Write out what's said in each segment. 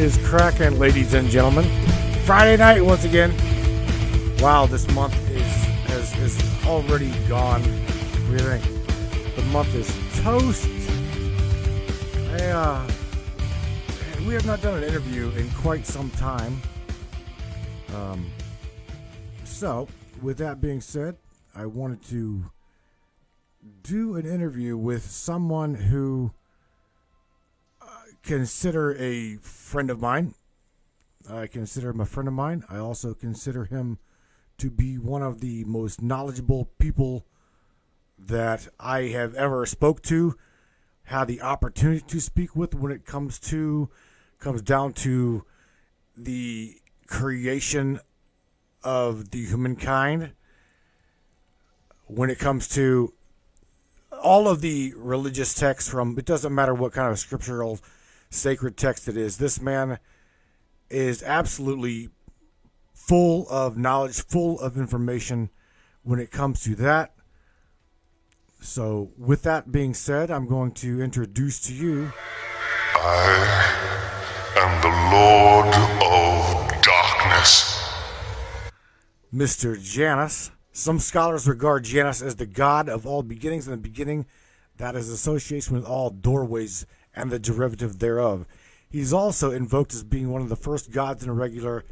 is cracking, ladies and gentlemen? Friday night once again. Wow, this month is has is already gone. What do you think? The month is toast. Hey, uh, we have not done an interview in quite some time. Um, so, with that being said, I wanted to do an interview with someone who I consider a friend of mine. I consider him a friend of mine. I also consider him to be one of the most knowledgeable people that I have ever spoke to, had the opportunity to speak with when it comes to comes down to the creation of the humankind when it comes to all of the religious texts from it doesn't matter what kind of scriptural sacred text it is this man is absolutely full of knowledge full of information when it comes to that so with that being said i'm going to introduce to you I am the Lord of Darkness. Mr. Janus. Some scholars regard Janus as the god of all beginnings, and the beginning that is association with all doorways and the derivative thereof. He's also invoked as being one of the first gods in a regular,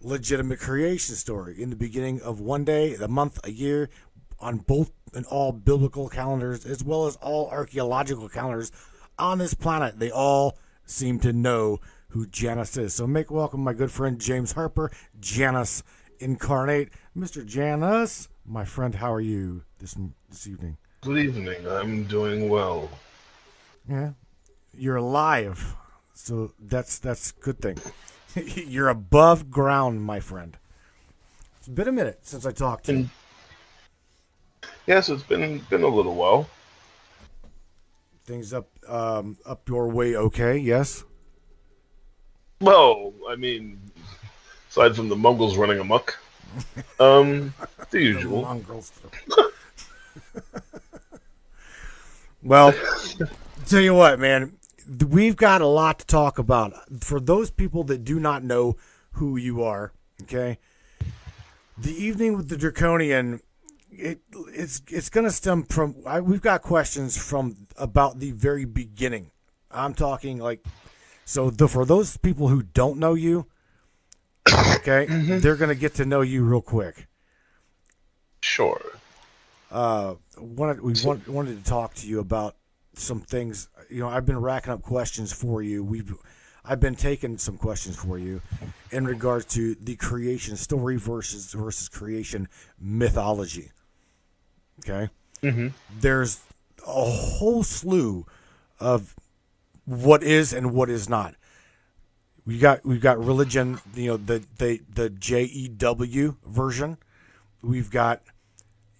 legitimate creation story. In the beginning of one day, the month, a year, on both and all biblical calendars, as well as all archaeological calendars on this planet, they all seem to know who Janus is. So make welcome my good friend James Harper, Janus incarnate. Mr. Janus, my friend, how are you this this evening? Good evening. I'm doing well. Yeah, you're alive, so that's that's a good thing. you're above ground, my friend. It's been a minute since I talked to you. Yes, it's been been a little while. Things up um, up your way, okay? Yes. Well, I mean, aside from the Mongols running amok, um, the usual. Mongrels. well, tell you what, man, we've got a lot to talk about. For those people that do not know who you are, okay, the evening with the draconian, it it's it's going to stem from. I, we've got questions from about the very beginning. I'm talking like, so the, for those people who don't know you, okay, they're going to get to know you real quick. Sure. uh, wanted we want, wanted to talk to you about some things. You know, I've been racking up questions for you. We've I've been taking some questions for you in regards to the creation story versus versus creation mythology. Okay, hmm there's a whole slew of what is and what is not. We got we've got religion, you know, the the the J E W version. We've got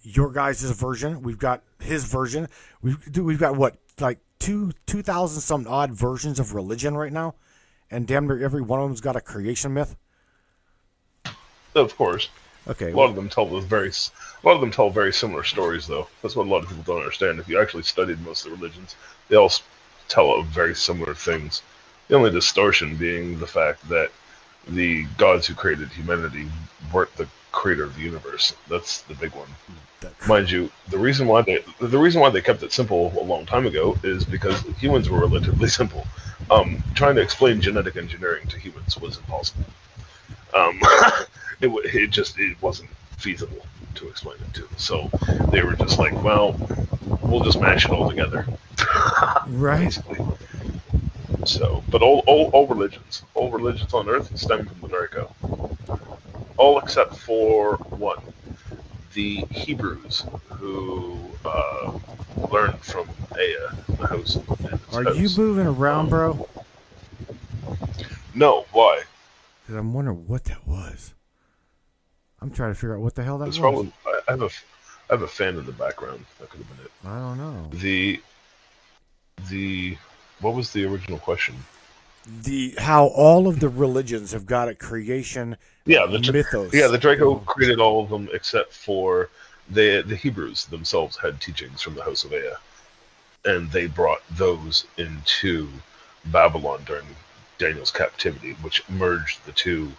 your guys' version. We've got his version. We've do- we've got what like two two thousand some odd versions of religion right now, and damn near every one of them's got a creation myth. Of course. Okay, A lot of them tell very, a lot of them tell very similar stories, though. That's what a lot of people don't understand. If you actually studied most of the religions, they all tell very similar things. The only distortion being the fact that the gods who created humanity weren't the creator of the universe. That's the big one. Mind you, the reason why they the reason why they kept it simple a long time ago is because humans were relatively simple. Um, trying to explain genetic engineering to humans was impossible. Um, it it just it wasn't feasible to explain it to. So they were just like, well, we'll just mash it all together, right? basically. So, but all, all all religions, all religions on Earth stem from the America. All except for one, the Hebrews, who uh, learned from Ea, the house. and its Are you moving around, bro? No, why? Because I'm wondering what that was. I'm trying to figure out what the hell that It's was. probably I I have a I have a fan in the background. That could have been it. I don't know. The the what was the original question? The how all of the religions have got a creation Yeah, the Dra- mythos. yeah the Draco created all of them except for the the Hebrews themselves had teachings from the House of Ea, and they brought those into Babylon during Daniel's captivity, which merged the two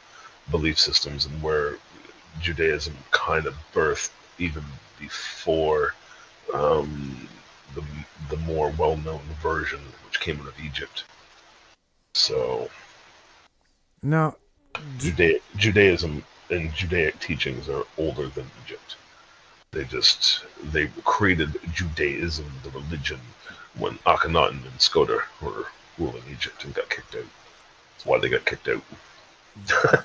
belief systems and where Judaism kind of birthed even before um, the the more well known version, which came out of Egypt. So Now, Judea, Judaism and Judaic teachings are older than Egypt. They just they created Judaism, the religion, when Akhenaten and Skoda were ruling Egypt and got kicked out. That's why they got kicked out.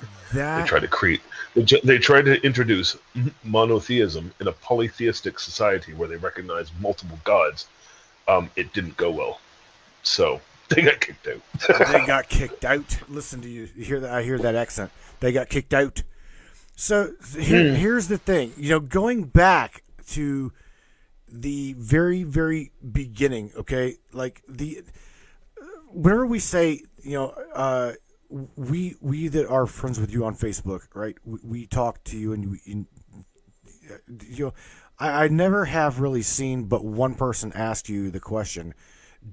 They tried to create. They, they tried to introduce monotheism in a polytheistic society where they recognized multiple gods. Um, it didn't go well, so they got kicked out. they got kicked out. Listen to you. you hear that? I hear that accent. They got kicked out. So here, hmm. here's the thing. You know, going back to the very, very beginning. Okay, like the uh, whenever we say, you know, uh, we we that are friends with you on Facebook, right? We, we talk to you and we. And, uh, you know, I, I never have really seen but one person ask you the question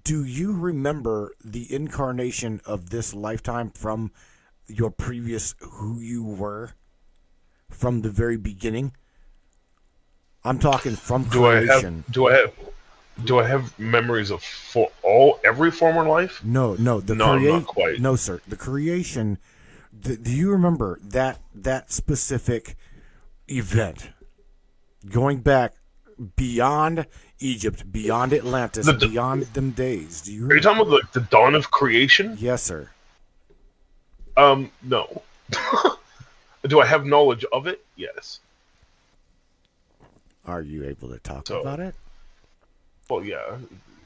do you remember the incarnation of this lifetime from your previous who you were from the very beginning i'm talking from do I creation have? Do I have? Do I have memories of for all every former life? no no the No, create not quite. no sir the creation the, do you remember that that specific event going back beyond egypt beyond atlantis The- beyond them days do you Are you talking about like the dawn of creation? yes sir Um, no. do I have knowledge of it? Yes. Are you able to talk So- about it? Well, yeah.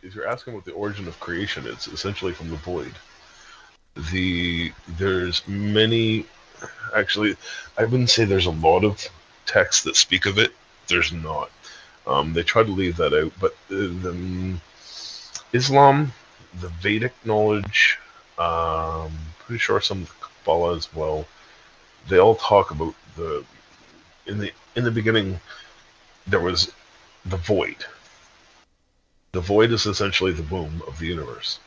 If you're asking what the origin of creation, it's essentially from the void. The there's many, actually, I wouldn't say there's a lot of texts that speak of it. There's not. Um, they try to leave that out, but the, the Islam, the Vedic knowledge, um, pretty sure some of the Kabbalah as well. They all talk about the in the in the beginning. There was the void. The void is essentially the womb of the universe.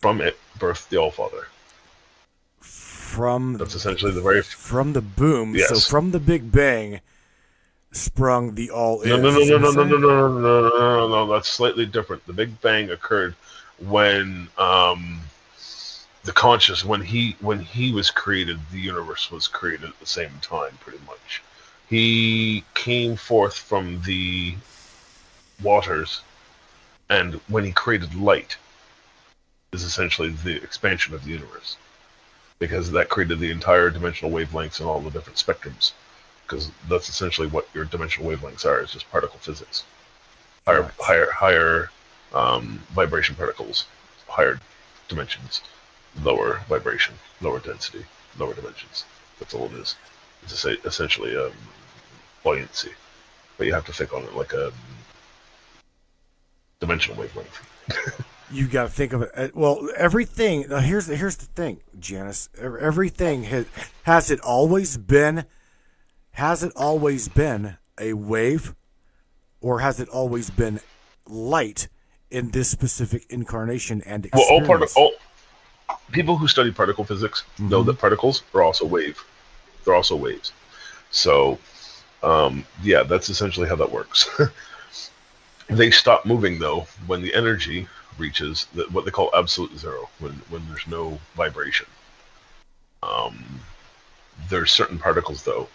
From it birthed the All Father. From That's essentially the very from the boom. So Yes. from the Big Bang sprung the all. In. No no no no no no no no no no no no that's slightly different. The Big Bang occurred when um, the conscious when he when he was created, the universe was created at the same time, pretty much. He came forth from the waters, and when he created light, is essentially the expansion of the universe, because that created the entire dimensional wavelengths and all the different spectrums because that's essentially what your dimensional wavelengths are. It's just particle physics. Higher, higher, higher um, vibration particles, higher dimensions, lower vibration, lower density, lower dimensions. That's all it is. It's essentially um, buoyancy, but you have to think on it like a dimensional wavelength. You got to think of it. uh, Well, everything. Now here's the, here's the thing, Janus. Everything has has it always been. Has it always been a wave, or has it always been light in this specific incarnation and experience? Well, all part all people who study particle physics know that particles are also wave. They're also waves. So, um, yeah, that's essentially how that works. they stop moving though when the energy reaches the, what they call absolute zero, when when there's no vibration. Um, there's certain particles though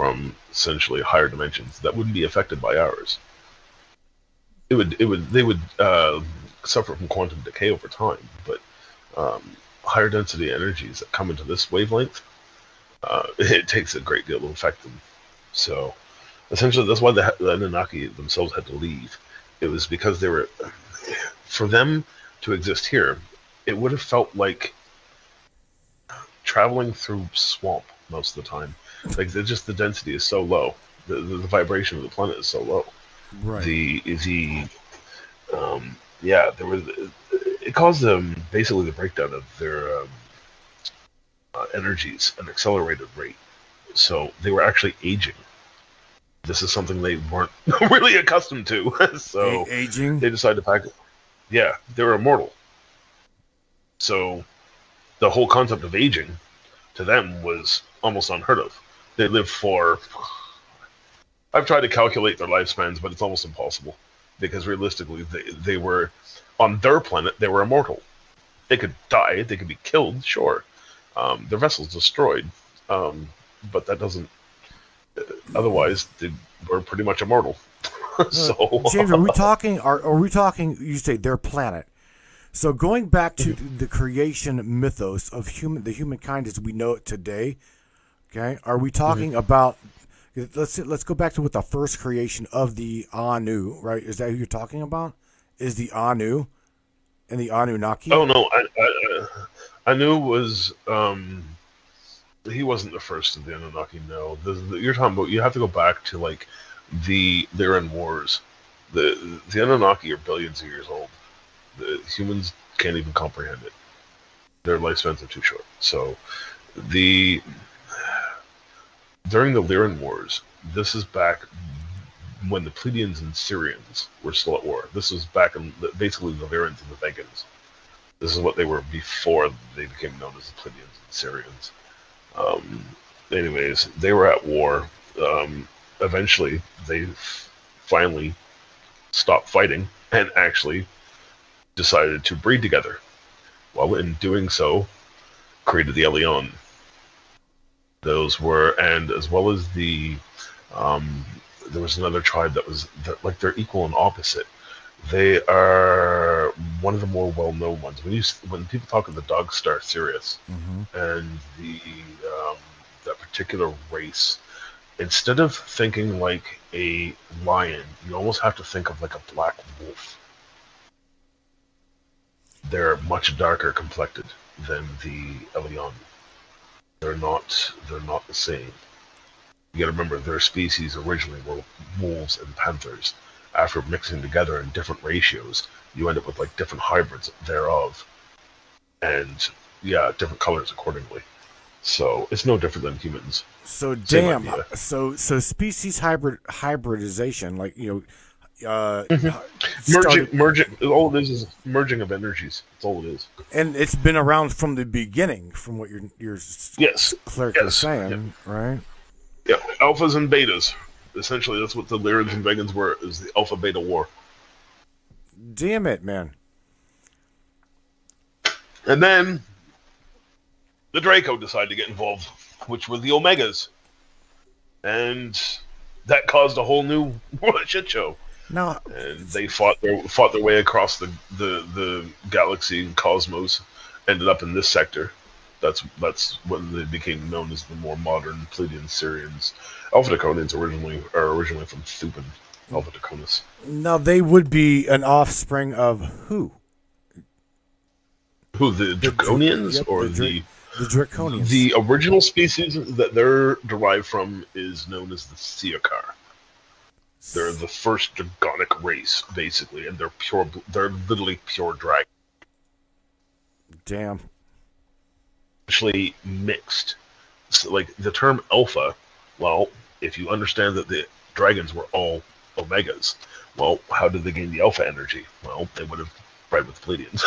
from essentially higher dimensions that wouldn't be affected by ours. It would it would they would uh, suffer from quantum decay over time, but um, higher density energies that come into this wavelength, uh, it takes a great deal to affect them. So essentially, that's why the, the Anunnaki themselves had to leave. It was because they were, for them to exist here, it would have felt like traveling through swamp most of the time. Like they're just the density is so low, the, the, the vibration of the planet is so low. Right? the is the um yeah there was it caused them basically the breakdown of their um, uh, energies an accelerated rate. So they were actually aging. This is something they weren't really accustomed to. So A- aging. they decided to pack it. Yeah they were immortal. So the whole concept of aging to them was almost unheard of. They lived for. I've tried to calculate their lifespans, but it's almost impossible because realistically, they, they were on their planet. They were immortal. They could die. They could be killed. Sure, um, their vessels destroyed, um, but that doesn't. Uh, otherwise, they were pretty much immortal. so, James, are we talking? Are, are we talking? You say their planet. So going back to the creation mythos of human, the humankind as we know it today. Okay, are we talking about? Let's let's go back to what the first creation of the Anu, right? Is that who you're talking about? Is the Anu and the Anunnaki? Oh no, I, I, I knew was um, he wasn't the first of the Anunnaki. No, the, the, you're talking about. You have to go back to like the Lyran Wars. The the Anunnaki are billions of years old. The humans can't even comprehend it. Their lifespans are too short. So the during the Lyran Wars, this is back when the Pleiadians and Sirians were still at war. This was back in basically the Lyrans and the Vegans. This is what they were before they became known as the Pleiadians and Sirians. Um, anyways, they were at war. Um, eventually, they finally stopped fighting and actually decided to breed together. While in doing so, created the Elyon. Those were, and as well as the, um, there was another tribe that was that, like they're equal and opposite. They are one of the more well-known ones. When you when people talk of the Dog Star Sirius Mm-hmm. and the um, that particular race, instead of thinking like a lion, you almost have to think of like a black wolf. They're much darker complected than the Elyon. They're not they're not the same. You gotta remember their species originally were wolves and panthers. After mixing together in different ratios, you end up with like different hybrids thereof. And yeah, different colors accordingly. So it's no different than humans. So Same damn. idea. So so species hybrid hybridization, like you know, uh, Merging, started- merging. All it is is merging of energies. That's all it is. and it's been around from the beginning, from what you're you're Yes. clerically Yes. saying, right? Yeah. Alphas and betas. Essentially, that's what the Lyrans and Vegans were. Is the alpha beta war. Damn it, man. And then the Draco decided to get involved, which were the Omegas, and that caused a whole new shit show. Now, and they fought their fought their way across the, the, the galaxy and cosmos, ended up in this sector. That's that's when they became known as the more modern Pleiadian Sirians. Alpha Draconians originally are originally from Thuban, Alpha Draconis. now they would be an offspring of who? Who the Draconians Yep, or the, the the Draconians? the original species that they're derived from is known as the Siakar. They're the first dragonic race, basically, and they're pure. They're literally pure dragon. damn. actually mixed. So, like the term alpha, well, if you understand that the dragons were all omegas, well, how did they gain the alpha energy? Well, they would have bred with Pleiadians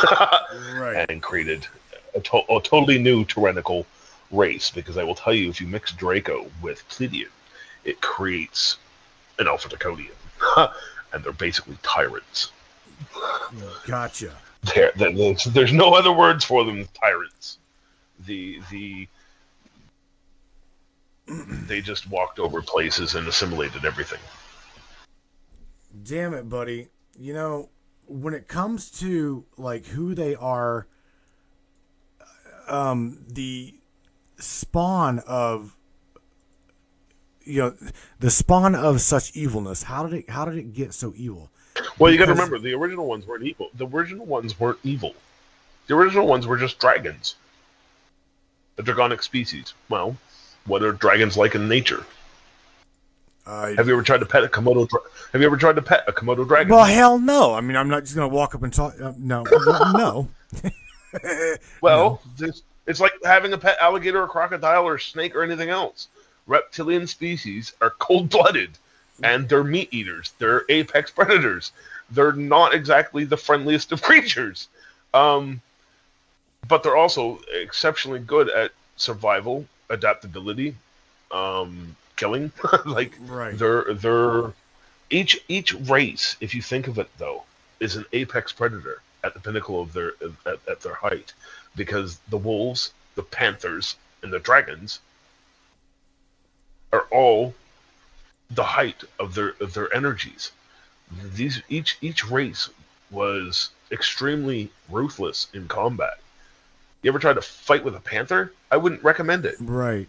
Right. and created a, to- a totally new tyrannical race. Because I will tell you, if you mix Draco with Pleiadian, it creates an Alpha Draconian, and they're basically tyrants. Gotcha. There, there's, there's no other words for them. Tyrants. The the they just walked over places and assimilated everything. Damn it, buddy. You know, when it comes to like who they are, um, the spawn of you know the spawn of such evilness. How did it? How did it get so evil? Well, you got to remember the original ones weren't evil. The original ones weren't evil. The original ones were just dragons, a dragonic species. Well, what are dragons like in nature? Uh, Have you ever tried to pet a Komodo? Dra- Have you ever tried to pet a Komodo dragon? well, hell no. I mean, I'm not just gonna walk up and talk. Uh, no, no. Well, this, it's like having a pet alligator or crocodile or snake or anything else. Reptilian species are cold blooded and they're meat eaters. They're apex predators. They're not exactly the friendliest of creatures. Um, but they're also exceptionally good at survival, adaptability, um, killing. like Right. they're they're each each race, if you think of it though, is an apex predator at the pinnacle of their at, at their height, because the wolves, the panthers, and the dragons are all the height of their of their energies. These each each race was extremely ruthless in combat. You ever tried to fight with a panther? I wouldn't recommend it. Right.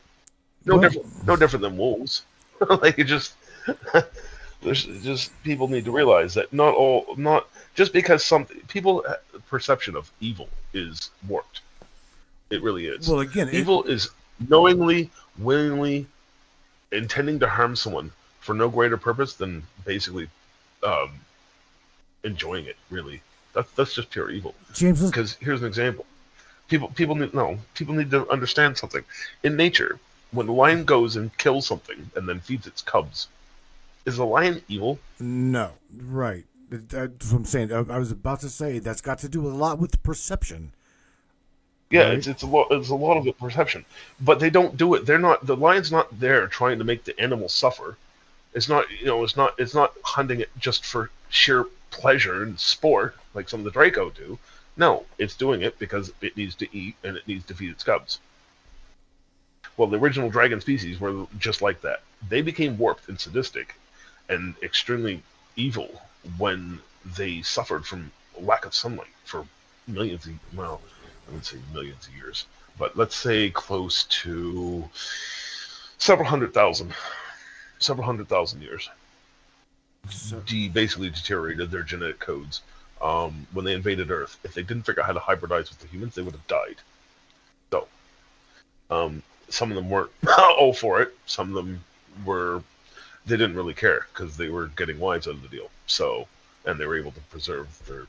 No Well- different, no different than wolves. like it just, there's just people need to realize that not all, not just because some people uh, perception of evil is warped. It really is. Well, again, evil is knowingly, willingly intending to harm someone for no greater purpose than basically um, enjoying it. Really, that's that's just pure evil. James, Because here's an example. People people need no people need to understand something. In nature, when the lion goes and kills something and then feeds its cubs, is the lion evil? no, right. That's what I'm saying. I, I was about to say that's got to do a lot with perception. Yeah, Right. it's it's a lot it's a lot of it perception. But they don't do it. They're not the lion's not there trying to make the animal suffer. It's not you know, it's not it's not hunting it just for sheer pleasure and sport like some of the Draco do. No, it's doing it because it needs to eat and it needs to feed its cubs. Well, the original dragon species were just like that. They became warped and sadistic and extremely evil when they suffered from lack of sunlight for millions of well, I wouldn't say millions of years, but let's say close to several hundred thousand, several hundred thousand years. So, De- basically deteriorated their genetic codes um, when they invaded Earth. If they didn't figure out how to hybridize with the humans, they would have died. So, um, some of them weren't all for it. Some of them were. They didn't really care because they were getting wives out of the deal. So, and they were able to preserve their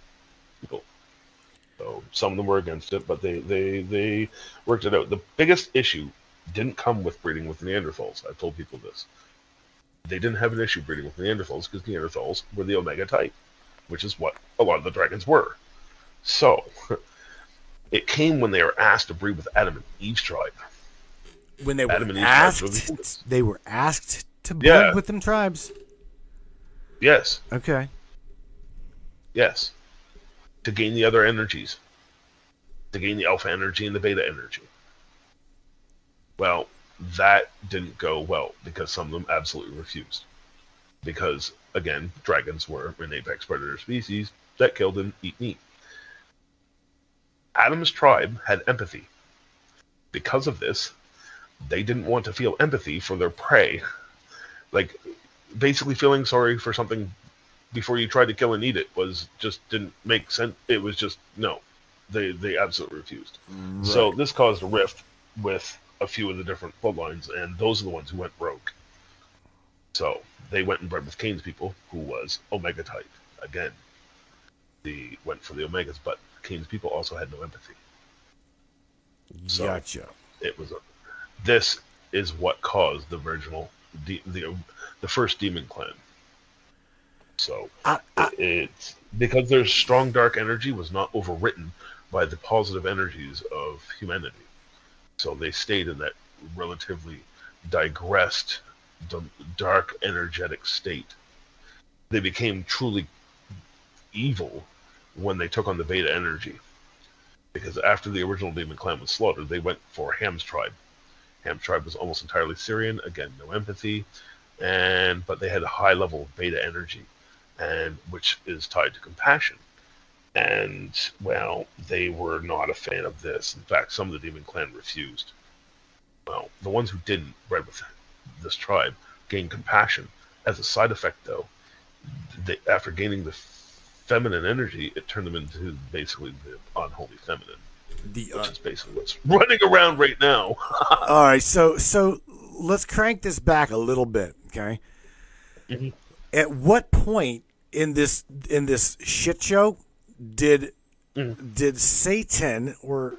people. So some of them were against it, but they they they worked it out. The biggest issue didn't come with breeding with Neanderthals. I've told people this. They didn't have an issue breeding with Neanderthals because Neanderthals were the Omega type, which is what a lot of the dragons were. So it came when they were asked to breed with Adam and Eve's tribe. when they were Adam and Eve tribes were asked, they were asked to breed Yeah. with them tribes. Yes, Okay. yes. To gain the other energies. To gain the alpha energy and the beta energy. Well, that didn't go well because some of them absolutely refused. Because, again, dragons were an apex predator species that killed and eat meat. Adam's tribe had empathy. Because of this, they didn't want to feel empathy for their prey. Like, basically feeling sorry for something before you tried to kill and eat it was just didn't make sense. It was just, no. They, they absolutely refused. So this caused a rift with a few of the different bloodlines, and those are the ones who went rogue. So they went and bred with Cain's people, who was Omega type. Again, they went for the Omegas, but Cain's people also had no empathy. So- Gotcha. It was a, this is what caused the original de- the the first demon clan. So I, I, it's because their strong dark energy was not overwritten by the positive energies of humanity. So they stayed in that relatively digressed, d- dark, energetic state. They became truly evil when they took on the beta energy. Because after the original demon clan was slaughtered, they went for Ham's tribe. Ham's tribe was almost entirely Sirian, again, no empathy, and but they had a high level of beta energy and which is tied to compassion. And well, they were not a fan of this. In fact, some of the Demon Clan refused. Well, the ones who didn't bred with this tribe gained compassion. As a side effect, though, they, after gaining the feminine energy, it turned them into basically the unholy feminine, the, which uh, is basically what's running around right now. all right, so so let's crank this back a little bit, okay? Mhm. At what point in this in this shit show did Mhm. did Satan or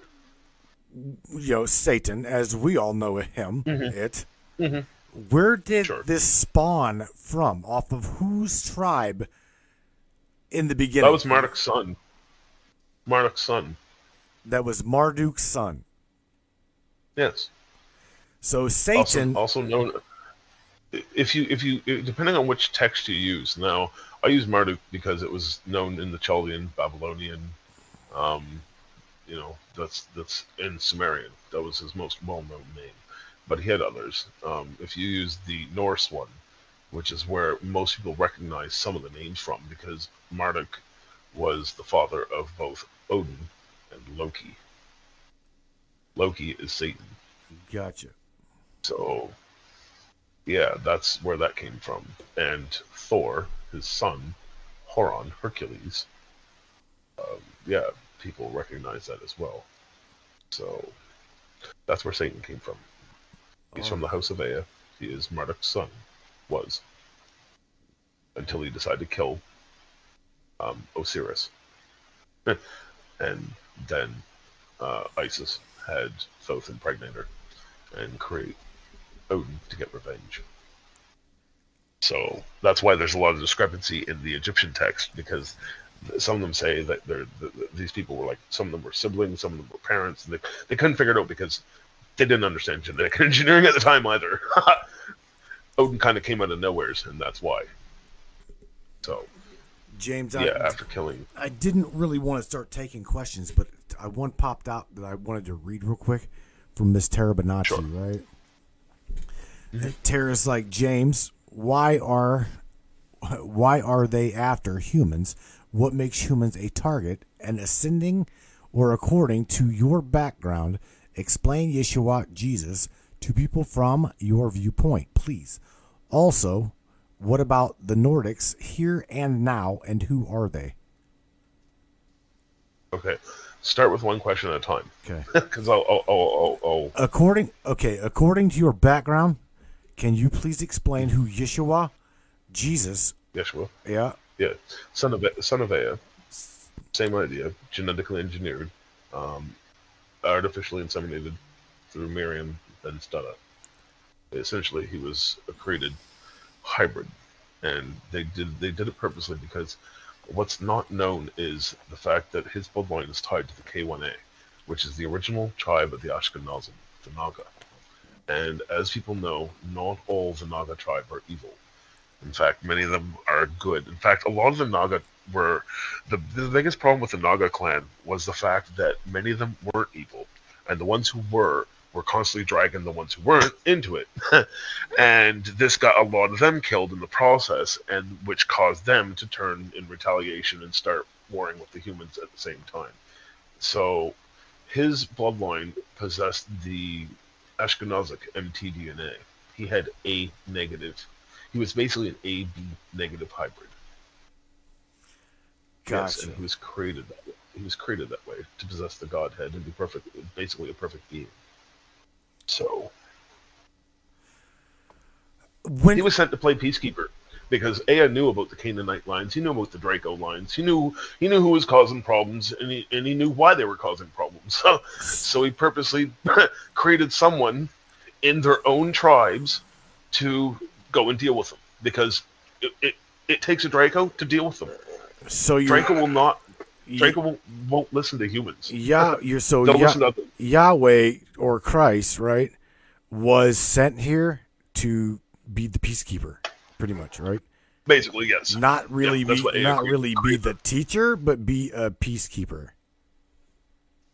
you know Satan, as we all know him, it? Mhm. Where did Sure. this spawn from? Off of whose tribe? In the beginning, That was Marduk's son. Marduk's son that was Marduk's son. Yes. So Satan. Also, also known. If you if you depending on which text you use. Now I use Marduk because it was known in the Chaldean, Babylonian, um, you know, that's that's in Sumerian. That was his most well-known name, but he had others. Um, if you use the Norse one, which is where most people recognize some of the names from, because Marduk was the father of both Odin and Loki. Loki is Satan. Gotcha. So, yeah, that's where that came from. And Thor, his son, Horon, Hercules, um, yeah, people recognize that as well. So, that's where Satan came from. He's oh. from the house of Ea. He is Marduk's son, was, until he decided to kill um, Osiris. and then uh, Isis had Thoth impregnate her and create Odin to get revenge. So that's why there's a lot of discrepancy in the Egyptian text because some of them say that they're, these people were like some of them were siblings, some of them were parents, and they, they couldn't figure it out because they didn't understand genetic engineering at the time either. Odin kind of came out of nowheres, and that's why. So, James, yeah, I, after killing, I didn't really want to start taking questions, but I one popped out that I wanted to read real quick from Miss Tarabonacci, sure. right? Tara's like James, why are why are they after humans? What makes humans a target? And ascending or according to your background, explain Yeshua Jesus to people from your viewpoint, please. Also, what about the Nordics here and now, and who are they? Okay, start with one question at a time. Okay, because I'll, I'll, I'll, I'll, according okay, according to your background, can you please explain who Yeshua, Jesus, Yeshua, yeah, yeah, son of son of Ea, same idea, genetically engineered, um, artificially inseminated through Miriam and Stada. Essentially, he was a created hybrid, and they did they did it purposely because what's not known is the fact that his bloodline is tied to the K1A, which is the original tribe of the Ashkenazim, the Naga. And as people know, not all the Naga tribe are evil. In fact, many of them are good. In fact, a lot of the Naga were the, the biggest problem with the Naga clan was the fact that many of them weren't evil, and the ones who were were constantly dragging the ones who weren't into it. and this got a lot of them killed in the process, and which caused them to turn in retaliation and start warring with the humans at the same time. So his bloodline possessed the Ashkenazic mtDNA. He had A negative. He was basically an AB negative hybrid. Gotcha. Yes, and he was created that way. He was created that way to possess the Godhead and be perfect, basically a perfect being. So when he was sent to play peacekeeper because Ea knew about the Canaanite lines, he knew about the Draco lines, he knew he knew who was causing problems, and he and he knew why they were causing problems. So so he purposely created someone in their own tribes to go and deal with them because it, it, it takes a Draco to deal with them. So Draco will not Draco won't, won't listen to humans. Yeah, you're so Yah- Yahweh or Christ, right, was sent here to be the peacekeeper, pretty much, right? Basically, yes. Not really, yeah, be, not really be the teacher, but be a peacekeeper.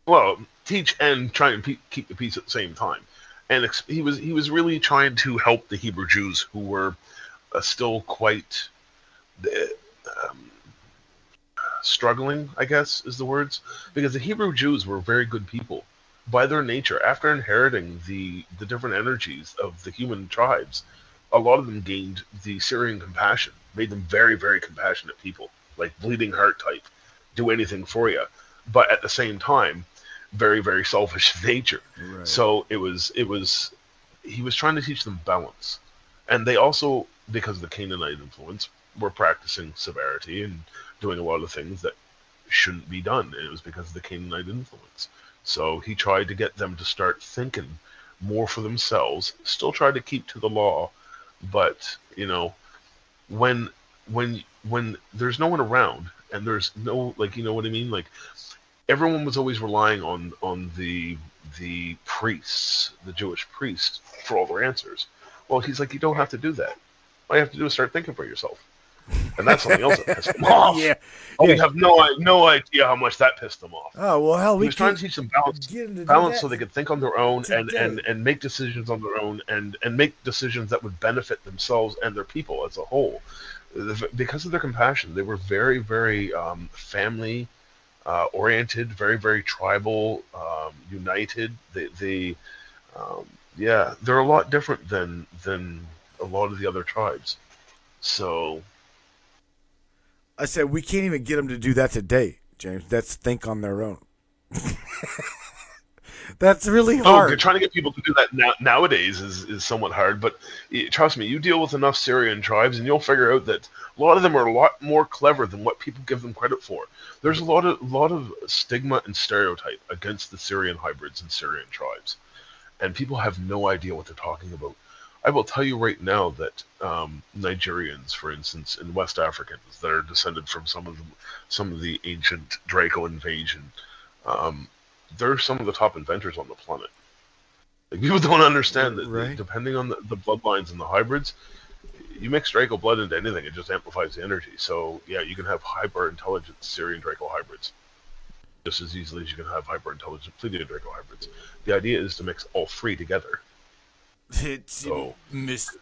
Well, teach and try and pe- keep the peace at the same time. And ex- he was he was really trying to help the Hebrew Jews who were uh, still quite. Um, struggling, I guess is the words, because the Hebrew Jews were very good people by their nature. After inheriting the the different energies of the human tribes, a lot of them gained the Sirian compassion, made them very very compassionate people, like bleeding heart type, do anything for you, but at the same time, very very selfish nature. Right. So it was it was he was trying to teach them balance, and they also because of the Canaanite influence were practicing severity and doing a lot of things that shouldn't be done. And it was because of the Canaanite influence. So he tried to get them to start thinking more for themselves, still tried to keep to the law, but you know, when when when there's no one around and there's no like you know what I mean? Like everyone was always relying on on the the priests, the Jewish priests, for all their answers. Well, he's like, you don't have to do that. All you have to do is start thinking for yourself. And that's something else that pissed him off. yeah. Oh, yeah. you have no no idea how much that pissed them off. Oh well, hell, He we was trying to teach them balance, get 'em to do balance so they could think on their own and, and, and make decisions on their own and, and make decisions that would benefit themselves and their people as a whole. Because of their compassion, they were very, very um, family uh, oriented, very, very tribal, um, united. They, they um, yeah, they're a lot different than than a lot of the other tribes. So I said we can't even get them to do that today, James. That's think on their own. That's really Oh, hard. you're trying to get people to do that now, nowadays is, is somewhat hard, but eh, trust me, you deal with enough Sirian tribes and you'll figure out that a lot of them are a lot more clever than what people give them credit for. There's a lot of lot of stigma and stereotype against the Sirian hybrids and Sirian tribes, and people have no idea what they're talking about. I will tell you right now that um, Nigerians, for instance, and West Africans that are descended from some of the some of the ancient Draco invasion, um, they're some of the top inventors on the planet. Like people don't understand that Right. depending on the, the bloodlines and the hybrids, you mix Draco blood into anything, it just amplifies the energy. So yeah, you can have hyper intelligent Sirian Draco hybrids just as easily as you can have hyper intelligent Pleiadian Draco hybrids. The idea is to mix all three together. It's So- Miss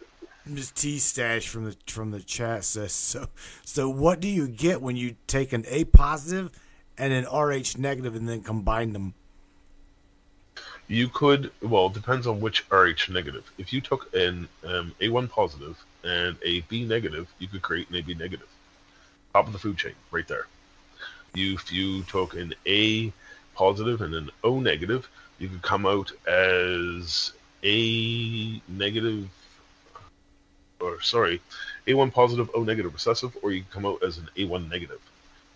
Miss T Stash from the from the chat says so. So what do you get when you take an A positive and an RH negative and then combine them? You could, well, depends on which RH negative. If you took an um, A1 positive and a B negative, you could create an AB negative. Top of the food chain, right there. You, if you took an A positive and an O negative, you could come out as A negative, or sorry, A1 positive, O negative recessive, or you could come out as an A1 negative.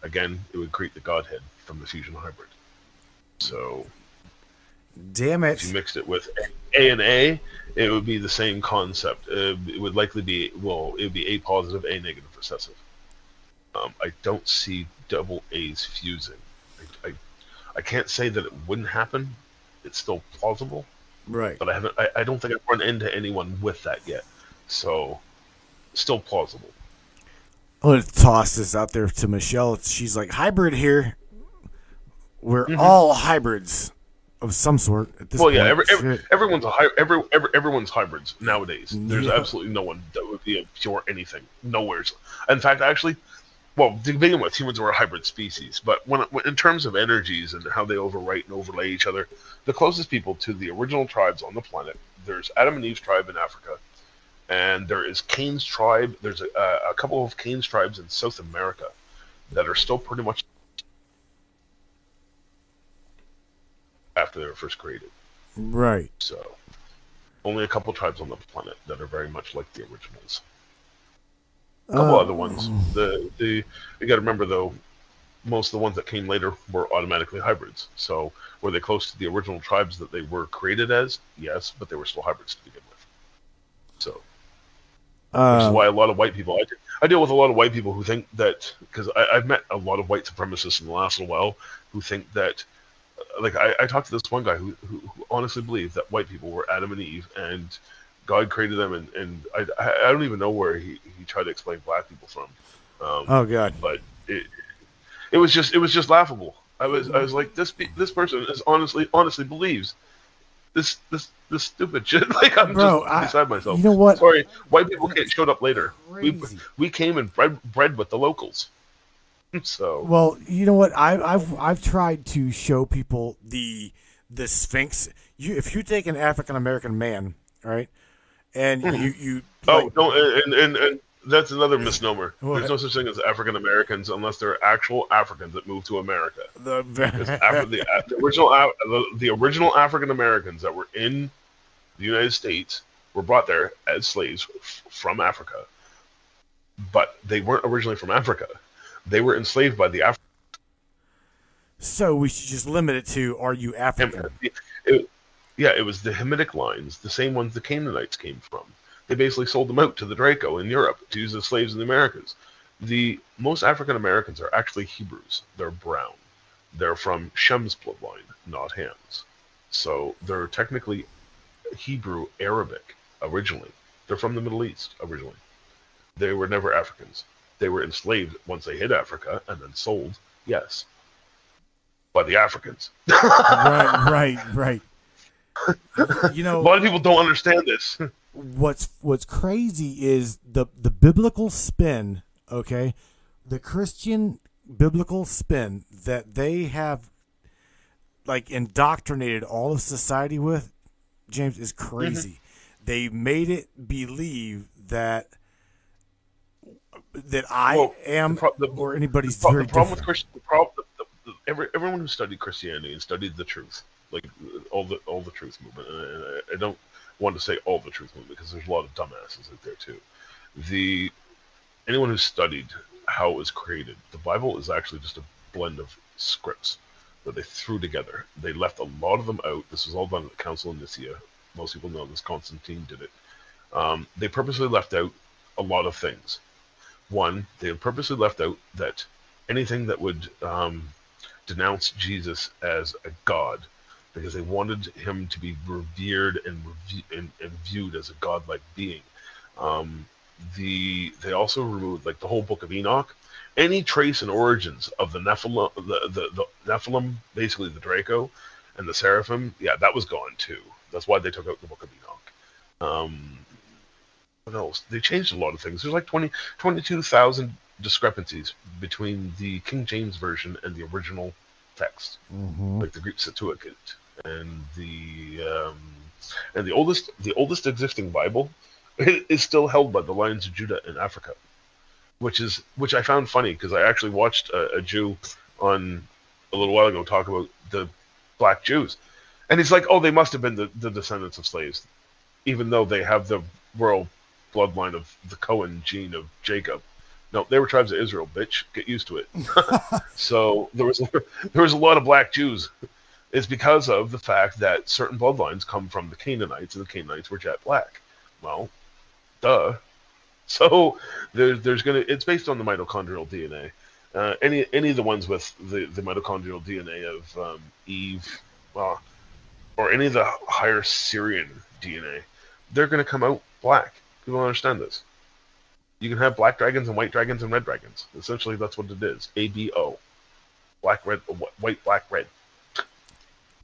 Again, it would create the Godhead from the fusion hybrid. So Damn it! if you mixed it with A and A, it would be the same concept. Uh, it would likely be well, it would be A positive, A negative recessive. Um, I don't see double A's fusing. I, I, I can't say that it wouldn't happen. It's still plausible, Right. but I haven't. I, I don't think I've run into anyone with that yet. So, still plausible. I'm gonna toss this out there to Michelle. She's like hybrid here. We're Mm-hmm. all hybrids of some sort at this point. Well, point. yeah, every, every, everyone's a hy- every, every everyone's hybrids nowadays. There's Yeah. absolutely no one that would be a pure anything. Nowhere's. In fact, actually, well, to begin with, humans are a hybrid species. But when, when in terms of energies and how they overwrite and overlay each other, the closest people to the original tribes on the planet, there's Adam and Eve's tribe in Africa, and there is Cain's tribe. There's a, a couple of Cain's tribes in South America that are still pretty much after they were first created. right. So, only a couple tribes on the planet that are very much like the originals. A couple Uh, other ones. The the you got to remember though, most of the ones that came later were automatically hybrids. So, were they close to the original tribes that they were created as? Yes, but they were still hybrids to begin with. So, which is Uh, why a lot of white people. I, I deal with a lot of white people who think that because I've met a lot of white supremacists in the last little while who think that, uh, like I, I talked to this one guy who, who, who honestly believed that white people were Adam and Eve and God created them, and, and I, I I don't even know where he, he tried to explain black people from, um, oh god. but it it was just it was just laughable. I was I was like this this person is honestly honestly believes this this this stupid shit. Like I'm Bro, just I- beside myself. you know what? Sorry, white people can't showed up later. We Crazy. we came and bred bred with the locals. So Well, you know what? I, I've I've tried to show people the the Sphinx. You if you take an African American man, all right, and hmm. you you oh like, no, and, and and that's another misnomer. What? There's no such thing as African Americans unless they're actual Africans that moved to America. the After the, the original the, the original African Americans that were in the United States were brought there as slaves f- from Africa, but they weren't originally from Africa. They were enslaved by the African. so we should just limit it to are you African? It, yeah, it was the Hamitic lines, the same ones the Canaanites came from. They basically sold them out to the Draco in Europe to use as slaves in the Americas. The most African Americans are actually Hebrews. They're brown. they're from Shem's bloodline, not Ham's. So they're technically Hebrew Arabic originally. They're from the Middle East originally. They were never Africans. They were enslaved once they hit Africa and then sold, yes, by the Africans. right, right, right. You know, A lot of people don't understand this. what's what's crazy is the the biblical spin okay the christian biblical spin that they have like indoctrinated all of society with james is crazy mm-hmm. they made it believe that that i Well, am the pro- the- or anybody's The, pro- the problem with different. Christian, the problem, the, every, everyone who studied Christianity and studied the truth, like all the all the truth movement, and I, I don't want to say all the truth movement because there's a lot of dumbasses out there too. The anyone who studied how it was created, the Bible is actually just a blend of scripts that they threw together. They left a lot of them out. This was all done at the Council of Nicaea. Most people know this. Constantine did it. Um, they purposely left out a lot of things. One, they purposely left out that anything that would um, denounce Jesus as a god, because they wanted him to be revered and, rev- and, and viewed as a godlike being. Um, the they also removed like the whole book of Enoch, any trace and origins of the Nephilim, the, the, the Nephilim, basically the Draco, and the Seraphim. Yeah, that was gone too. That's why they took out the book of Enoch. Um, what else? They changed a lot of things. There's like 20, 22,000 discrepancies between the King James version and the original text, Mhm. like the Greek Septuagint, and the um, and the oldest the oldest existing Bible is still held by the Lions of Judah in Africa, which is which I found funny because I actually watched a, a Jew on a little while ago talk about the black Jews, and he's like, oh, they must have been the, the descendants of slaves, even though they have the royal bloodline of the Cohen gene of Jacob. No, they were tribes of Israel, bitch. Get used to it. so there was there was a lot of black Jews. It's because of the fact that certain bloodlines come from the Canaanites, and the Canaanites were jet black. Well, duh. So there's there's gonna it's based on the mitochondrial DNA. Uh, any any of the ones with the, the mitochondrial DNA of um, Eve, well, or any of the higher Sirian DNA, they're going to come out black. People understand this. You can have black dragons and white dragons and red dragons. Essentially, that's what it is. A B O, black, red, white, black, red.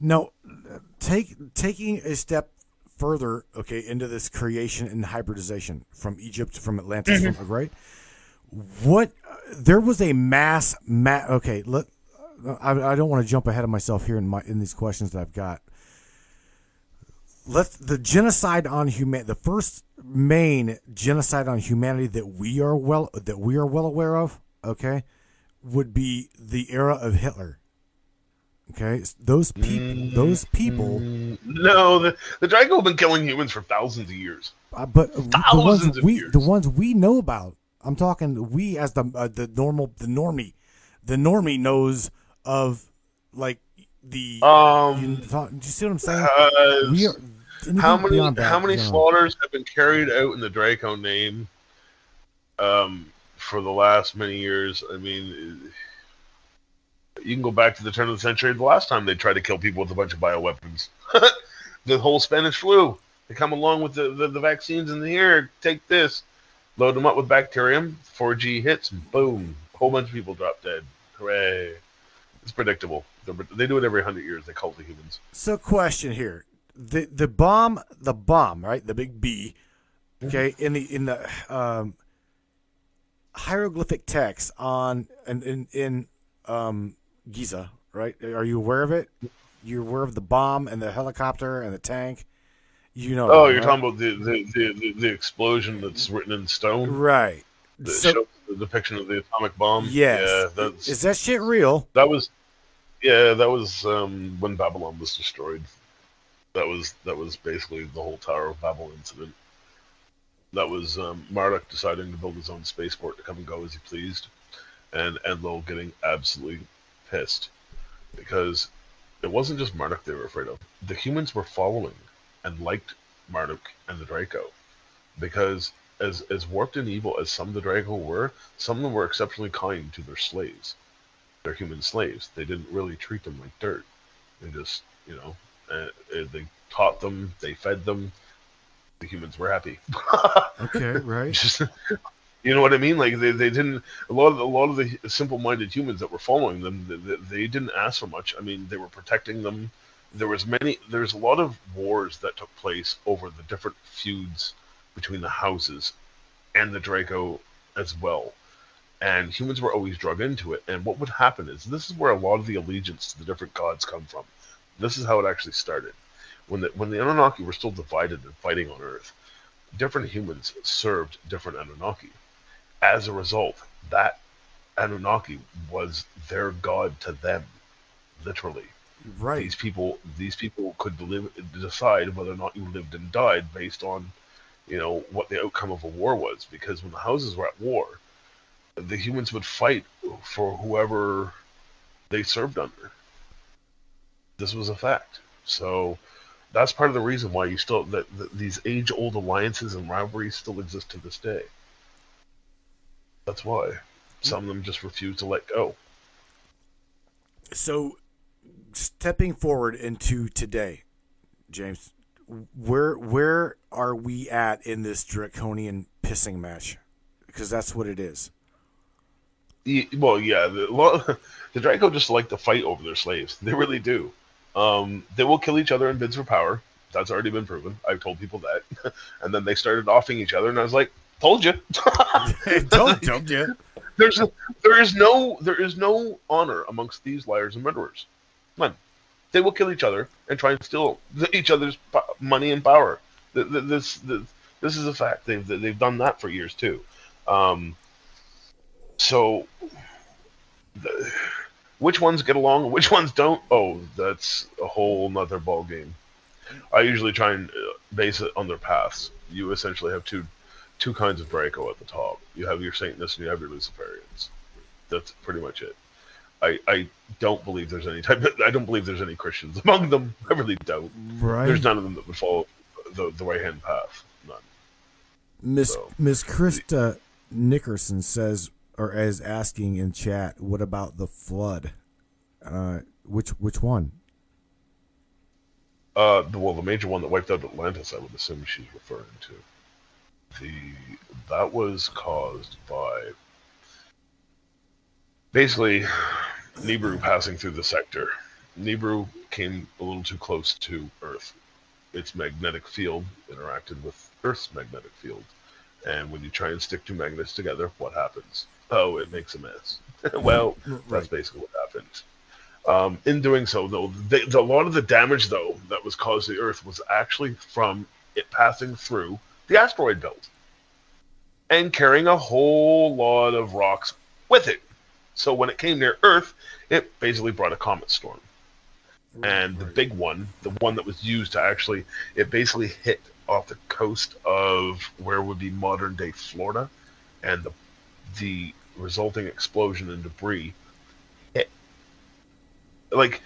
No, take taking a step further, okay, into this creation and hybridization from Egypt, from Atlantis, Mm-hmm. from, right? What there was a mass, ma- okay. Let I, I don't want to jump ahead of myself here in my in these questions that I've got. Let the genocide on human, the first main genocide on humanity that we are well that we are well aware of, okay, would be the era of Hitler. Okay, those people, those people, No, the the Draco have been killing humans for thousands of years. uh, but the Thousands ones of we, years. the ones we know about. I'm talking we as the uh, the normal, the normie, the normie knows of like the. Um, you, do you see what I'm saying? uh, we are, how many beyond that, how many no. slaughters have been carried out in the Draco name um, for the last many years? I mean, you can go back to the turn of the century. The last time they tried to kill people with a bunch of bioweapons, the whole Spanish flu. They come along with the, the, the vaccines in the air. Take this, load them up with bacterium. 4G hits, boom, a whole bunch of people drop dead. Hooray! It's predictable. They're, they do it every hundred years. They cult the humans. So, question here: the the bomb, the bomb, right? The big B. Okay, in the in the um, hieroglyphic text on in in, in um, Giza, right? Are you aware of it? You're aware of the bomb and the helicopter and the tank. You know. Oh, that, you're right? talking about the the, the, the, the explosion that's written in stone. right? The, So, the depiction of the atomic bomb. yes, Yeah, that's is that shit real? that was. Yeah, that was um, when Babylon was destroyed. That was that was basically the whole Tower of Babel incident. That was um, Marduk deciding to build his own spaceport to come and go as he pleased, and Enlil getting absolutely pissed because it wasn't just Marduk they were afraid of. The humans were following and liked Marduk and the Draco because as as warped and evil as some of the Draco were, some of them were exceptionally kind to their slaves. their human slaves. They didn't really treat them like dirt. They just, you know, uh, they taught them, they fed them. The humans were happy. Okay, right. just, you know what I mean? Like they, they didn't a lot of a lot of the simple-minded humans that were following them. They, they didn't ask for much. I mean, they were protecting them. There was many. There's a lot of wars that took place over the different feuds between the houses and the Draco as well and humans were always drug into it. And what would happen is this is where a lot of the allegiance to the different gods come from. This is how it actually started. When the when the Anunnaki were still divided and fighting on Earth, different humans served different Anunnaki. As a result, that Anunnaki was their god to them, literally. Right. These people, these people could live, decide whether or not you lived and died based on, you know, what the outcome of a war was. Because when the houses were at war, the humans would fight for whoever they served under. This was a fact. So that's part of the reason why you still that, that these age-old alliances and rivalries still exist to this day. That's why some of them just refuse to let go. So, stepping forward into today, James, where where are we at in this draconian pissing match? Because that's what it is. Yeah, well, yeah, the, the Draco just like to fight over their slaves. They really do. Um, they will kill each other in bids for power. That's already been proven. I've told people that. and then they started offing each other, and I was like, "Told you." told, told you. There's a, there is no there is no honor amongst these liars and murderers. None. They will kill each other and try and steal each other's money and power. This this, this is a fact. They've they've done that for years too. Um, so, the, which ones get along and which ones don't? Oh, that's a whole nother ball game. I usually try and uh, base it on their paths. You essentially have two two kinds of Draco at the top. You have your Satanists and you have your Luciferians. That's pretty much it. I, I don't believe there's any type. Of, I don't believe there's any Christians among them. I really don't. Right. There's none of them that would follow the the right hand path. None. Miss so. Miss Krista Nickerson says, or is asking in chat, what about the flood? Uh, which which one? Uh, well, the major one that wiped out Atlantis, I would assume she's referring to. The that was caused by basically Nibiru passing through the sector. Nibiru came a little too close to Earth. Its magnetic field interacted with Earth's magnetic field. And when you try and stick two magnets together, what happens? oh, it makes a mess. well, right. that's basically what happened. Um, in doing so, though, they, the, a lot of the damage, though, that was caused to the Earth was actually from it passing through the asteroid belt and carrying a whole lot of rocks with it. So when it came near Earth, it basically brought a comet storm. and the big one, the one that was used to actually, it basically hit off the coast of where would be modern day Florida, and the the resulting explosion and debris hit. Like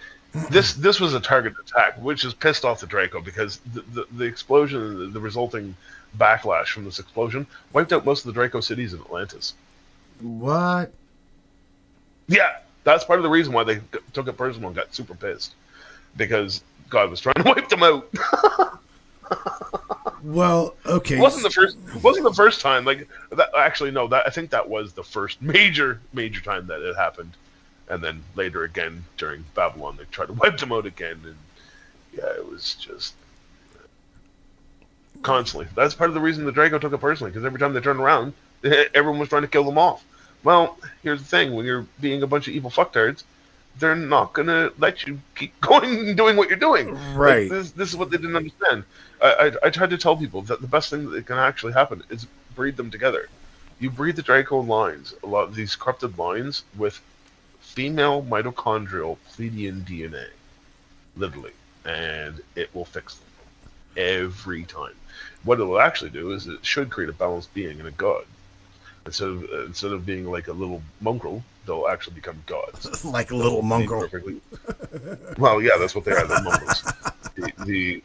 this, this was a targeted attack, which has pissed off the Draco because the the, the explosion, the, the resulting backlash from this explosion, wiped out most of the Draco cities in Atlantis. What? Yeah, that's part of the reason why they took it personal and got super pissed because God was trying to wipe them out. Well, okay. It wasn't the first wasn't the first time. Like that actually no, that I think that was the first major major time that it happened. And then later again during Babylon they tried to wipe them out again and yeah, it was just constantly. That's part of the reason the Draco took it personally because every time they turned around, everyone was trying to kill them off. Well, here's the thing: when you're being a bunch of evil fucktards, they're not gonna let you keep going and doing what you're doing. Right. Like, this, this is what they didn't understand. I, I, I tried to tell people that the best thing that can actually happen is breed them together. You breed the Draco lines, a lot of these corrupted lines, with female mitochondrial Pleiadian DNA, literally, and it will fix them every time. What it will actually do is it should create a balanced being and a god. Instead of instead of being like a little mongrel, they'll actually become gods. like a little mongrel. Perfectly... well, yeah, that's what they are. They're mongrels. the, the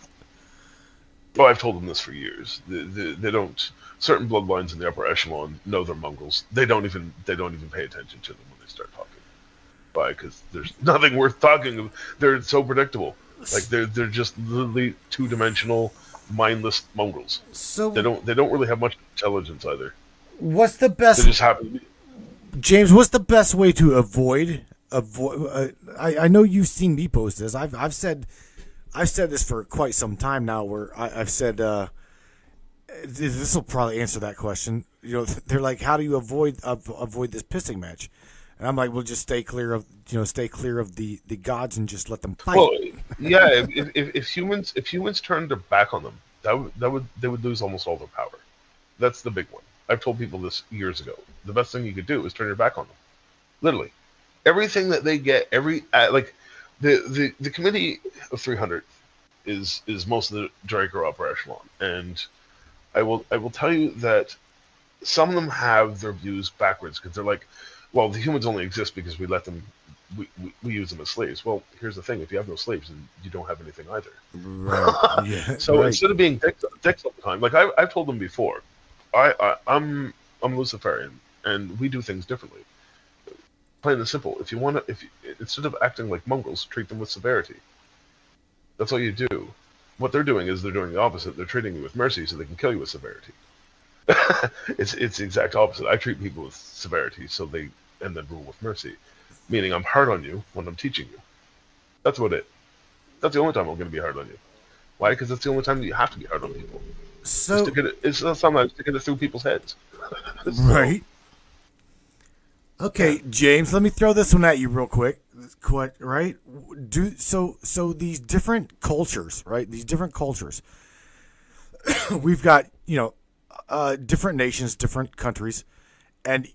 well, I've told them this for years. The, the, they don't. Certain bloodlines in the upper echelon know they're mongrels. They don't even. They don't even pay attention to them when they start talking. by because there's nothing worth talking. Of. They're so predictable. Like they're they're just literally two dimensional, mindless mongrels. So They don't they don't really have much intelligence either. what's the best? They just happen. James, what's the best way to avoid avoid? Uh, I I know you've seen me post this. I've I've said I've said this for quite some time now. Where I, I've said uh, this will probably answer that question. You know, they're like, how do you avoid av- avoid this pissing match? And I'm like, well, just stay clear of you know, stay clear of the the gods and just let them fight. Well, yeah. If, if, if humans if humans turned their back on them, that would that would they would lose almost all their power. That's the big one. I've told people this years ago. The best thing you could do is turn your back on them. Literally, everything that they get, every uh, like the the the committee of 300 is is most of the Draco upper echelon, and I will I will tell you that some of them have their views backwards because they're like, well, the humans only exist because we let them we, we, we use them as slaves. Well, here's the thing: if you have no slaves, then you don't have anything either. Right. Yeah. So right. instead of being dicks, dicks all the time, like I, I've told them before, I, I I'm I'm Luciferian, and we do things differently. Plain and simple. If you want to, if you, instead of acting like mongrels, treat them with severity. That's all you do. What they're doing is they're doing the opposite. They're treating you with mercy so they can kill you with severity. it's it's the exact opposite. I treat people with severity so they and then rule with mercy, meaning I'm hard on you when I'm teaching you. That's what it. That's the only time I'm going to be hard on you. Why? Because that's the only time that you have to be hard on people. so it, it's sometimes sticking it through people's heads. So- Right. Okay, James, let me throw this one at you real quick. Quite right? Do so so these different cultures, right? These different cultures. we've got, you know, uh different nations, different countries, and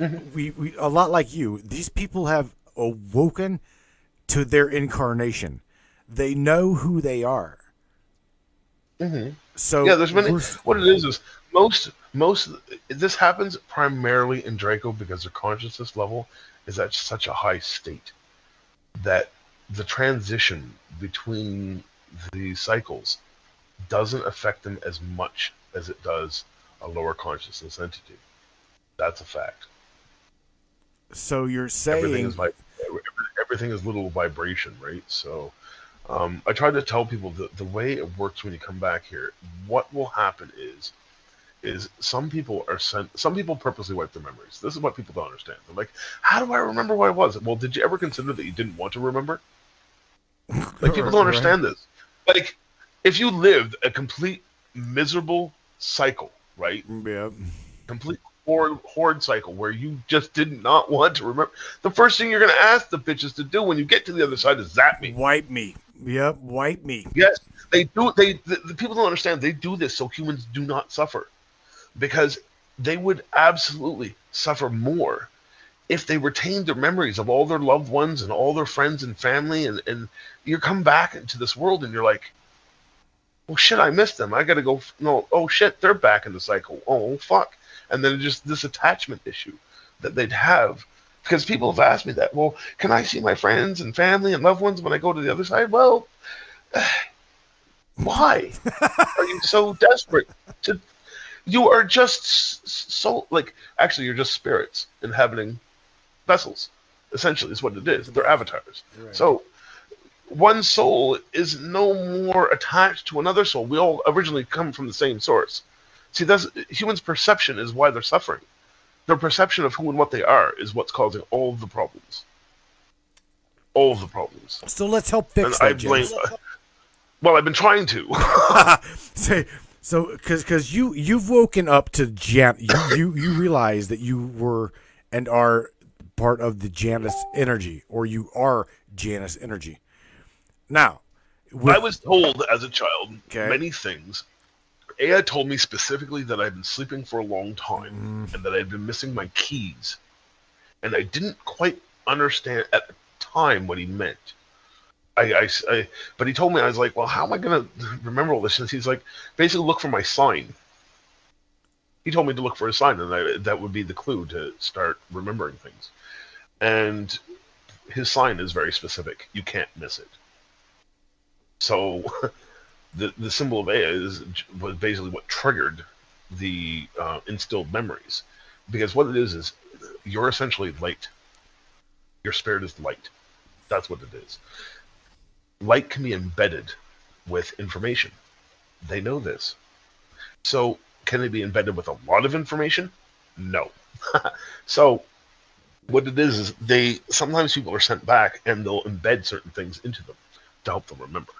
Mm-hmm. we we a lot like you, these people have awoken to their incarnation. They know who they are. Mm-hmm. So Yeah, there's many. What it is is most most this happens primarily in Draco because their consciousness level is at such a high state that the transition between the cycles doesn't affect them as much as it does a lower consciousness entity. That's a fact. So you're everything saying is vi- everything is little vibration, right? So um, I try to tell people that the way it works when you come back here, what will happen is is some people are sent some people purposely wipe their memories. This is what people don't understand. They're like, How do I remember what I was? Well, did you ever consider that you didn't want to remember? Like people don't Right. understand this. Like if you lived a complete miserable cycle, right? yeah. complete horde, horde cycle where you just did not want to remember. The first thing you're going to ask the bitches to do when you get to the other side is zap me. Wipe me. Yep, wipe me. Yes, they do. They the, the people don't understand. They do this so humans do not suffer, because they would absolutely suffer more if they retained their memories of all their loved ones and all their friends and family. And and you come back into this world and you're like, oh shit, I missed them. I got to go. No, oh shit, they're back in the cycle. Oh fuck, and then just this attachment issue that they'd have. Because people have asked me that. Well, can I see my friends and family and loved ones when I go to the other side? Well, why are you so desperate to you are just so like actually you're just spirits inhabiting vessels essentially is what it is they're avatars so one soul is no more attached to another soul we all originally come from the same source see that's humans perception is why they're suffering their perception of who and what they are is what's causing all of the problems all of the problems So let's help fix and that, i blame James. well i've been trying to Say so because because you you've woken up to Jan. You, you you realize that you were and are part of the Janus energy, or you are Janus energy. Now, with, I was told as a child Okay. many things. Ea told me specifically that I'd been sleeping for a long time mm. and that I'd been missing my keys. And I didn't quite understand at the time what he meant. I, I, I- but he told me, I was like, well, how am I going to remember all this? And he's like, basically look for my sign. He told me to look for a sign, and I, that would be the clue to start remembering things. And his sign is very specific. You can't miss it. So the the symbol of Ea is was basically what triggered the uh, instilled memories, because what it is is you're essentially light. Your spirit is light. That's what it is. Light can be embedded with information. They know this. So, can it be embedded with a lot of information? No. so, what it is is they sometimes people are sent back and they'll embed certain things into them to help them remember.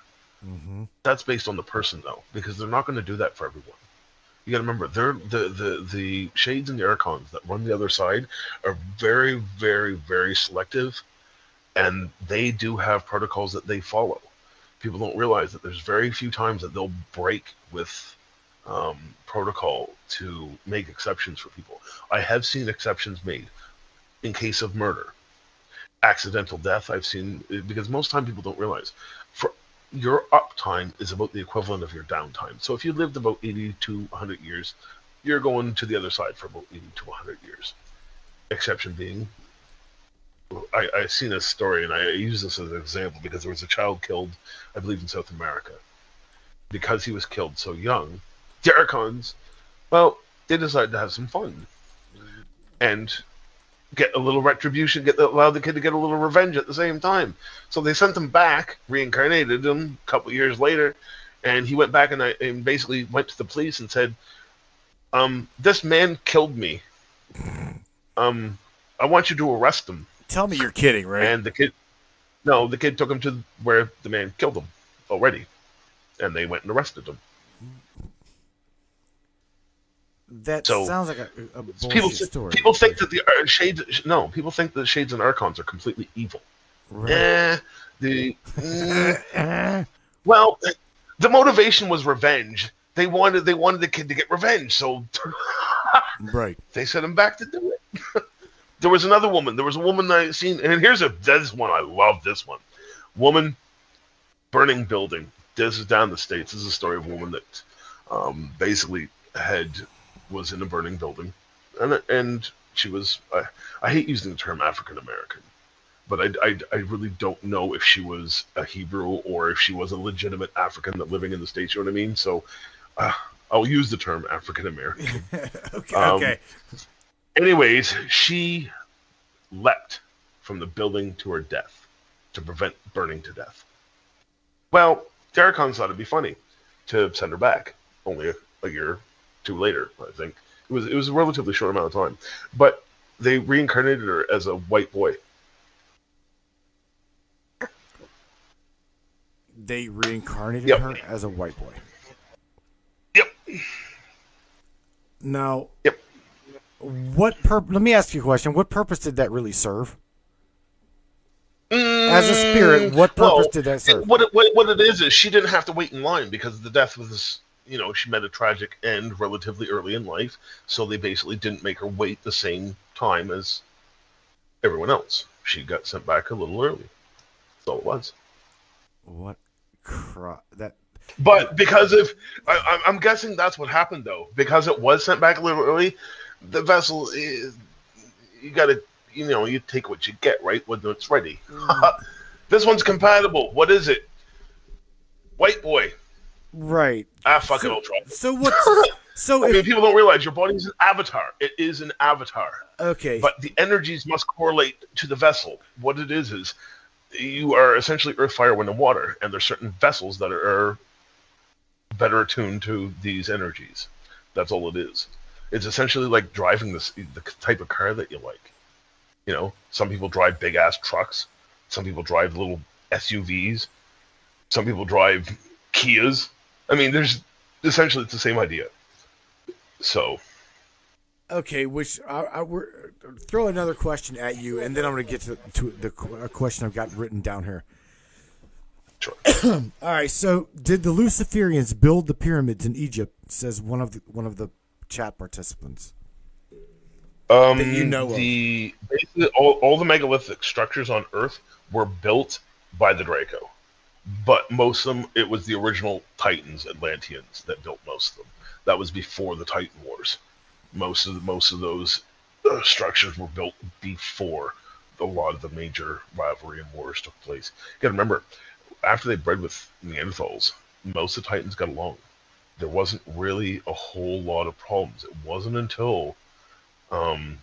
Mm-hmm. That's based on the person though, because they're not going to do that for everyone. You got to remember, they're the the the shades and the archons that run the other side are very, very, very selective, and they do have protocols that they follow. People don't realize that there's very few times that they'll break with um, protocol to make exceptions for people. I have seen exceptions made in case of murder, accidental death. I've seen because most time people don't realize for your uptime is about the equivalent of your downtime. So if you lived about 80 to 100 years, you're going to the other side for about 80 to 100 years. Exception being, I, I've seen a story and I use this as an example because there was a child killed, I believe, in South America. Because he was killed so young, the Archons, well, they decided to have some fun and get a little retribution, get allow the kid to get a little revenge at the same time. So they sent him back, reincarnated him a couple years later, and he went back and, I, and basically went to the police and said, um, "This man killed me. Um, I want you to arrest him." Tell me you're kidding, right? And the kid, no, the kid took him to where the man killed him already, and they went and arrested him. That so- sounds like a, a bullshit People, story. people think that the uh, shades, no, people think the shades and archons are completely evil. Right. Eh, the Eh, well, the motivation was revenge. They wanted they wanted the kid to get revenge, so right. they sent him back to do it. there was another woman. There was a woman I seen, and here's a this one I love. This one, woman, burning building. This is down the states. This is a story of a woman that um, basically had was in a burning building, and and she was. I, I hate using the term African American, but I, I I really don't know if she was a Hebrew or if she was a legitimate African that living in the states. You know what I mean? So. Uh, I'll use the term African American. okay. Um, okay. Anyways, she leapt from the building to her death to prevent burning to death. Well, Daracon thought it'd be funny to send her back. Only a, a year two later, I think. It was it was a relatively short amount of time. But they reincarnated her as a white boy. They reincarnated Yep. her as a white boy. Yep. Now, Yep. what Let me ask you a question. What purpose did that really serve? As a spirit, what purpose Mm, Well, did that serve? What it, what, what it is is she didn't have to wait in line because the death was, you know, she met a tragic end relatively early in life, so they basically didn't make her wait the same time as everyone else. She got sent back a little early. That's all it was. What? Cro- that But because of, I, I'm- I'm guessing that's what happened though. Because it was sent back a little early, the vessel is, you got to, you know, you take what you get, right, when it's ready. Mm. this one's compatible. What is it? White boy. Right. Ah, fuck it, So, I'll so what's so I mean, if, people don't realize your body's an avatar. It is an avatar, okay? but the energies must correlate to the vessel. What it is is you are essentially earth, fire, wind, and water, and there's certain vessels that are better attuned to these energies. That's all it is. It's essentially like driving this the type of car that you like. You know, some people drive big ass trucks. Some people drive little SUVs. Some people drive Kias. I mean, there's essentially it's the same idea. So Okay, which I, I we're, throw another question at you, and then I'm going to get to, to the a question I've got written down here. sure. All right, so did the Luciferians build the pyramids in Egypt? Says one of the one of the chat participants. Um, that you know the all, all the megalithic structures on Earth were built by the Draco, but most of them it was the original Titans, Atlanteans that built most of them. That was before the Titan Wars. Most of the, most of those uh, structures were built before a lot of the major rivalry and wars took place. You got to remember, after they bred with Neanderthals, most of the Titans got along. There wasn't really a whole lot of problems. It wasn't until um,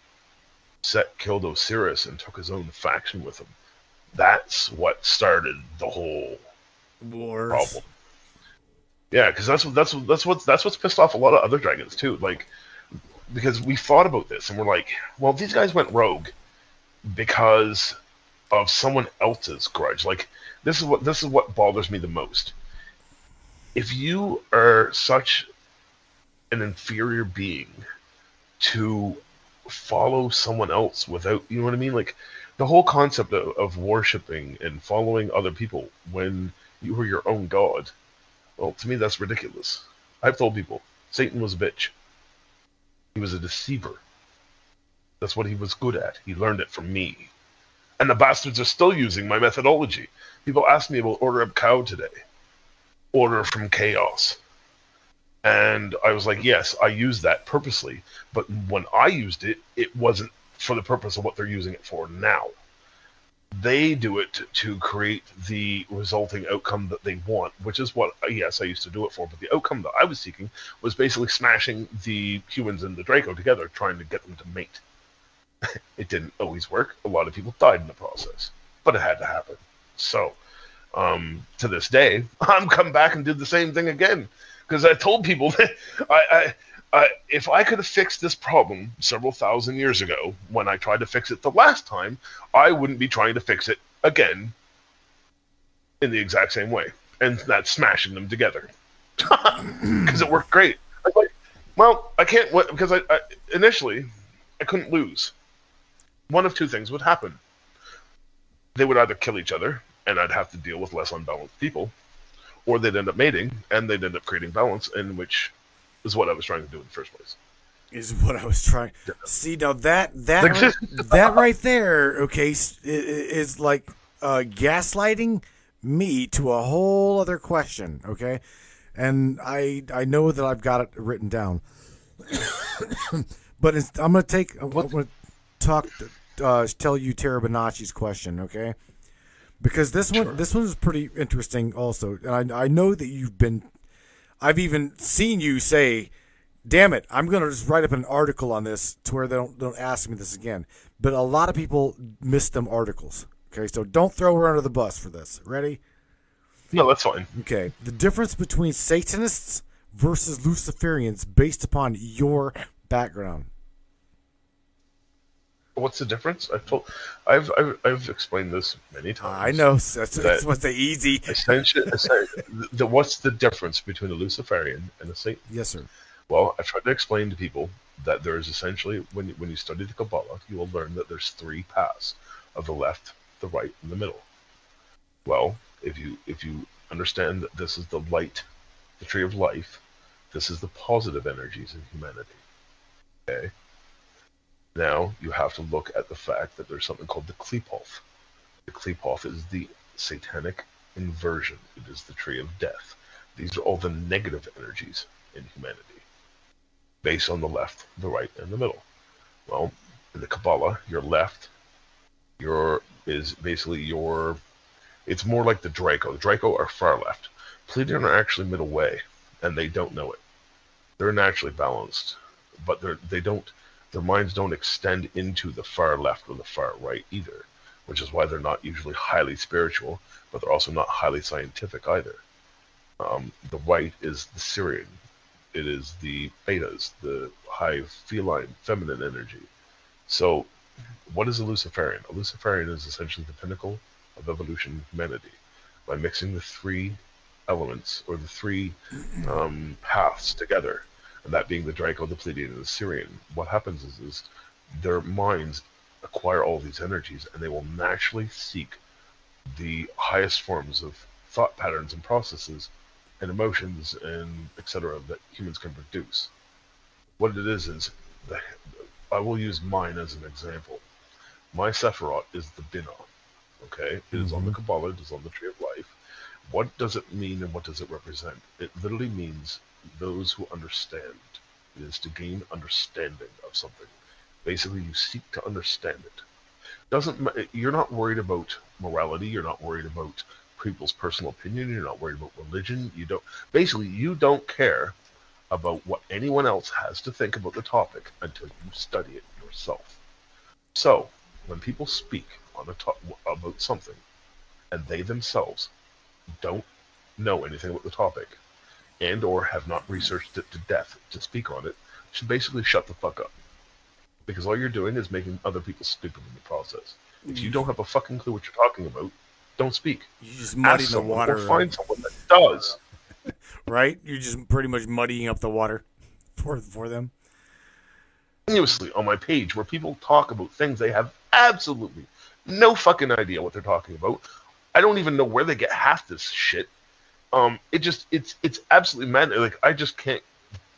Set killed Osiris and took his own faction with him. That's what started the whole Wars. problem. Yeah, because that's that's that's what that's what's pissed off a lot of other dragons too. Like, because we thought about this and we're like, well, these guys went rogue because of someone else's grudge. Like, this is what this is what bothers me the most. If you are such an inferior being to follow someone else without, you know what I mean? Like, the whole concept of, of worshiping and following other people when you were your own god well, to me, that's ridiculous. I've told people Satan was a bitch. He was a deceiver. That's what he was good at. He learned it from me. And the bastards are still using my methodology. People ask me about Ordo Ab Chao today. Order from Chaos. And I was like, yes, I used that purposely. But when I used it, it wasn't for the purpose of what they're using it for now they do it to create the resulting outcome that they want, which is what yes I used to do it for. But the outcome that I was seeking was basically smashing the humans and the Draco together, trying to get them to mate. it didn't always work. A lot of people died in the process, but it had to happen. So um, to this day, I'm come back and did the same thing again because I told people that I, I uh, if I could have fixed this problem several thousand years ago when I tried to fix it the last time, I wouldn't be trying to fix it again in the exact same way. And that's smashing them together. Because it worked great. I like, well, I can't, because I, I initially, I couldn't lose. One of two things would happen. They would either kill each other, and I'd have to deal with less unbalanced people, or they'd end up mating, and they'd end up creating balance, in which is what I was trying to do in the first place. Is what I was trying. See now that that right, that right there, okay, is, is like uh, gaslighting me to a whole other question, okay, and I I know that I've got it written down, but I'm gonna take I'm gonna talk uh, tell you Terabanachi's question, okay, because this one this one is pretty interesting also, and I I know that you've been I've even seen you say, "Damn it, I'm going to just write up an article on this to where they don't don't ask me this again." But a lot of people miss them articles. Okay, so don't throw her under the bus for this. Ready? No, that's fine. Okay, the difference between Satanists versus Luciferians based upon your background. What's the difference? I've told, I've, I've, I've explained this many ah, times. I know that's, that's what's the easy. Essentially, the, the, what's the difference between a Luciferian and a Satan? Yes, sir. Well, I've tried to explain to people that there is essentially when you, when you study the Kabbalah, you will learn that there's three paths of the left, the right, and the middle. Well, if you if you understand that this is the light, the tree of life, this is the positive energies in humanity. Okay now you have to look at the fact that there's something called the Qliphoth. The Qliphoth is the satanic inversion. It is the tree of death. These are all the negative energies in humanity, based on the left, the right, and the middle. Well, in the Kabbalah, your left, your is basically your. It's more like the Draco. The Draco are far left. Pleiadian are actually middle way, and they don't know it. They're naturally balanced, but they're they don't their minds don't extend into the far left or the far right either, which is why they're not usually highly spiritual, but they're also not highly scientific either. Um, the right is the Sirian, It is the betas, the high feline feminine energy. So, what is a Luciferian? A Luciferian is essentially the pinnacle of evolution in humanity. By mixing the three elements or the three um, paths together, and that being the Draco, the Pleiadian, and the Sirian. what happens is, is their minds acquire all these energies and they will naturally seek the highest forms of thought patterns and processes and emotions and etc. that humans can produce. What it is is, the, I will use mine as an example. My Sephiroth is the Binah. Okay, it mm-hmm. is on the mm-hmm. Kabbalah, it is on the Tree of Life. What does it mean and what does it represent? It literally means those who understand. It is to gain understanding of something. Basically, you seek to understand it. Doesn't you're not worried about morality. You're not worried about people's personal opinion. You're not worried about religion. You don't. Basically, you don't care about what anyone else has to think about the topic until you study it yourself. So, when people speak on a to- about something, and they themselves don't know anything about the topic, and or have not researched it to death to speak on it, should basically shut the fuck up. Because all you're doing is making other people stupid in the process. If you don't have a fucking clue what you're talking about, don't speak. You just muddy the water, or find someone that does. right? You're just pretty much muddying up the water for for them. continuously on my page where people talk about things they have absolutely no fucking idea what they're talking about. I don't even know where they get half this shit. Um, it just it's it's absolutely mad. Like I just can't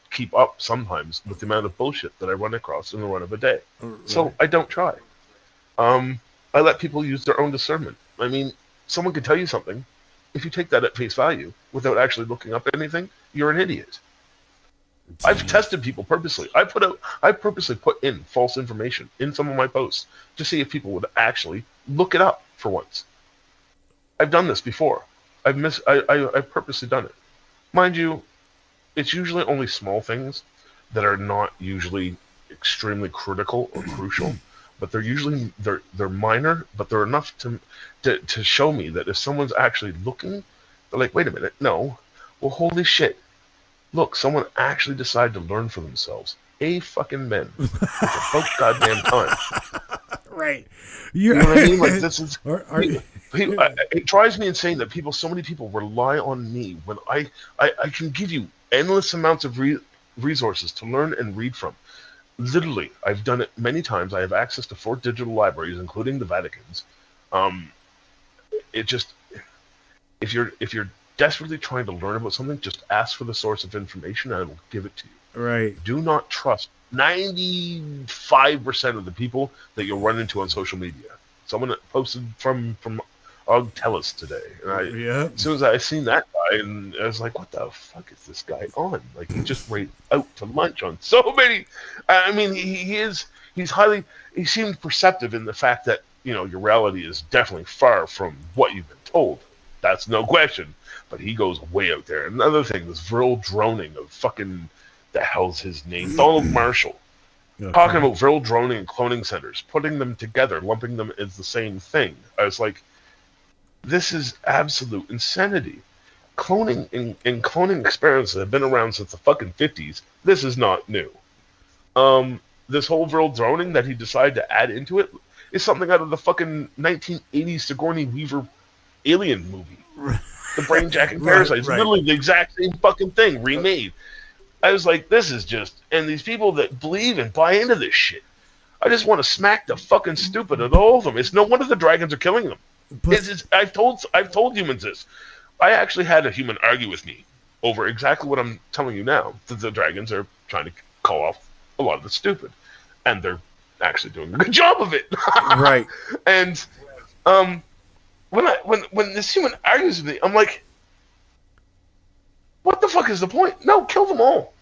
keep up sometimes with the amount of bullshit that I run across in the run of a day. So I don't try. Um, I let people use their own discernment. I mean, someone could tell you something. If you take that at face value without actually looking up anything, you're an idiot. I've tested people purposely. I put out, I purposely put in false information in some of my posts to see if people would actually look it up for once. I've done this before. I've miss, I, I, I've purposely done it. Mind you, it's usually only small things that are not usually extremely critical or crucial, but they're usually they're they're minor, but they're enough to to to show me that if someone's actually looking, they're like, wait a minute, no, well, holy shit, look, someone actually decided to learn for themselves. A fucking men. It's about goddamn time. Right. You know what I mean? Like this is. Are, are, People, I, it drives me insane that people, so many people, rely on me when I, I, I can give you endless amounts of re- resources to learn and read from. Literally, I've done it many times. I have access to four digital libraries, including the Vatican's. Um, it just, if you're if you're desperately trying to learn about something, just ask for the source of information, and I will give it to you. right. Do not trust ninety five percent of the people that you'll run into on social media. Someone posted from from Og Telus today, and I, Yeah. as soon as I seen that guy, and I was like, "What the fuck is this guy on?" Like he just right out to lunch on so many. I mean, he, he is he's highly he seemed perceptive in the fact that you know your reality is definitely far from what you've been told. That's no question. But he goes way out there. Another thing, this Vril droning of fucking the hell's his name, Donald Marshall talking about Vril droning and cloning centers, putting them together, lumping them as the same thing. I was like, this is absolute insanity. Cloning and, and cloning experiments that have been around since the fucking fifties. This is not new. Um, this whole Vril droning that he decided to add into it is something out of the fucking 1980s Sigourney Weaver alien movie. The brain jacking Right, parasites, right. literally the exact same fucking thing remade. I was like, this is just, and these people that believe and buy into this shit, I just want to smack the fucking stupid out of all of them. It's no wonder the dragons are killing them. But- It's, it's, I've told I've told humans this. I actually had a human argue with me over exactly what I'm telling you now. That the dragons are trying to call off a lot of the stupid, and they're actually doing a good job of it. Right. and um, when I when when this human argues with me, I'm like, what the fuck is the point? No, kill them all.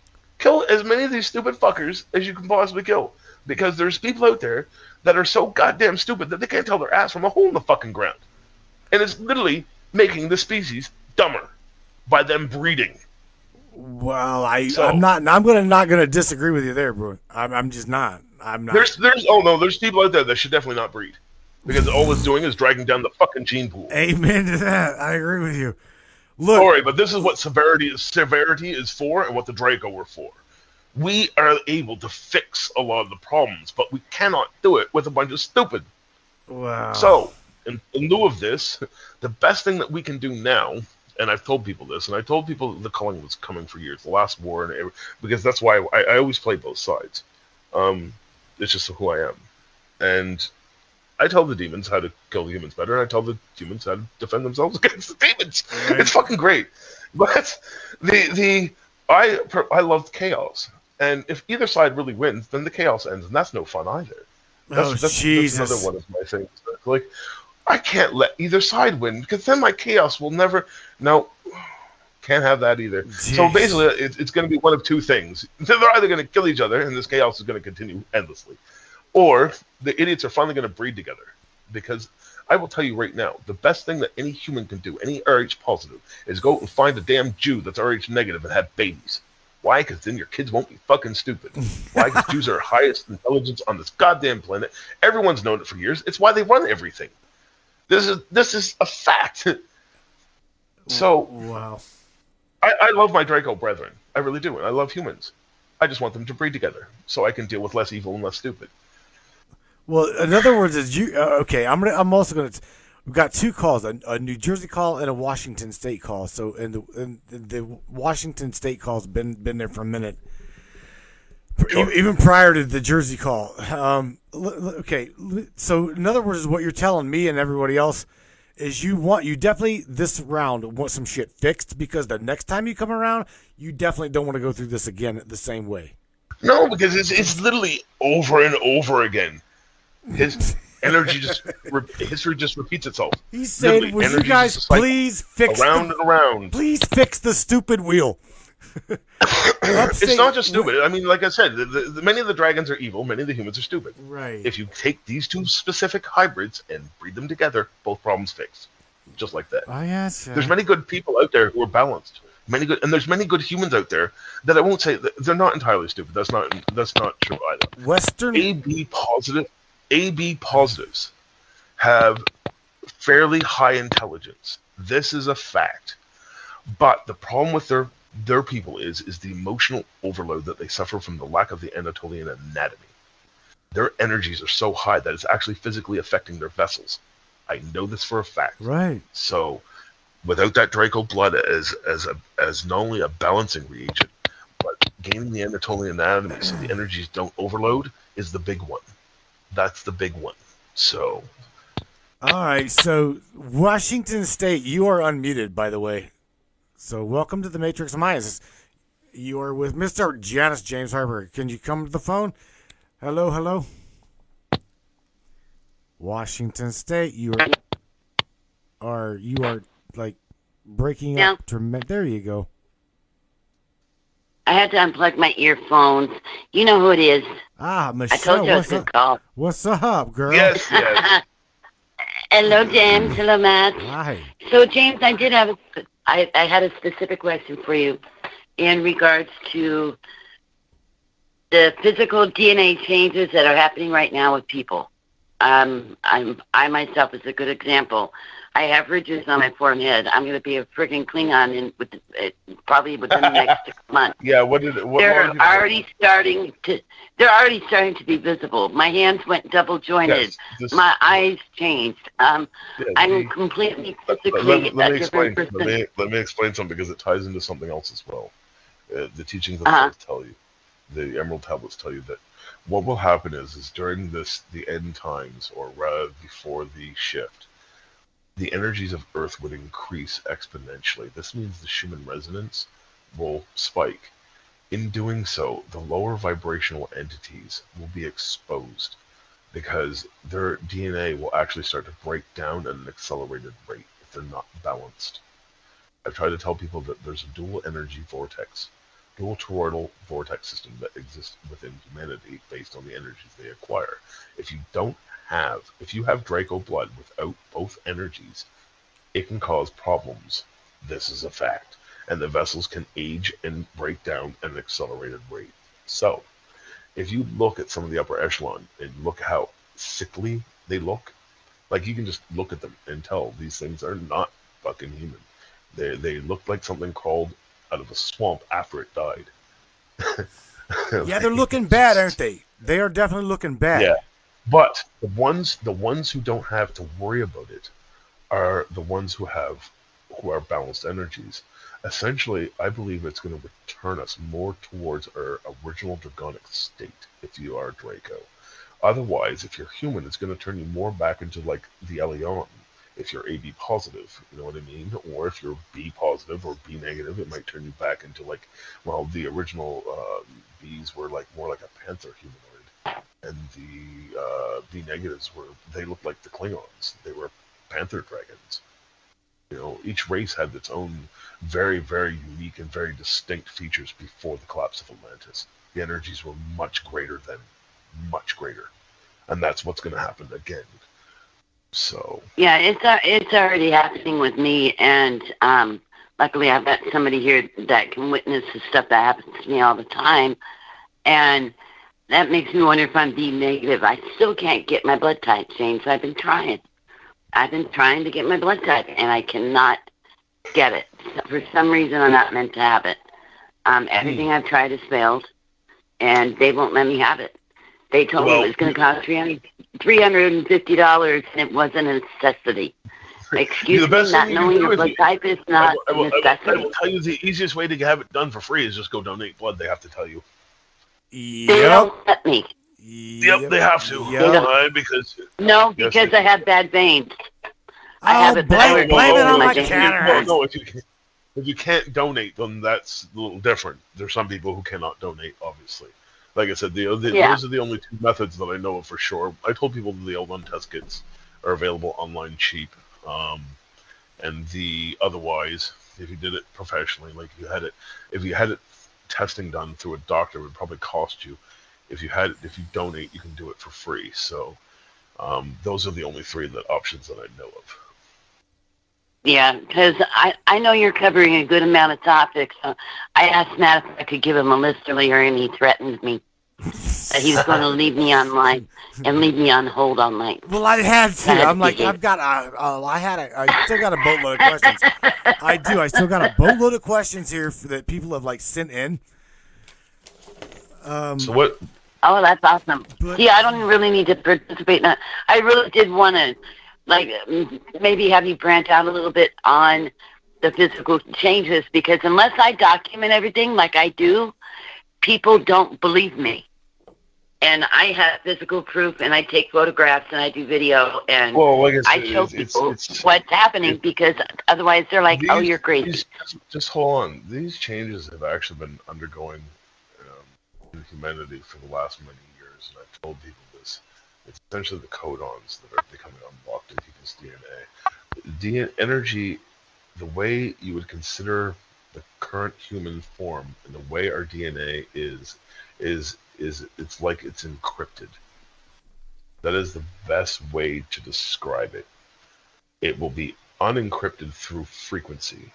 Kill as many of these stupid fuckers as you can possibly kill. Because there's people out there that are so goddamn stupid that they can't tell their ass from a hole in the fucking ground. And it's literally making the species dumber by them breeding. Well, I So- I'm not I'm gonna not gonna disagree with you there, bro. I'm I'm just not. I'm not. There's there's oh no, there's people out there that should definitely not breed. Because all it's doing is dragging down the fucking gene pool. Amen to that. I agree with you. Look, Sorry, but this is what severity is severity is for and what the Draco were for. We are able to fix a lot of the problems, but we cannot do it with a bunch of stupid. wow. So, in, in lieu of this, the best thing that we can do now, and I've told people this, and I told people the culling was coming for years, the last war, and every, because that's why I, I always play both sides. Um, it's just who I am, and I tell the demons how to kill the humans better, and I tell the humans how to defend themselves against the demons. Right. It's fucking great, but the the I I love chaos, and if either side really wins, then the chaos ends, and that's no fun either. That's, oh that's, that's another one of my things. Like, I can't let either side win because then my chaos will never. No, can't have that either. So basically, it, it's going to be one of two things. They're either going to kill each other, and this chaos is going to continue endlessly, or the idiots are finally going to breed together. Because I will tell you right now, the best thing that any human can do, any RH positive, is go out and find a damn Jew that's RH negative and have babies. Why? Because then your kids won't be fucking stupid. Why? Because Jews are highest intelligence on this goddamn planet. Everyone's known it for years. It's why they run everything. This is this is a fact. so Wow. I, I love my Draco brethren. I really do. and I love humans. I just want them to breed together so I can deal with less evil and less stupid. Well, in other words, is you uh, okay? I'm gonna. I'm also gonna. We've got two calls: a, a New Jersey call and a Washington State call. So, and the, and the Washington State call's been been there for a minute, Sure. Even prior to the Jersey call. Um, okay, so in other words, what you're telling me and everybody else is you want you definitely this round want some shit fixed because the next time you come around, you definitely don't want to go through this again the same way. No, because it's it's literally over and over again. His energy just re- history just repeats itself. He said, Literally, "Would you guys a please fix around the and around. please fix the stupid wheel. It's not just stupid. I mean, like I said, the, the, many of the dragons are evil. Many of the humans are stupid. Right. If you take these two specific hybrids and breed them together, both problems fixed, just like that. oh yes. There's many good people out there who are balanced. Many good, and there's many good humans out there that I won't say that they're not entirely stupid. That's not that's not true either. Western. AB positive, AB positives have fairly high intelligence. This is a fact. But the problem with their their people is is the emotional overload that they suffer from the lack of the Anatolian anatomy. Their energies are so high that it's actually physically affecting their vessels. I know this for a fact. Right. So, without that Draco blood as as a as not only a balancing reagent, but gaining the Anatolian anatomy so the energies don't overload is the big one. That's the big one. So, All right. So Washington State, you are unmuted, by the way. So welcome to the Matrix of Mayas. You are with Mr. Janus James Harper. Can you come to the phone? Hello, hello. Washington State, you are are you are like breaking Yeah. up. Trem- there you go. I had to unplug my earphones. You know who it is. Ah, I Michelle, told you I was what's up? call. What's up, girl? yes, yes. Hello, James. Hello, Matt. Hi. So, James, I did have a, I, I had a specific question for you in regards to the physical DNA changes that are happening right now with people. Um, I'm, I myself is a good example. I have ridges on my forehead. I'm going to be a friggin' Klingon in with, uh, probably within the next six months. Yeah, what did what they're already starting to they're already starting to be visible. My hands went double jointed. yes, My eyes changed. Um, yeah, I'm completely physically let- let a me explain. person. Let me let me explain something because it ties into something else as well. Uh, the teachings of Uh-huh. tell you, the Emerald Tablets tell you that what will happen is is during this the end times or rather before the shift, the energies of Earth would increase exponentially. This means the Schumann resonance will spike. In doing so, the lower vibrational entities will be exposed because their DNA will actually start to break down at an accelerated rate if they're not balanced. I've tried to tell people that there's a dual energy vortex, dual toroidal vortex system that exists within humanity based on the energies they acquire. If you don't have, if you have Draco blood without both energies, it can cause problems. This is a fact. And the vessels can age and break down at an accelerated rate. So, if you look at some of the upper echelon and look how sickly they look, like you can just look at them and tell these things are not fucking human. They they look like something crawled out of a swamp after it died. Yeah, they're looking bad, aren't they? They are definitely looking bad. Yeah. But the ones the ones who don't have to worry about it are the ones who have who are balanced energies. Essentially, I believe it's going to return us more towards our original dragonic state if you are Draco. Otherwise, if you're human, it's going to turn you more back into like the Elion if you're AB positive, you know what I mean? Or if you're B positive or B negative, it might turn you back into like, well, the original uh, Bs were like more like a panther humanoid, and the uh, negatives were they looked like the Klingons. They were panther dragons. You know, each race had its own very, very unique and very distinct features before the collapse of Atlantis. The energies were much greater than, much greater, and that's what's going to happen again. So Yeah, it's uh, it's already happening with me, and um, luckily I've got somebody here that can witness the stuff that happens to me all the time, and that makes me wonder if I'm being negative. I still can't get my blood type changed. I've been trying. I've been trying to get my blood type, and I cannot get it. For some reason, I'm not meant to have it. Um, everything I've tried has failed, and they won't let me have it. They told Well, me it was going to cost three hundred and fifty dollars, and it wasn't a necessity. Excuse me, not thing you can knowing your blood type is I not will, I, will, a I, will, I will tell you the easiest way to have it done for free is just go donate blood. They have to tell you. They don't let me. Yep, they have to. Yep. Why? Because No, Yes, because they I have bad veins. I Oh, have it blame, backwards. blame it on My my veins. no, no. If you if you can't donate, then that's a little different. There's some people who cannot donate, obviously. Like I said, the, the Yeah. those are the only two methods that I know of for sure. I told people the L1 test kits are available online cheap, um, and the otherwise, if you did it professionally, like you had it, if you had it testing done through a doctor, would probably cost you. If you had if you donate, you can do it for free. So um, those are the only three that options that I know of. Yeah, because I, I know you're covering a good amount of topics. So I asked Matt if I could give him a list earlier, and he threatened me that he was going to leave me on online and leave me on hold online. Well, I had to. I had I'm to like, get I've got a, uh, I had a, I still got a boatload of questions. I do. I still got a boatload of questions here for, that people have like sent in. Um, So what Oh, that's awesome. But- See, I don't really need to participate in that. I really did want to, like, maybe have you branch out a little bit on the physical changes because unless I document everything like I do, people don't believe me. And I have physical proof, and I take photographs, and I do video, and Well, like I I show it's, it's, people it's what's happening because otherwise they're like, "Oh, you're crazy." these- just hold on. These changes have actually been undergoing um, in humanity for the last many years, and I've told people this. It's essentially the codons that are becoming unlocked in people's DNA. DNA energy, the way you would consider the current human form and the way our DNA is, is is it's like it's encrypted. That is the best way to describe it. It will be unencrypted through frequency,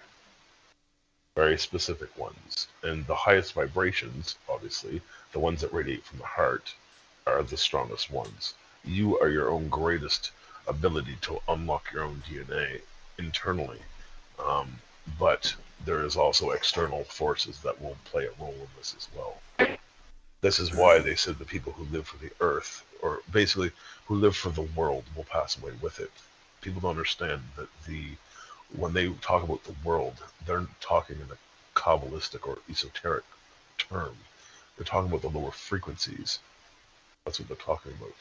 very specific ones. And the highest vibrations, obviously, the ones that radiate from the heart, are the strongest ones. You are your own greatest ability to unlock your own DNA internally. Um, but there is also external forces that will play a role in this as well. This is why they said the people who live for the earth, or basically who live for the world, will pass away with it. People don't understand that the when they talk about the world, they're talking in a kabbalistic or esoteric term. They're talking about the lower frequencies. That's what they're talking about.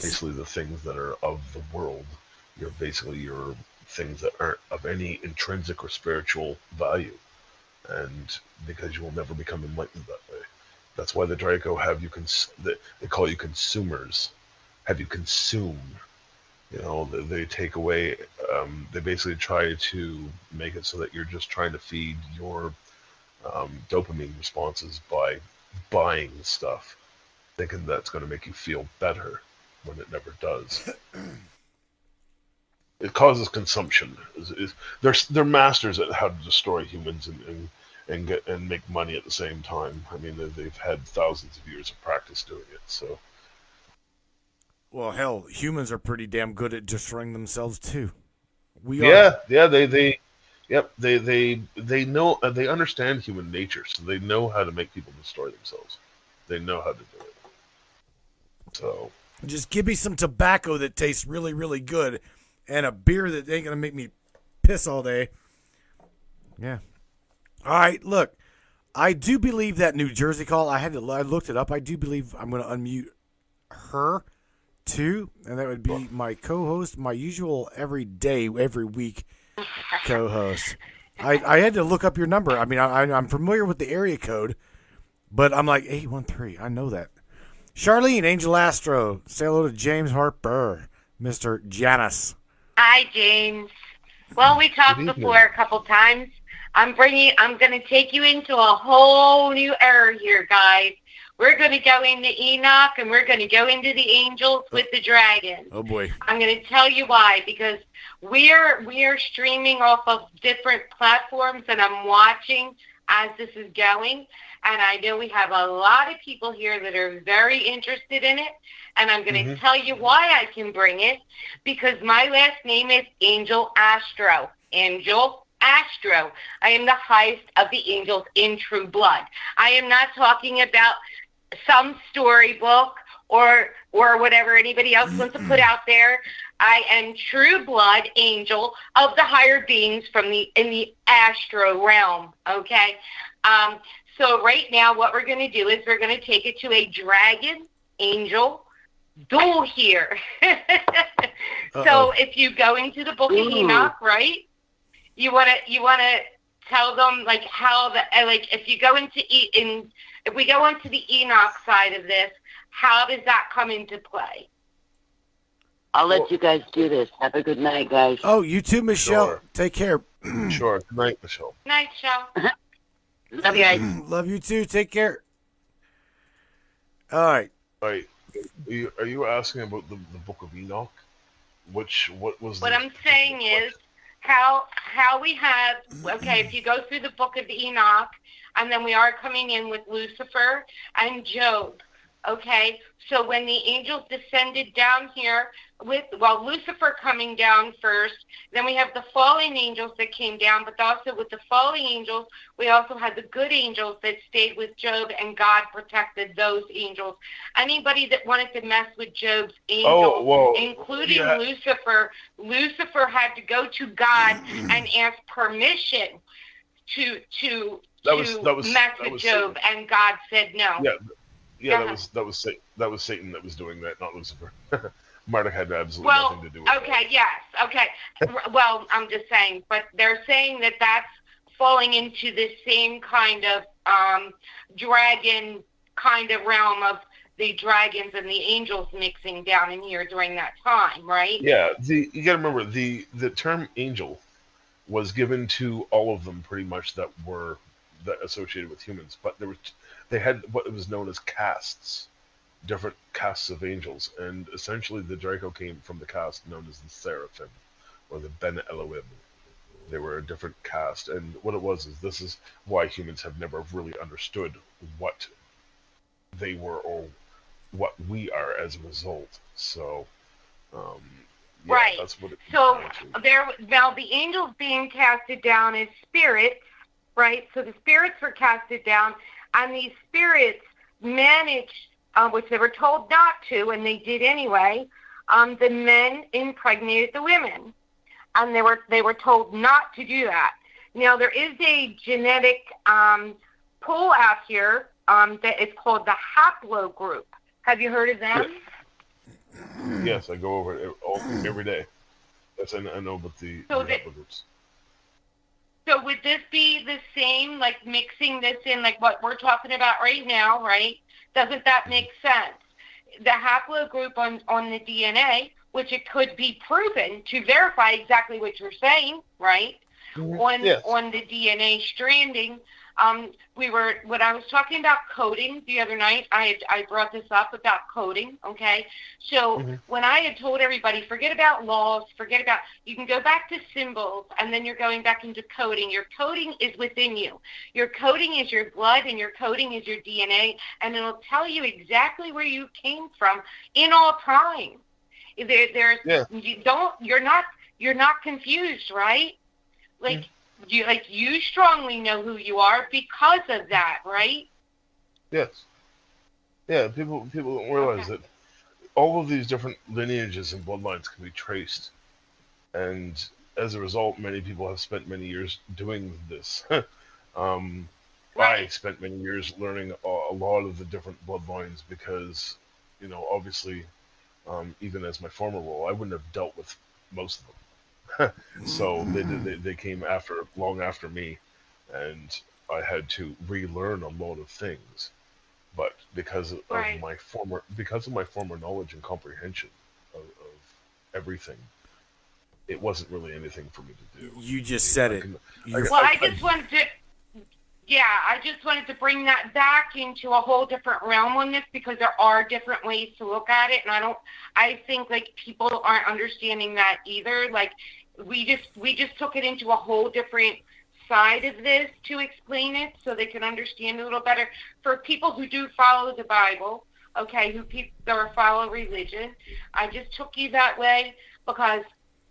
Basically, the things that are of the world. You're basically your things that aren't of any intrinsic or spiritual value, and because you will never become enlightened that way. That's why the Draco have you cons- they, call you consumers, have you consume. You know, they take away. Um, they basically try to make it so that you're just trying to feed your um, dopamine responses by buying stuff, thinking that's going to make you feel better when it never does. it causes consumption. Is, is, they're they're masters at how to destroy humans and, and and get and make money at the same time. I mean, they- they've had thousands of years of practice doing it. So well, hell, humans are pretty damn good at destroying themselves too. We are. yeah, yeah, they they, yep, they they they know uh, they understand human nature, so they know how to make people destroy themselves. They know how to do it. So Just give me some tobacco that tastes really, really good, and a beer that ain't gonna make me piss all day. Yeah. All right. Look, I do believe that New Jersey call. I had to. I looked it up. I do believe I'm gonna unmute her too, and that would be my co-host, my usual every day, every week co-host. I, I had to look up your number. I mean, I, I'm familiar with the area code, but I'm like eight one three. I know that. Charlene, Angel Astro, say hello to James Harper, Mr. Janus. Hi, James. Well, we talked before a couple times. I'm bringing. I'm going to take you into a whole new era here, guys. we're going to go into Enoch and we're going to go into the angels oh. with the dragon. Oh boy. I'm going to tell you why because we're we're streaming off of different platforms and I'm watching as this is going and I know we have a lot of people here that are very interested in it and I'm going to Mhm. tell you why I can bring it because my last name is Angel Astro. Angel Astro. I am the highest of the angels in true blood. I am not talking about some storybook or or whatever anybody else wants to put out there. I am true blood angel of the higher beings from the in the astro realm. Okay. Um, so right now, what we're going to do is we're going to take it to a dragon angel duel here. so if you go into the book of Enoch, right? You want to you want to tell them like how the uh, like if you go into e- in if we go into the Enoch side of this, how does that come into play? I'll let Well- you guys do this. Have a good night, guys. Oh, you too, Michelle. Sure. Take care. Sure. Good night, Michelle. Night show. Love you guys. Love you too. Take care. All right. All right. Are you, are you asking about the, the Book of Enoch? Which what was? What the I'm saying is how how we have okay, if you go through the book of Enoch and then we are coming in with Lucifer and Job. Okay? So when the angels descended down here with well Lucifer coming down first, then we have the fallen angels that came down, but also with the fallen angels, we also had the good angels that stayed with Job and God protected those angels. Anybody that wanted to mess with Job's oh, angels Oh including yeah. Lucifer. Lucifer had to go to God and ask permission to to That to that was- mess with was Job, and God said no. Yeah, yeah, that was that was that was Satan that was doing that, not Lucifer. Marduk had absolutely Well, nothing to do with okay, yes, okay. Well, I'm just saying, but they're saying that that's falling into the same kind of um, dragon kind of realm of the dragons and the angels mixing down in here during that time, right? Yeah, the you got to remember the the term angel was given to all of them pretty much that were that associated with humans, but there were t- they had what was known as castes, different castes of angels, and essentially the Draco came from the caste known as the Seraphim or the Ben Elohim. They were a different caste, and what it was is this is why humans have never really understood what they were or what we are as a result. So, um, yeah, Right. That's what it So there now the angels being casted down as spirits, right? So the spirits were casted down, and these spirits managed, uh, which they were told not to, and they did anyway. Um, the men impregnated the women, and they were they were told not to do that. Now there is a genetic um, pool out here um, that is called the haplogroup. Have you heard of them? Yes, I go over it all, every day. Yes, I know, I know about the, So the the- haplogroups. So would this be the same, like mixing this in, like what we're talking about right now, right? Doesn't that make sense? The haplogroup on on the DNA, which it could be proven to verify exactly what you're saying, right? Mm-hmm. On Yes. on the DNA stranding, um, we were when I was talking about coding the other night. I had, I brought this up about coding. Okay, so Mhm. when I had told everybody, forget about laws, forget about you can go back to symbols, and then you're going back into coding. Your coding is within you. Your coding is your blood, and your coding is your DNA, and it'll tell you exactly where you came from in all time. There, there's Yeah. you don't you're not you're not confused, right? Like you like you strongly know who you are because of that, right? Yes. Yeah, people people don't realize that all of these different lineages and bloodlines can be traced, and as a result, many people have spent many years doing this. um, I spent many years learning a, a lot of the different bloodlines because, you know, obviously, um, even as my former role, I wouldn't have dealt with most of them. so they, they mm. they came after long after me, and I had to relearn a lot of things. But because of Right. my former because of my former knowledge and comprehension of, of everything, it wasn't really anything for me to do. You just said I it. can- You- Well, I I- just wanted to yeah, I just wanted to bring that back into a whole different realm on this because there are different ways to look at it, and I don't. I think like people aren't understanding that either. Like we just we just took it into a whole different side of this to explain it so they can understand a little better. For people who do follow the Bible, okay, who people or follow religion, I just took you that way because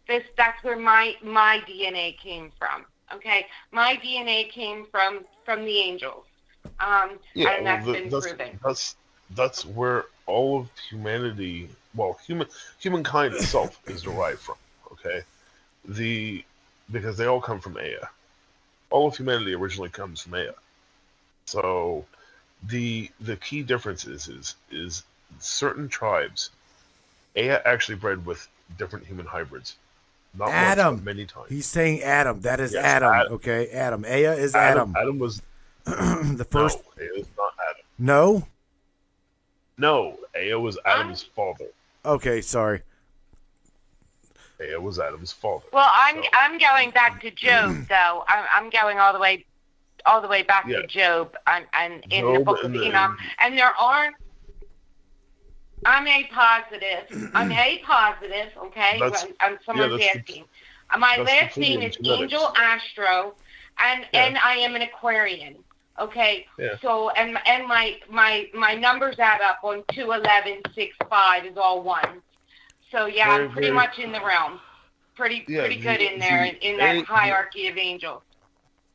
this that's where my my DNA came from. Okay, my DNA came from from the angels, um, Yeah, and that's well, the- been that's, proven. that's that's where all of humanity, well, human humankind itself is derived from. Okay, the because they all come from Ea. All of humanity originally comes from Ea. So, the the key difference is is is certain tribes. Ea actually bred with different human hybrids. Not once, Adam. but many times. He's saying Adam. That is Yes, Adam. Adam. Okay, Adam. Ea is Adam, Adam. Adam was the first. no, Ea is not Adam. No. No, Ea was Adam's father. Okay, sorry. Ea was Adam's father. Well, I'm So- I'm going back to Job though. I'm I'm going all the way all the way back Yeah. to Job and, and in the book of Enoch. And there are I'm a positive. I'm a positive, okay? That's- um, someone's yeah, asking. Uh, My last the name is genetics. Angel Astro and Yeah. and I am an Aquarian. Okay. Yeah. So and and my my my numbers add up on two eleven six five is all one. So yeah, Very, I'm pretty very- much in the realm. Pretty Yeah, pretty good the- in there the in, in that A- hierarchy of angels.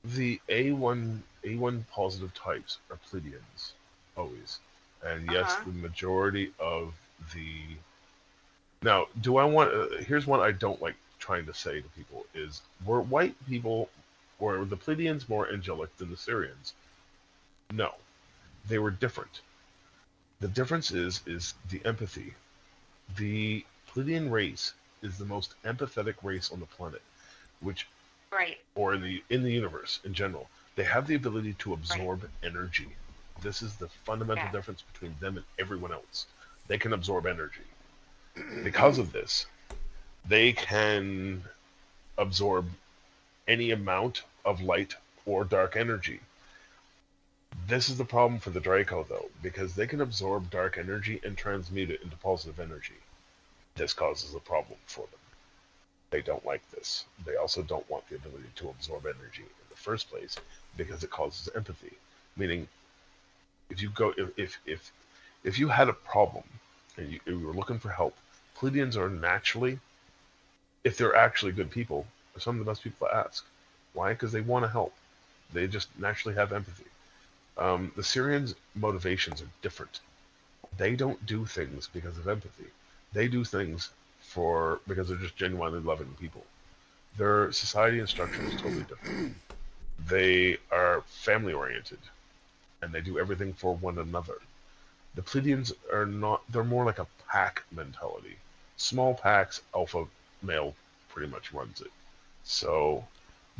The A1 A1 positive types are Pleiadians, always, and yes, Uh-huh. the majority of the. Now, do I want? Uh, here's one I don't like trying to say to people: is were white people, or were the Pleiadians more angelic than the Sirians? No, they were different. The difference is is the empathy. The Pleiadian race is the most empathetic race on the planet, which Right. or in the in the universe in general, they have the ability to absorb energy. This is the fundamental Yeah. difference between them and everyone else. They can absorb energy. Because of this, they can absorb any amount of light or dark energy. This is the problem for the Draco, though, because they can absorb dark energy and transmute it into positive energy. This causes a problem for them they don't like this. They also don't want the ability to absorb energy in the first place because it causes empathy. Meaning, if you go, if if if, if you had a problem and you, you were looking for help, Pleiadians are naturally, if they're actually good people, some of the best people to ask. Why? Because they want to help. They just naturally have empathy. Um, the Sirians' motivations are different. They don't do things because of empathy. They do things for because they're just genuinely loving people. Their society and structure is totally different. They are family oriented, and they do everything for one another. The Pleiadians are not; they're more like a pack mentality. Small packs, alpha male pretty much runs it. So,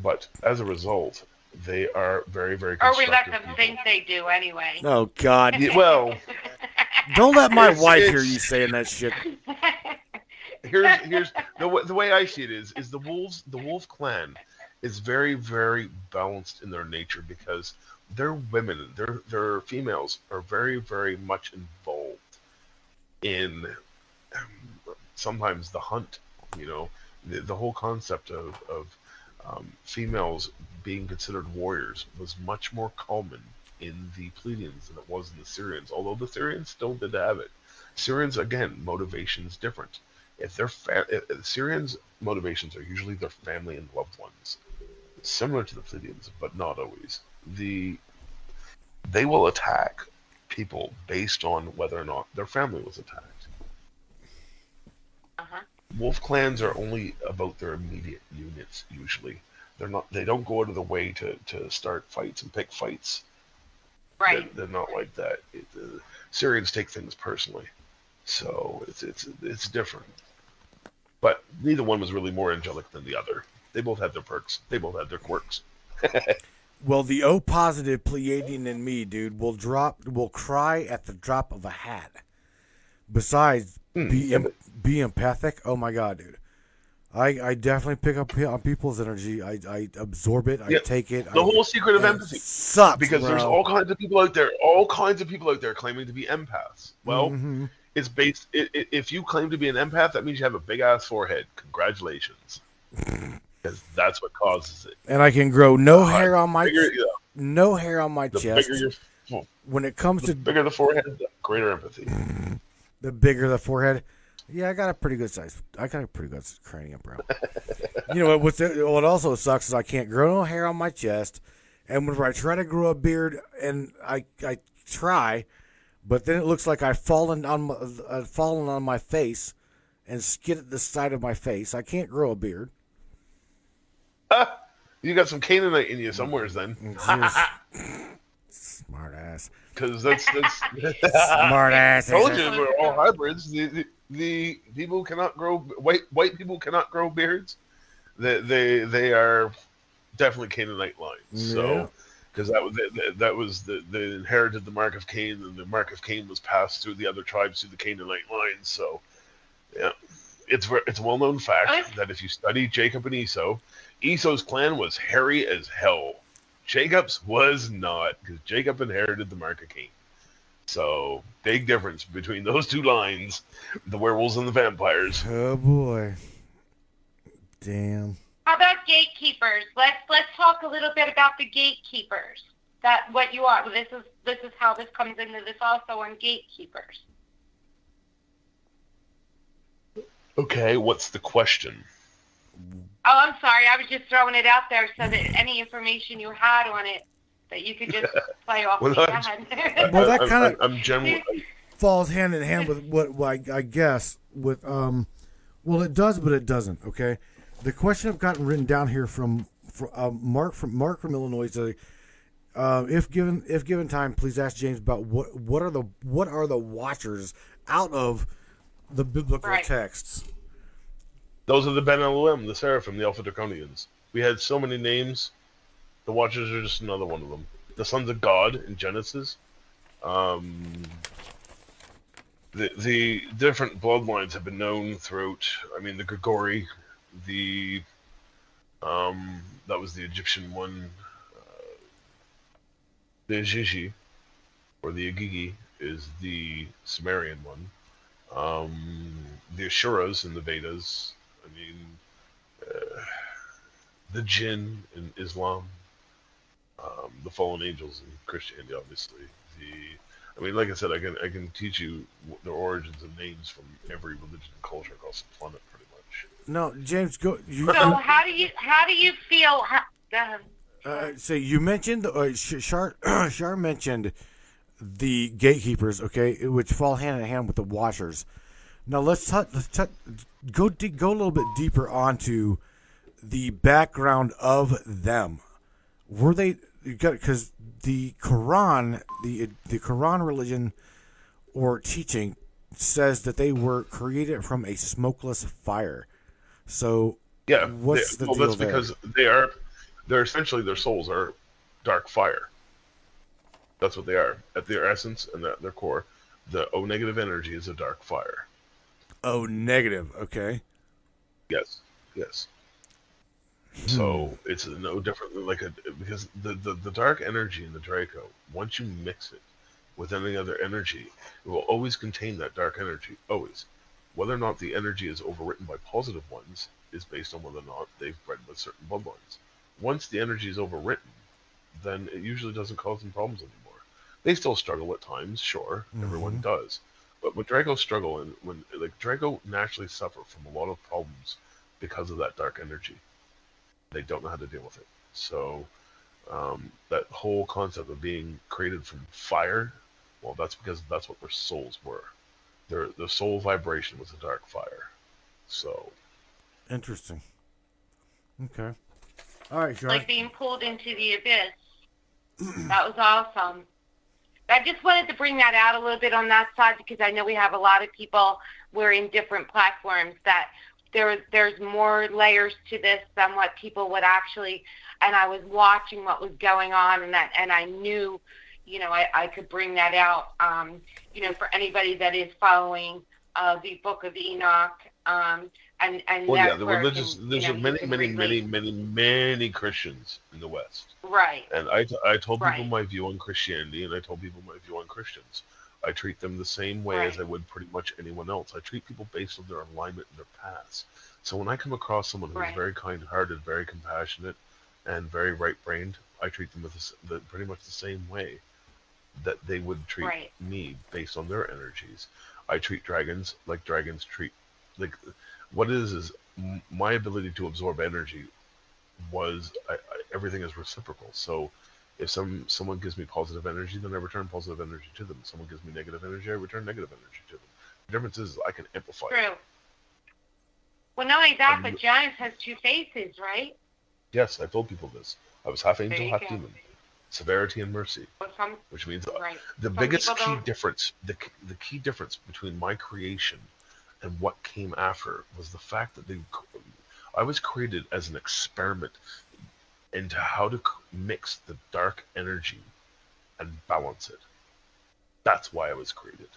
but as a result, they are very, very Or we let them people. think they do anyway. Oh God! Yeah, well, Don't let my It's- wife it's- hear you saying that shit. here's here's the the way I see it is is the wolves the wolf clan is very very balanced in their nature because their women their their females are very very much involved in um, sometimes the hunt you know the, the whole concept of of um, females being considered warriors was much more common in the Pleiadians than it was in the Sirians although the Sirians still did have it Sirians again motivations different if their fa- if Sirians' motivations are usually their family and loved ones, similar to the Pleiadians, but not always. The they will attack people based on whether or not their family was attacked. Uh-huh. Wolf clans are only about their immediate units usually. They're not. They don't go out of the way to, to start fights and pick fights. Right. They're, they're not like that. It, uh, Sirians take things personally, so it's it's it's different. But neither one was really more angelic than the other. They both had their perks. They both had their quirks. Well, the O positive Pleiadian in me, dude, will drop, will cry at the drop of a hat. Besides, Hmm, be em- be empathic. Oh my god, dude. I, I definitely pick up on people's energy. I, I absorb it. I Yeah, take it. The I, whole secret of empathy. sucks because there's all kinds of people out there, all kinds of people out there claiming to be empaths. Well, Mhm. it's based. i i if you claim to be an empath, that means you have a big ass forehead. Congratulations, because that's what causes it. and I can grow no God, hair on my Bigger, yeah, no hair on my the chest. bigger your, when it comes the to bigger the forehead, the greater empathy. the bigger the forehead, yeah, I got a pretty good size. I got a pretty good cranium, bro. you know what? What also sucks is I can't grow no hair on my chest, and whenever I try to grow a beard, and I I try, but then it looks like I've fallen on my, I've fallen on my face, and skidded the side of my face. I can't grow a beard. You got some Canaanite in you somewheres then, mm, mm, mm. Smart ass. because that's that's. Smart ass. told you we're all hybrids. The, the, the people cannot grow white white people cannot grow beards. They they they are definitely Canaanite lines. Yeah. So because that was that, that was the they inherited the mark of Cain, and the mark of Cain was passed through the other tribes through the Canaanite lines. So yeah, it's it's a well known fact Okay. that if you study Jacob and Esau, Esau's clan was hairy as hell. Jacob's was not because Jacob inherited the mark of Cain. So big difference between those two lines, the werewolves and the vampires. Oh boy. Damn. How about gatekeepers? Let's let's talk a little bit about the gatekeepers. That what you are. This is this is how this comes into this also on gatekeepers. Okay, what's the question? Oh, I'm sorry. I was just throwing it out there so that any information you had on it that you could just play off Well, the I'm- head. Well, that kinda- I'm, I'm generally falls hand in hand with what well, I, I guess with um well it does but it doesn't okay the question i've gotten written down here from, from uh, mark from mark from illinois is uh, if given if given time please ask james about what what are the what are the watchers out of the biblical Right. texts those are the Ben Elohim, the Seraphim, the Alpha Draconians. We had so many names. The Watchers are just another one of them. The sons of God in Genesis. Um, the the different bloodlines have been known throughout. I mean, the Grigori, the um, that was the Egyptian one. Uh, the Ajiji, or the Agigi, is the Sumerian one. Um, the Asuras in the Vedas. I mean, uh, the Jinn in Islam. Um, the fallen angels in Christianity, obviously. The, I mean, like I said, I can I can teach you w- the origins of names from every religion and culture across the planet, pretty much. no james go you so how do you how do you feel? How, uh, Uh, so you mentioned, uh, Sh- Shar, Shar mentioned the gatekeepers, okay, which fall hand in hand with the watchers. Now let's touch, let's touch, go de- go a little bit deeper onto the background of them. Were they because the Quran, the the Quran religion or teaching says that they were created from a smokeless fire. So Yeah, What's they- the well, deal that's there? because they are, they're essentially their souls are dark fire. That's what they are at their essence and at their core. The O negative energy is a dark fire. Oh negative, okay. Yes, yes. Hmm. So it's no different than like a because the, the the dark energy in the Draco. Once you mix it with any other energy, it will always contain that dark energy. Always. Whether or not the energy is overwritten by positive ones is based on whether or not they've bred with certain bloodlines. Once the energy is overwritten, then it usually doesn't cause them problems anymore. They still struggle at times, sure, mm-hmm. everyone does. But when Draco struggle and when like Draco naturally suffer from a lot of problems because of that dark energy. They don't know how to deal with it. So um, that whole concept of being created from fire, well, that's because that's what their souls were. Their their soul vibration was a dark fire. So Interesting. Okay. All right, Shar. like being pulled into the abyss. that was awesome. I just wanted to bring that out a little bit on that side because I know we have a lot of people wearing different platforms that there there's more layers to this than what people would actually and I was watching what was going on and that and I knew you know I, I could bring that out um, you know for anybody that is following uh, the book of Enoch um, and and Well, yeah, the religious. can, you There's know, many, many, many, many, many Christians in the West, Right. and I, I told people Right. my view on Christianity, and I told people my view on Christians. I treat them the same way as I would pretty much anyone else. I treat people based on their alignment and their paths. So when I come across someone who's Right. very kind-hearted, very compassionate, and very right-brained, I treat them with the, the, pretty much the same way that they would treat Right. me based on their energies. I treat dragons like dragons treat like what it is is my ability to absorb energy was I, I, everything is reciprocal. So if some someone gives me positive energy, then I return positive energy to them. someone gives me negative energy, I return negative energy to them. The difference is I can amplify. it. True. Well, not only that, but Janus has two faces, right? Yes, I told people this. I was half angel, half go. demon. Severity and mercy, Well, some which means right. the Some biggest key don't- difference the, the key difference between my creation and what came after was the fact that they i was created as an experiment into how to mix the dark energy and balance it. That's why i was created.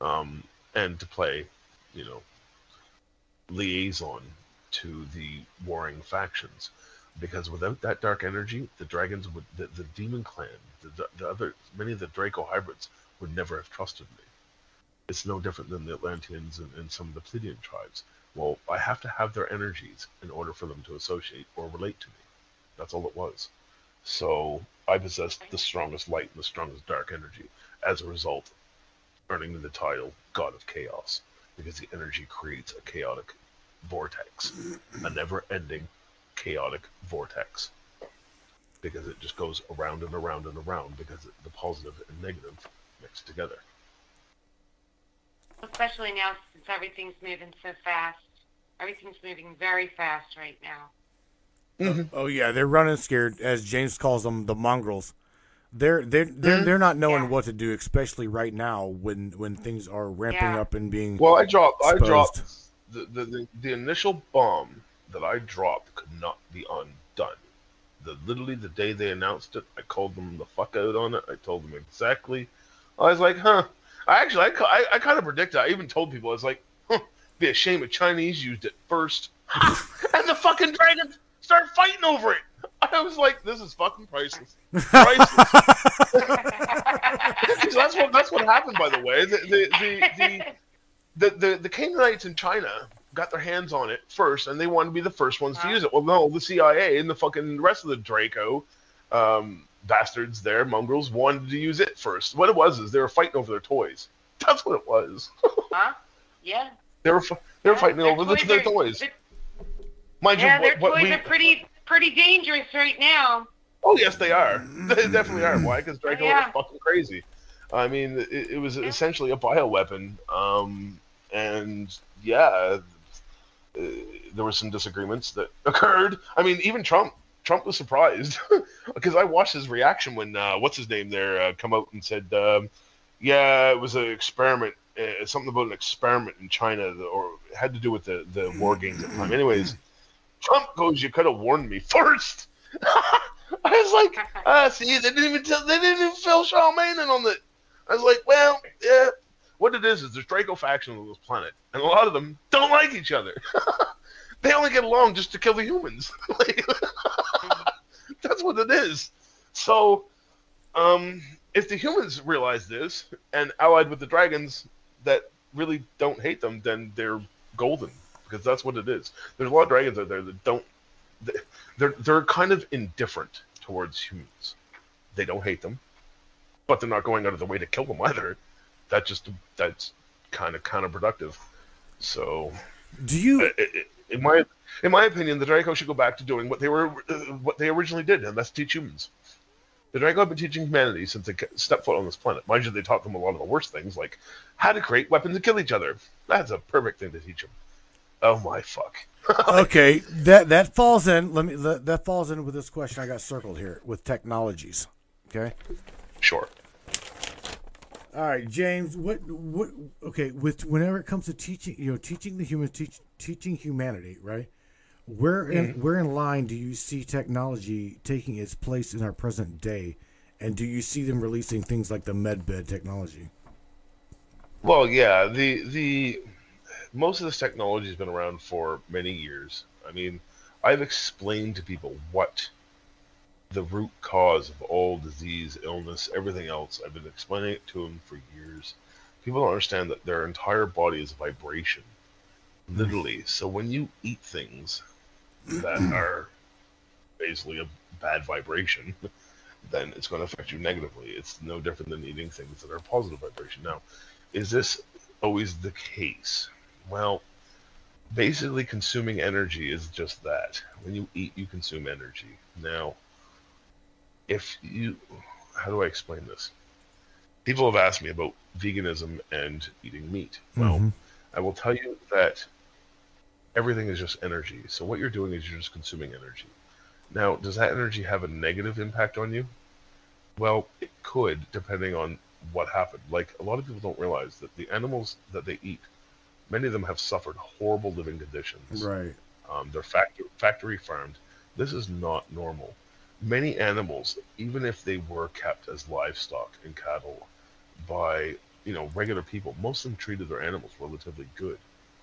Um, and to play you know liaison to the warring factions. Because without that dark energy, the dragons would, the, the demon clan, the, the other, many of the Draco hybrids would never have trusted me. It's no different than the Atlanteans and, and some of the Pleiadian tribes. Well, I have to have their energies in order for them to associate or relate to me. That's all it was. So I possessed the strongest light and the strongest dark energy. As a result, earning the title God of Chaos, because the energy creates a chaotic vortex, a never-ending chaotic vortex because it just goes around and around and around because the positive and negative mix together. Especially now since everything's moving so fast. Everything's moving very fast right now. Mm-hmm. Oh, oh yeah, they're running scared, as James calls them, the mongrels. They're they're they're, mm-hmm. they're not knowing Yeah. what to do, especially right now when when things are ramping Yeah. up and being. Well, I dropped. I dropped the, the the the initial bomb that I dropped could not be undone. The literally the day they announced it, I called them the fuck out on it. I told them exactly. I was like, huh. I actually, I, I, I kind of predicted. I even told people, I was like, huh, be a shame if Chinese used it first, and the fucking dragons start fighting over it. I was like, this is fucking priceless. Priceless. 'Cause that's what that's what happened, by the way. The the the, the the, the, the Canaanites in China got their hands on it first, and they wanted to be the first ones to Wow. use it. Well, no, the CIA and the fucking rest of the Draco um, bastards there, mongrels, wanted to use it first. What it was is they were fighting over their toys. That's what it was. Huh? Yeah. They were they were Yeah, fighting over toys their are- toys. Mind Yeah, you, their what, what toys we are pretty pretty dangerous right now. Oh yes, they are. They definitely are. Why? Because Draco Yeah. is fucking crazy. I mean, it, it was essentially a bioweapon. Um, and yeah, uh, there were some disagreements that occurred. I mean, even Trump. Trump was surprised because I watched his reaction when uh, what's his name there uh, come out and said, um, "Yeah, it was an experiment, uh, something about an experiment in China, that- or it had to do with the the war games at the time." Anyways, Trump goes, "You could have warned me first. I was like, ah, see, they didn't even tell, they didn't even fill Charlemagne in on the. I was like, well, yeah. What it is is there's Draco factions on this planet, and a lot of them don't like each other. They only get along just to kill the humans. Like, that's what it is. So, um, if the humans realize this and allied with the dragons that really don't hate them, then they're golden because that's what it is. There's a lot of dragons out there that don't. They're they're kind of indifferent towards humans. They don't hate them, but they're not going out of the way to kill them either. That just that's kind of counterproductive. So, Do you? i- i- in my in my opinion, the Draco should go back to doing what they were uh, what they originally did, and that's teach humans. The Draco have been teaching humanity since they stepped foot on this planet. Mind you, they taught them a lot of the worst things, like how to create weapons to kill each other. That's a perfect thing to teach them. Oh my fuck! okay, that that falls in. Let me. That falls in with this question I got circled here with technologies. Okay. Sure. All right, James. What what? Okay, with whenever it comes to teaching, you know, teaching the humans, teach, teaching humanity, right? Where in mm-hmm. where in line do you see technology taking its place in our present day, and do you see them releasing things like the medbed technology? Well, yeah, the the most of this technology has been around for many years. I mean, I've explained to people what the root cause of all disease, illness, everything else. I've been explaining it to them for years. People don't understand that their entire body is vibration, literally. So when you eat things that are basically a bad vibration, then it's going to affect you negatively. It's no different than eating things that are positive vibration. Now, is this always the case? Well, basically, consuming energy is just that. When you eat, you consume energy. Now, if you, how do I explain this? People have asked me about veganism and eating meat. Well, Mhm. I will tell you that everything is just energy. So what you're doing is you're just consuming energy. Now, does that energy have a negative impact on you? Well, it could, depending on what happened. Like a lot of people don't realize that the animals that they eat, many of them have suffered horrible living conditions. Right. Um, they're factory factory farmed. This is not normal. Many animals, even if they were kept as livestock and cattle by you know regular people, most of them treated their animals relatively good.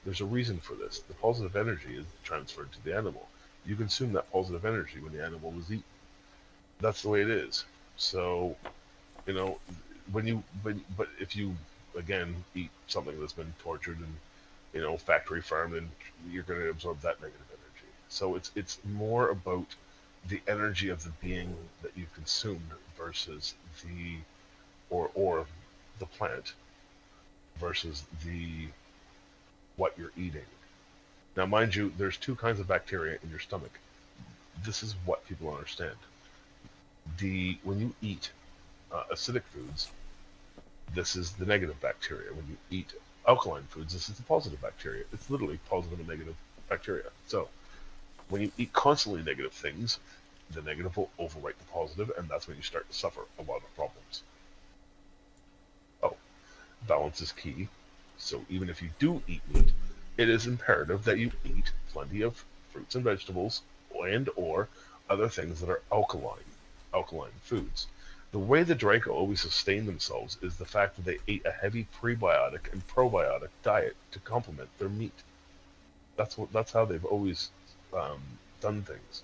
There's a reason for this. The positive energy is transferred to the animal. You consume that positive energy when the animal was eaten. That's the way it is. So, you know, when you but if you again eat something that's been tortured and you know factory farmed, and you're going to absorb that negative energy. So it's it's more about the energy of the being that you've consumed versus the or or the plant versus the what you're eating. Now, mind you, there's two kinds of bacteria in your stomach. This is what people understand. The when you eat uh, acidic foods, this is the negative bacteria. When you eat alkaline foods, this is the positive bacteria. It's literally positive and negative bacteria. So, when you eat constantly negative things, the negative will overwrite the positive, and that's when you start to suffer a lot of problems. Oh, balance is key. So even if you do eat meat, it is imperative that you eat plenty of fruits and vegetables and or other things that are alkaline, alkaline foods. The way the Draco always sustain themselves is the fact that they ate a heavy prebiotic and probiotic diet to complement their meat. That's what. That's how they've always um, done things.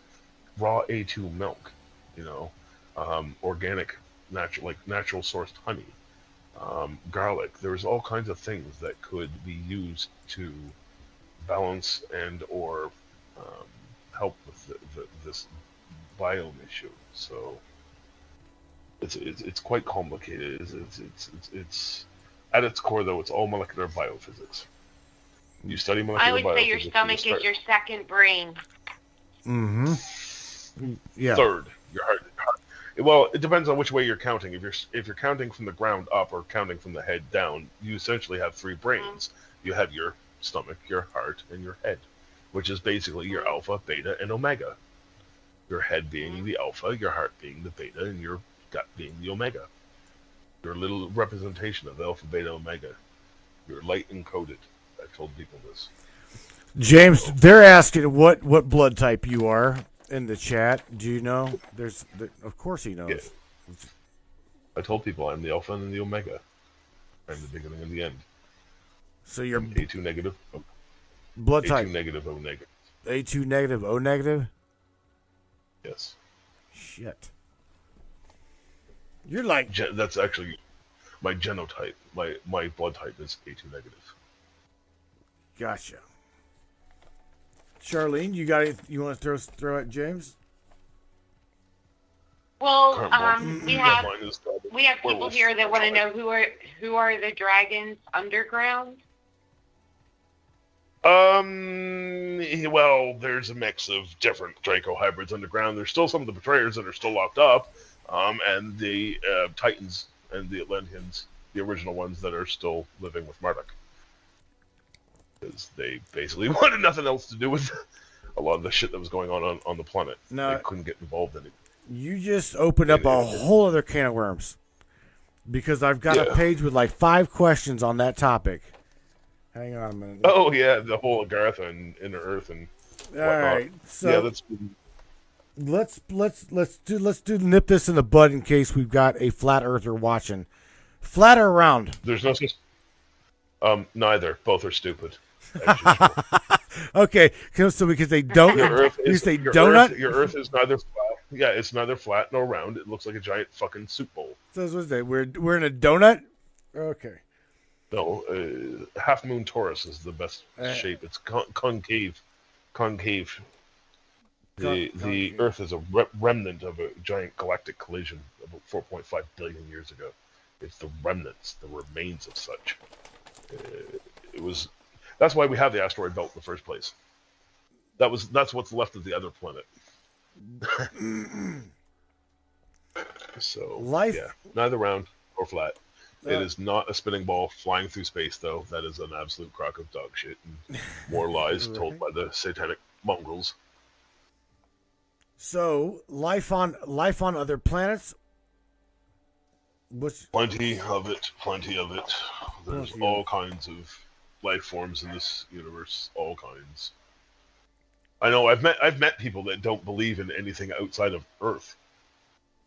Raw A2 milk, you know, um, organic, natural, like natural sourced honey, um, garlic. There's all kinds of things that could be used to balance and or um, help with the, the, this biome issue. So it's it's, it's quite complicated. It's, it's it's it's it's at its core though. It's all molecular biophysics. You study molecular I would say your biophysics, you stomach is your second brain. Mm-hmm. Yeah. third. Your heart, your heart. Well, it depends on which way you're counting. If you're if you're counting from the ground up or counting from the head down, you essentially have three brains. Mm-hmm. You have your stomach, your heart, and your head, which is basically your mm-hmm. alpha, beta, and omega. Your head being mm-hmm. the alpha, your heart being the beta, and your gut being the omega. Your little representation of alpha, beta, omega. You're light encoded. I've told people this. James, they're asking what what blood type you are in the chat. Do you know? There's, there, of course he knows. Yeah. I told people I'm the alpha and the omega. I'm the beginning and the end. So your A2 negative, O- blood A2 type negative, O negative. A two negative, O negative. Yes. Shit. You're like Gen- that's actually my genotype. My my blood type is A2 negative. Gotcha. Charlene, you got any, you want to throw throw at James? Well, um, we have mine is, uh, we have people werewolf. here that want to know who are who are the dragons underground. Um. Well, there's a mix of different Draco hybrids underground. There's still some of the betrayers that are still locked up, um, and the uh, Titans and the Atlanteans, the original ones that are still living with Marduk, because they basically wanted nothing else to do with a lot of the shit that was going on on, on the planet. No. they couldn't get involved in it. You just opened up a whole other can of worms. Because I've got a page with like five questions on that topic. Hang on a minute. Oh yeah, the whole Agartha and Inner Earth and All right. So yeah, that's been let's let's let's do let's do nip this in the bud in case we've got a flat earther watching. Flat or round? there's no such. Um, neither. Both are stupid. As usual. Okay, 'cause- so because they don't, Your Earth you is say your donut. Earth, your Earth is neither flat. Yeah, it's neither flat nor round. It looks like a giant fucking soup bowl. So what's that? We're we're in a donut. Okay. No, uh, half moon torus is the best Uh, shape. It's con- concave, concave. The Con- the concave. Earth is a re- remnant of a giant galactic collision about 4.5 billion years ago. It's the remnants, the remains of such. Uh, it was. That's why we have the asteroid belt in the first place. That was that's what's left of the other planet. so Life- yeah, neither round or flat. Uh, It is not a spinning ball flying through space, though. That is an absolute crock of dog shit and more lies told by the satanic mongrels. So life on life on other planets. What's Plenty of it, plenty of it. There's Plenty all kinds of life forms in this universe, all kinds. I know I've met I've met people that don't believe in anything outside of Earth.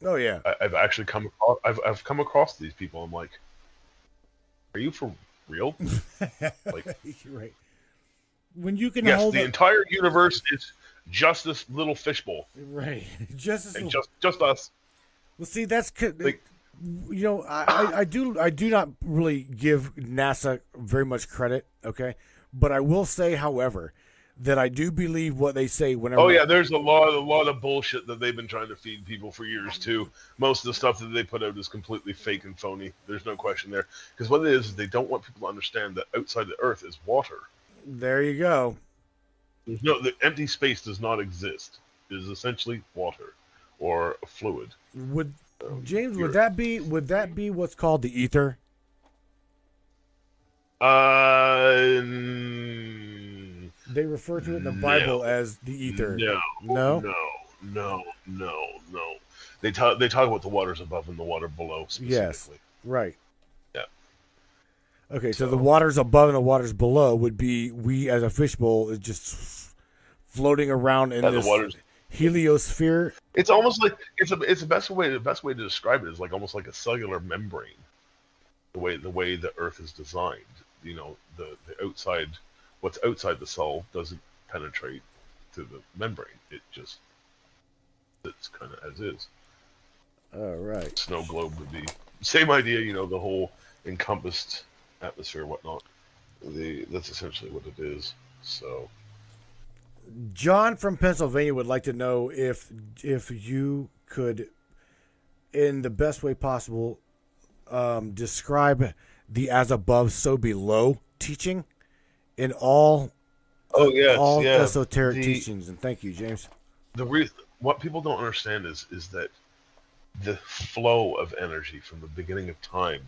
oh yeah. I, I've actually come across I've I've come across these people. I'm like, are you for real? Like, right. When you can yes, hold the a- entire universe is just this little fishbowl, right, just as and just just us. well. See, that's Like- you know, I, I, do I do not really give NASA very much credit. Okay, but I will say, however, that I do believe what they say whenever. Oh yeah, there's a lot, a lot of bullshit that they've been trying to feed people for years too. Most of the stuff that they put out is completely fake and phony. There's no question there. Because what it is, is they don't want people to understand that outside the Earth is water. There you go. There's no, the empty space does not exist. It is essentially water or a fluid. Would James? Would that be? Would that be what's called the ether? Uh, mm, They refer to it in the No. Bible as the ether. no, No? no, no, no, no. They talk, they talk about the waters above and the water below Yes. Right. Yeah. Okay, so, So- the waters above and the waters below would be we as a fishbowl is just floating around in Yeah, the this waters heliosphere. It's almost like it's a it's the best way the best way to describe it is like almost like a cellular membrane. The way the way the Earth is designed, you know, the the outside what's outside the cell doesn't penetrate to the membrane. It just it's kind of as is. All right. Snow globe would be same idea, you know, the whole encompassed atmosphere, whatnot. The that's essentially what it is. So John from Pennsylvania would like to know if if you could, in the best way possible, um, describe the as above, so below teaching in all oh yes, all yeah. esoteric the- teachings. And thank you, James. the re- what people don't understand is is that the flow of energy from the beginning of time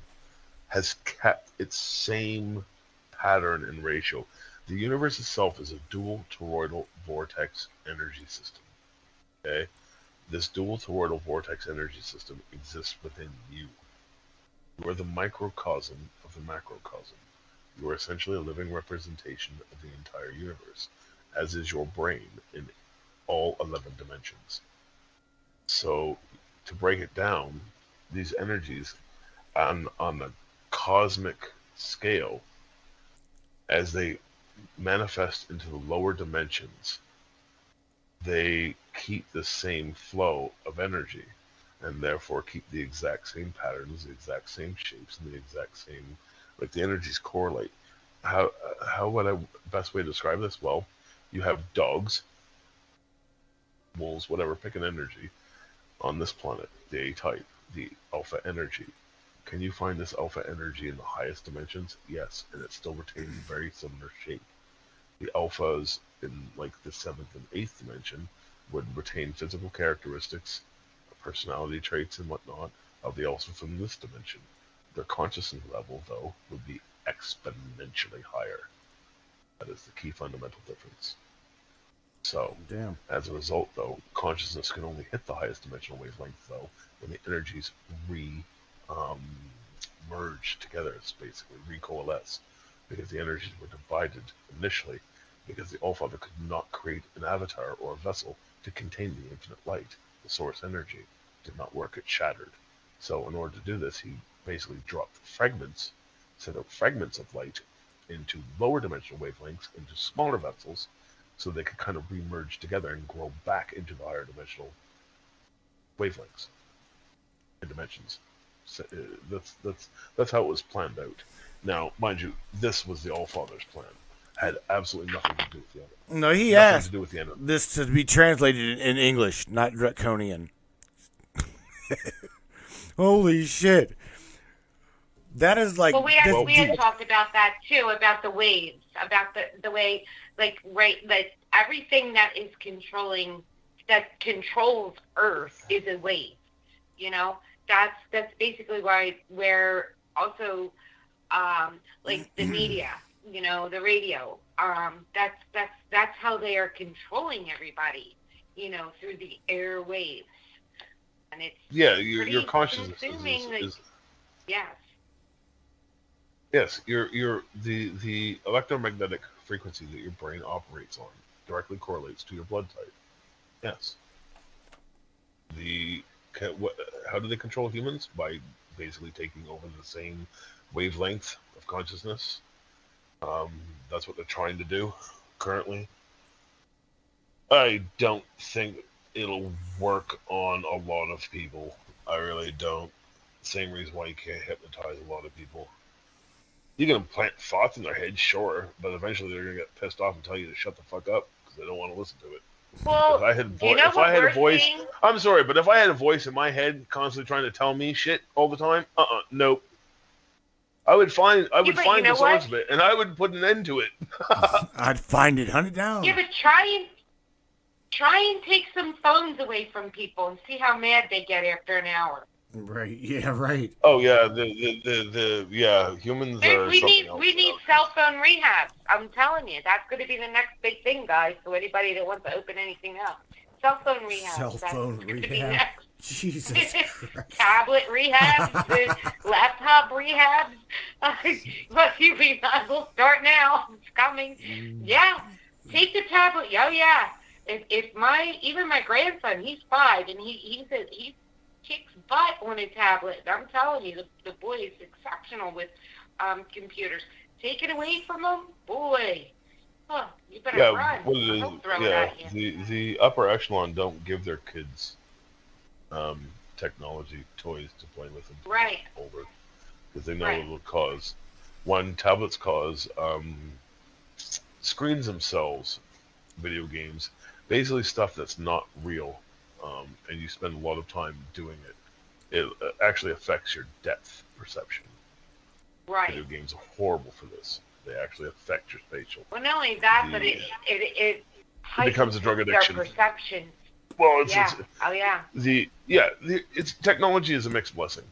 has kept its same pattern and ratio. The universe itself is a dual toroidal vortex energy system. Okay? This dual toroidal vortex energy system exists within you. You are the microcosm of the macrocosm. You are essentially a living representation of the entire universe, as is your brain in all 11 dimensions. So, to break it down, these energies on, on the cosmic scale, as they manifest into the lower dimensions, they keep the same flow of energy and therefore keep the exact same patterns, the exact same shapes, and the exact same, like the energies correlate. How, how would I best way to describe this? Well, you have dogs, wolves, whatever, pick an energy on this planet, the A type, the alpha energy. Can you find this alpha energy in the highest dimensions? Yes, and it still retains a very similar shape. The alphas in like the seventh and eighth dimension would retain physical characteristics, personality traits, and whatnot of the alpha from this dimension. Their consciousness level, though, would be exponentially higher. That is the key fundamental difference. So, Damn. as a result, though, consciousness can only hit the highest dimensional wavelength, though, when the energies re um, merge together, it's basically recoalesce, because the energies were divided initially, because the Allfather could not create an avatar or a vessel to contain the infinite light. The source energy did not work; it shattered. So, in order to do this, he basically dropped fragments, sent out fragments of light into lower dimensional wavelengths, into smaller vessels, so they could kind of remerge together and grow back into the higher dimensional wavelengths and dimensions. So, uh, that's that's that's how it was planned out. Now, mind you, this was the All Father's plan. Had absolutely nothing to do with the end. No, he Nothing asked to do with the end. This to be translated in English, not draconian. Holy shit. That is like Well, we had this- we had talked about that too, about the waves, about the the way, like right, like everything that is controlling, that controls Earth is a wave. You know, that's that's basically why where also, um, like the media, you know, the radio, um, that's that's that's how they are controlling everybody. You know, through the airwaves, and it's yeah, your your consciousness is, is, like- is yes. Yes, your your the the electromagnetic frequency that your brain operates on directly correlates to your blood type. Yes. The what, how do they control humans? By basically taking over the same wavelength of consciousness. Um, that's what they're trying to do currently. I don't think it'll work on a lot of people. I really don't. Same reason why you can't hypnotize a lot of people. You can plant thoughts in their head, sure, but eventually they're gonna get pissed off and tell you to shut the fuck up because they don't want to listen to it. Well, If I had, vo- you know if I had a voice, seeing? I'm sorry, but if I had a voice in my head constantly trying to tell me shit all the time, uh, uh nope. I would find, I would but you find know the source of it, and I would put an end to it. I'd find it, hunt it down. Yeah, but try and try and take some phones away from people and see how mad they get after an hour. Right. Yeah, right. Oh yeah, the the the, the yeah, humans There- are we need else we need cell phone rehabs. I'm telling you, that's going to be the next big thing, guys. So anybody that wants to open anything up, cell phone rehab. Cell phone rehab. Jesus Tablet rehab, laptop rehabs. but you we might as start now. It's coming. Mm. Yeah, take the tablet. Oh yeah. If if my even my grandson, he's five, and he he's a, he kicks butt on a tablet. I'm telling you, the the boy is exceptional with um computers. Take it away from him, boy. Oh, you better Yeah, run. what it is, He'll throw it yeah, the the upper echelon don't give their kids um, technology toys to play with them Right. older because they know Right. it will cause one tablets cause um, screens themselves video games basically stuff that's not real um, and you spend a lot of time doing it it uh, actually affects your depth perception Right. video games are horrible for this they actually affect your spatial Well, not only that, but it it it, It becomes a drug addiction. Their perception. well it's, yeah. it's oh yeah. the yeah the, it's technology is a mixed blessing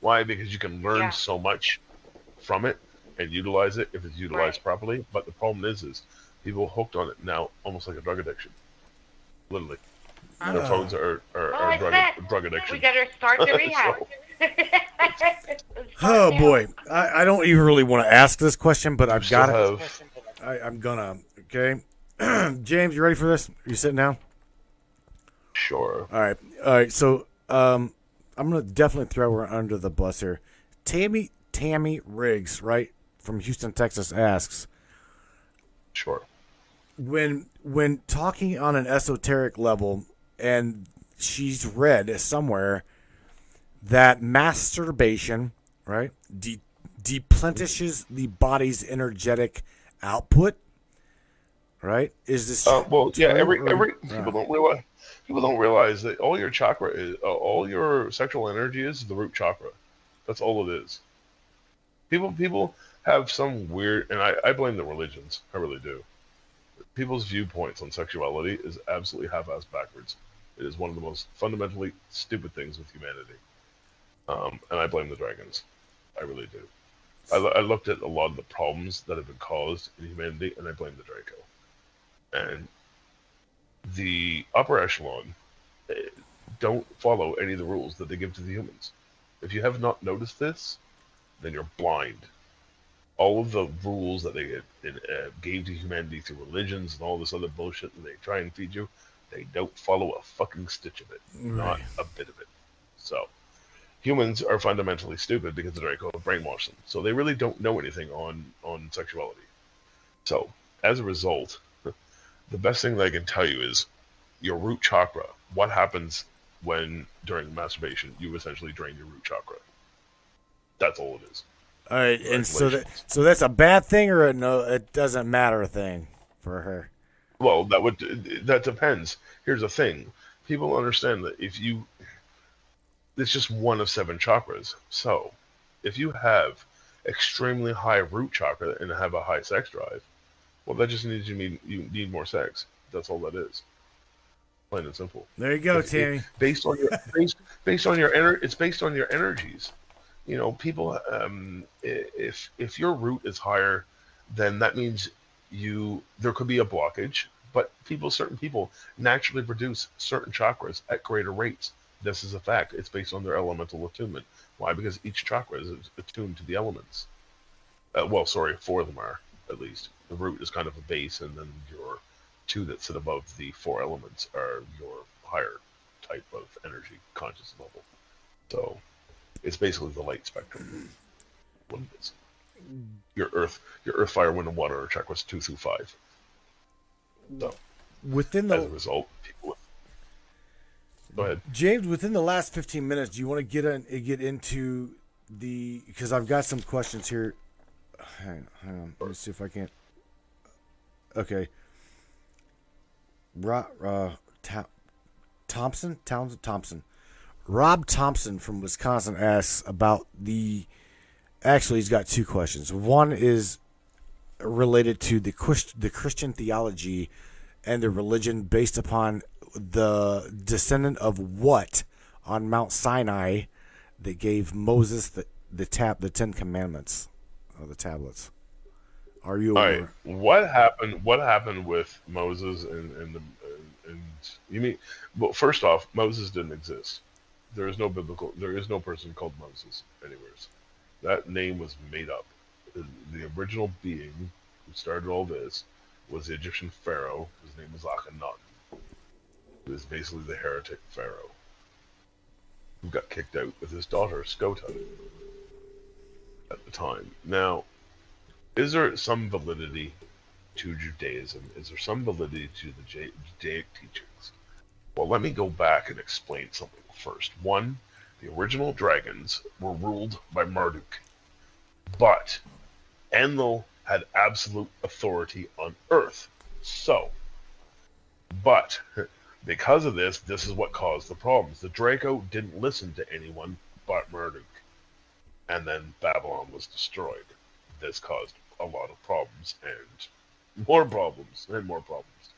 why because you can learn Yeah. so much from it and utilize it if it's utilized Right. properly but the problem is is people hooked on it now almost like a drug addiction literally their phones are, are, Well, are I drug, said, drug We addiction gotta start the rehab. Oh boy, I, I don't even really want to ask this question, but I've got it. have I, I'm gonna. Okay, James, you ready for this? Are you sitting down? sure All right, all right. So, um, I'm gonna definitely throw her under the bus here. Tammy Tammy Riggs, right from Houston, Texas, asks sure when when talking on an esoteric level, and she's read somewhere that masturbation, right, de- deplenishes the body's energetic output. Right? Is this? Uh, well, yeah. Every or- every Yeah. people don't realize people don't realize that all your chakra is uh, all your sexual energy is the root chakra. That's all it is. People people have some weird, and I, I blame the religions. I really do. People's viewpoints on sexuality is absolutely half-assed backwards. It is one of the most fundamentally stupid things with humanity, um, and I blame the dragons. I really do. I, I looked at a lot of the problems that have been caused in humanity, and I blame the Draco and the upper echelon eh, don't follow any of the rules that they give to the humans. If you have not noticed this, then you're blind. All of the rules that they uh, gave to humanity through religions and all this other bullshit that they try and feed you, they don't follow a fucking stitch of it. Not a bit of it. So, humans are fundamentally stupid because the Draco brainwashed them. So they really don't know anything on on sexuality. So as a result, the best thing that I can tell you is your root chakra. What happens when during masturbation you essentially drain your root chakra? That's all it is. All right, and so that so that's a bad thing or a no? It doesn't matter a thing for her. Well, that would that depends. Here's the thing: people understand that if you, it's just one of seven chakras. So, if you have extremely high root chakra and have a high sex drive, well, that just means you need you need more sex. That's all that is. Plain and simple. There you go, Tammy. based on your based, based on your ener- it's based on your energies. You know, people um if if your root is higher, then that means you there could be a blockage, but people certain people naturally produce certain chakras at greater rates. This is a fact. It's based on their elemental attunement. Why? Because each chakra is attuned to the elements. Uh, well, sorry, four of them are at least. The root is kind of a base, and then your two that sit above the four elements are your higher type of energy conscious level. So it's basically the light spectrum. What it is. Your earth, your earth, fire, wind, and water check chakras two through five. So Within as a the result, people. With... Go ahead. James, within the last fifteen minutes, do you want to get in, get into the because I've got some questions here. Hang, hang on, let me see if I can't. Okay. Ro, uh, Ta- Thompson, Townsend Thompson, Rob Thompson from Wisconsin asks about the. Actually, he's got two questions. One is related to the the Christian theology and the religion based upon the descendant of what on Mount Sinai that gave Moses the the tap the Ten Commandments, or the tablets. Are you All aware? right. What happened? What happened with Moses and and the and you mean? Well, first off, Moses didn't exist. There is no biblical. There is no person called Moses anywheres. That name was made up. The, original being who started all this was the Egyptian pharaoh. His name was Akhenaten. He was basically the heretic pharaoh who got kicked out with his daughter Scota at the time. Now, is there some validity to Judaism? Is there some validity to the Judaic teachings? Well, let me go back and explain something first. One, the original dragons were ruled by Marduk, but Enlil had absolute authority on Earth. So, but because of this, this is what caused the problems. The Draco didn't listen to anyone but Marduk, and then Babylon was destroyed. This caused a lot of problems and more problems and more problems.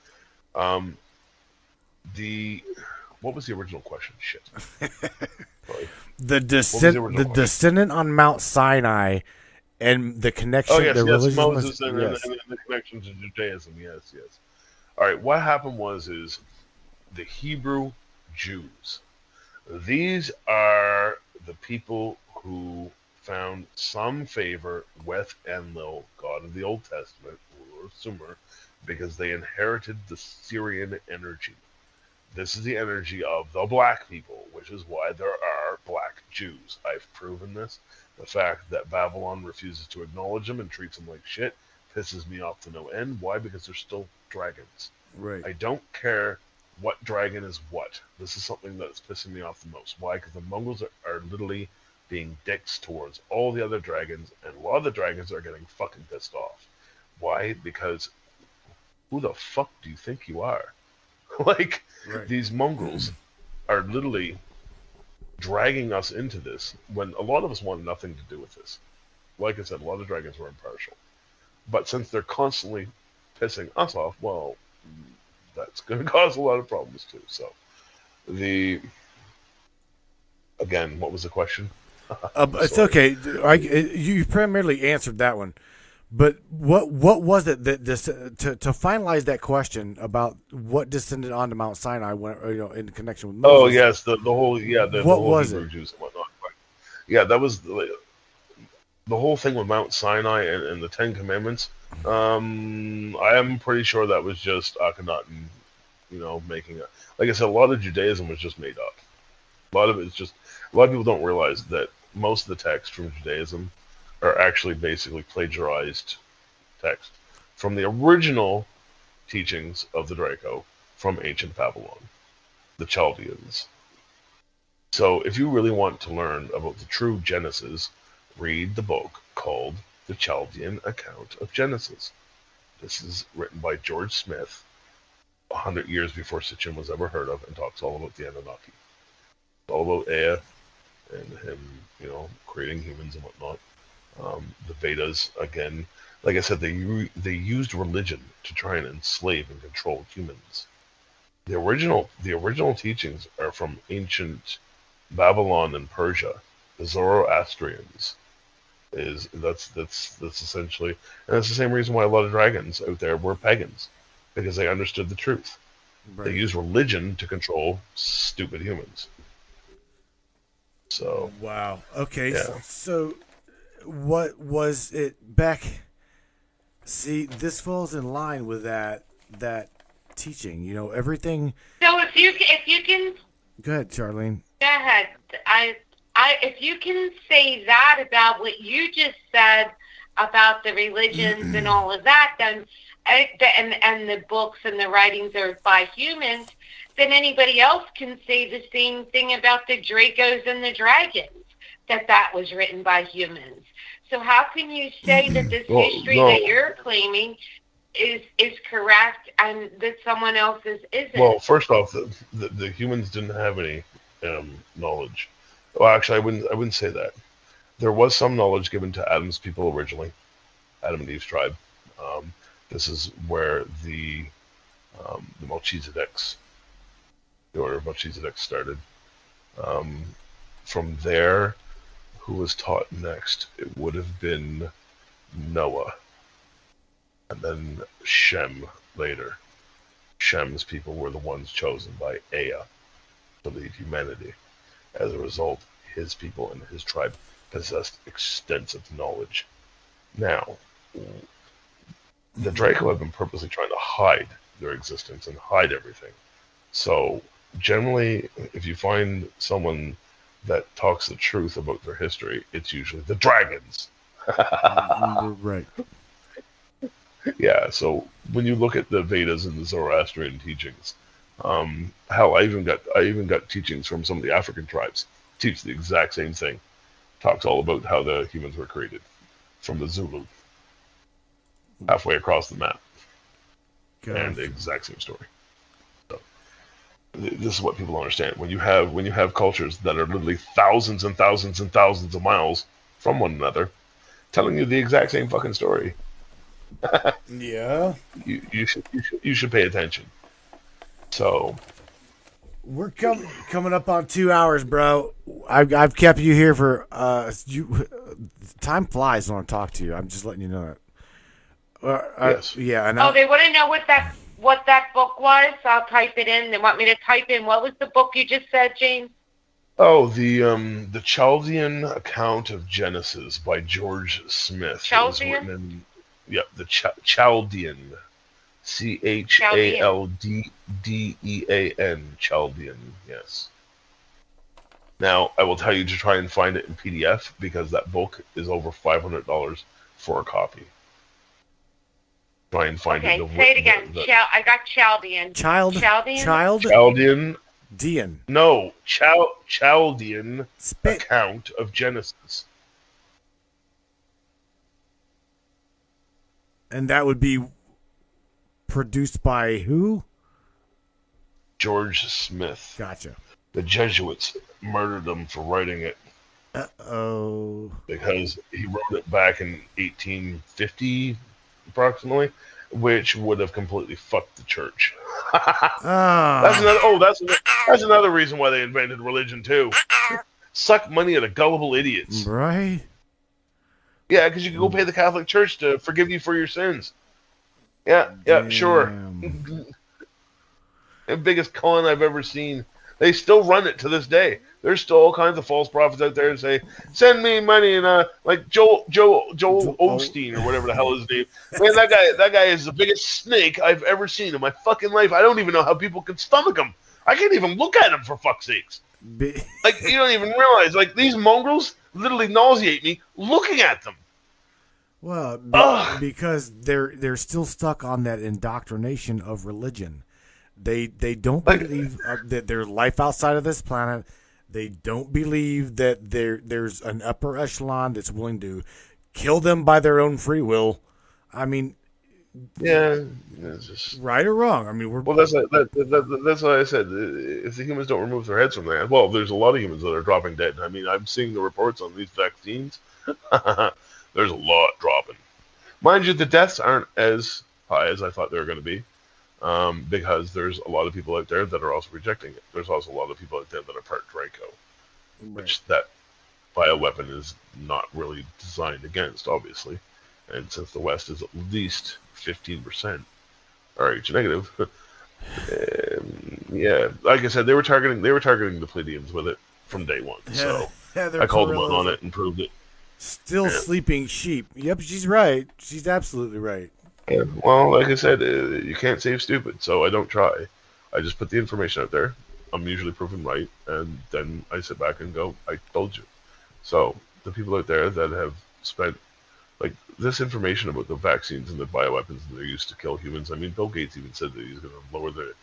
Um, the what was the original question? Shit. The the descent, original the descendant on Mount Sinai, and the connection. Oh yes, the yes, Moses and, yes. and, and the connection to Judaism. Yes, yes. All right. What happened was is the Hebrew Jews. These are the people who found some favor with Enlil, god of the Old Testament, or Sumer, because they inherited the Sirian energy. This is the energy of the black people, which is why there are black Jews. I've proven this. The fact that Babylon refuses to acknowledge them and treats them like shit pisses me off to no end. Why? Because they're still dragons. right. I don't care what dragon is what. This is something that's pissing me off the most. Why? Because the Mongols are, are literally being dicks towards all the other dragons, and a lot of the dragons are getting fucking pissed off. Why? Because who the fuck do you think you are? like, Right. these mongrels are literally dragging us into this when a lot of us want nothing to do with this. Like I said, a lot of dragons were impartial. But since they're constantly pissing us off, well, that's going to cause a lot of problems too. So, the again, what was the question? Uh, it's okay. I, you primarily answered that one, but what what was it that this to to finalize that question about what descended onto Mount Sinai when you know in connection with Moses? Oh yes, the, the whole yeah the, the What whole was Hebrew it? Jews and whatnot. Yeah, that was the, the whole thing with Mount Sinai and, and the Ten Commandments. Um, I am pretty sure that was just Akhenaten, you know, making it. Like I said, a lot of Judaism was just made up. A lot of it is just a lot of people don't realize that most of the texts from Judaism are actually basically plagiarized text from the original teachings of the Draco from ancient Babylon, the Chaldeans. So, if you really want to learn about the true Genesis, read the book called The Chaldean Account of Genesis. This is written by George Smith, 100 years before Sitchin was ever heard of, and talks all about the Anunnaki. all about Ea and him, you know, creating humans and whatnot. Um, the Vedas, again, like I said, they they used religion to try and enslave and control humans. The original the original teachings are from ancient Babylon and Persia. The Zoroastrians is that's that's that's essentially and that's the same reason why a lot of dragons out there were pagans because they understood the truth. They use religion to control stupid humans. So Wow. Okay. Yeah. So, what was it back? See, this falls in line with that that teaching. You know, everything. So if you if you can Go ahead, Charlene. Go ahead. I, I, if you can say that about what you just said about the religions and all of that, then eh, and and the books and the writings are by humans, then anybody else can say the same thing about the Dracos and the dragons that that was written by humans. So how can you say that this Well, history no. that you're claiming is is correct and that someone else's isn't? Well, first off, the, the, the humans didn't have any um, knowledge. Well, actually, I wouldn't. I wouldn't say that. There was some knowledge given to Adam's people originally, Adam and Eve's tribe. Um, this is where the um, the Melchizedeks, the order of Melchizedek, started. Um, from there, who was taught next? It would have been Noah, and then Shem later. Shem's people were the ones chosen by Ea to lead humanity. As a result, his people and his tribe possessed extensive knowledge. Now, the Draco have been purposely trying to hide their existence and hide everything. So, generally, if you find someone that talks the truth about their history, it's usually the dragons. right. Yeah, so when you look at the Vedas and the Zoroastrian teachings, um, hell, I even got I even got teachings from some of the African tribes teach the exact same thing. Talks all about how the humans were created from the Zulu, halfway across the map, and the exact same story. So th- this is what people don't understand. When you have when you have cultures that are literally thousands and thousands and thousands of miles from one another, telling you the exact same fucking story, Yeah. you, you should you should you should pay attention. So We're com- coming up on two hours, bro. I've, I've kept you here for uh, you. Time flies when I talk to you. I'm just letting you know that. Uh, uh, Yes. yeah, and Oh, they want to know what that what that book was. I'll type it in. They want me to type in what was the book you just said, James? oh the um the Chaldean account of Genesis by George Smith. It Chaldean? in yep the Ch- Chaldean, C H A L D D E A N Chaldean. Yes. Now I will tell you to try and find it in PDF because that book is over five hundred dollars for a copy. Try and find Okay, it. the- say it again. the- the- Chal- I got Chaldean. child, Chaldean? child, Chaldean Dean, No, Chal- Chaldean spit. account of Genesis. And that would be produced by who? George Smith. Gotcha. The Jesuits murdered him for writing it Uh oh. because he wrote it back in 1850, approximately, which would have completely fucked the church. That's Ah. another. Oh, that's another, that's another reason why they invented religion too. Suck money out of gullible idiots. Right. Yeah, because you can go pay the Catholic Church to forgive you for your sins. Yeah, yeah, sure. The biggest con I've ever seen. They still run it to this day. There's still all kinds of false prophets out there and say, "Send me money," and uh, like Joel Joel Joel Osteen or whatever the hell his name. Man, that guy that guy is the biggest snake I've ever seen in my fucking life. I don't even know how people can stomach him. I can't even look at him for fuck's sakes. Like you don't even realize. Like these mongrels literally nauseate me looking at them. well, Ugh. because they're they're still stuck on that indoctrination of religion. They they don't believe uh, that there's life outside of this planet. They don't believe that there there's an upper echelon that's willing to kill them by their own free will. I mean, Yeah, it's just. right or wrong. I mean, we're Well, that's like, that, that, that, that's why I said uh, if the humans don't remove their heads from that, well, there's a lot of humans that are dropping dead. I mean, I'm seeing the reports on these vaccines. there's a lot dropping. Mind you, the deaths aren't as high as I thought they were going to be, um, because there's a lot of people out there that are also rejecting it. There's also a lot of people out there that are part Draco, which that bioweapon is not really designed against, obviously. And since the West is at least 15% RH negative, um, yeah, like I said, they were targeting they were targeting the Pleiadians with it from day one. So Heather I called them on it and proved it. Still Yeah. sleeping sheep. Yep, she's right. She's absolutely right. Yeah, well, like I said, uh, you can't save stupid, so I don't try. I just put the information out there. I'm usually proven right, and then I sit back and go, "I told you." So the people out there that have spent like this information about the vaccines and the bioweapons that are used to kill humans. I mean, Bill Gates even said that he's going to lower the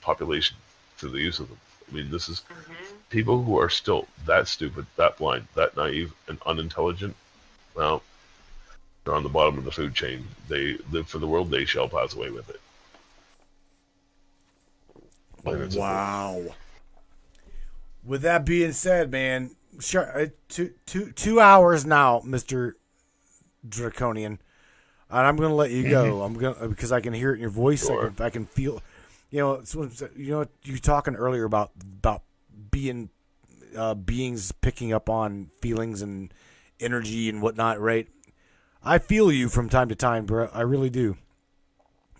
population through the use of them. I mean, this is people who are still that stupid, that blind, that naive, and unintelligent. Well, they're on the bottom of the food chain. They live for the world. They shall pass away with it. Simple. Wow. With that being said, man, sure, uh, two, two, two hours now, Mister Draconian, and I'm gonna let you go. I'm gonna because I can hear it in your voice. I, can, I can feel. You know, it's, you know, you were talking earlier about about being uh, beings picking up on feelings and energy and whatnot, right? I feel you from time to time, bro. I really do.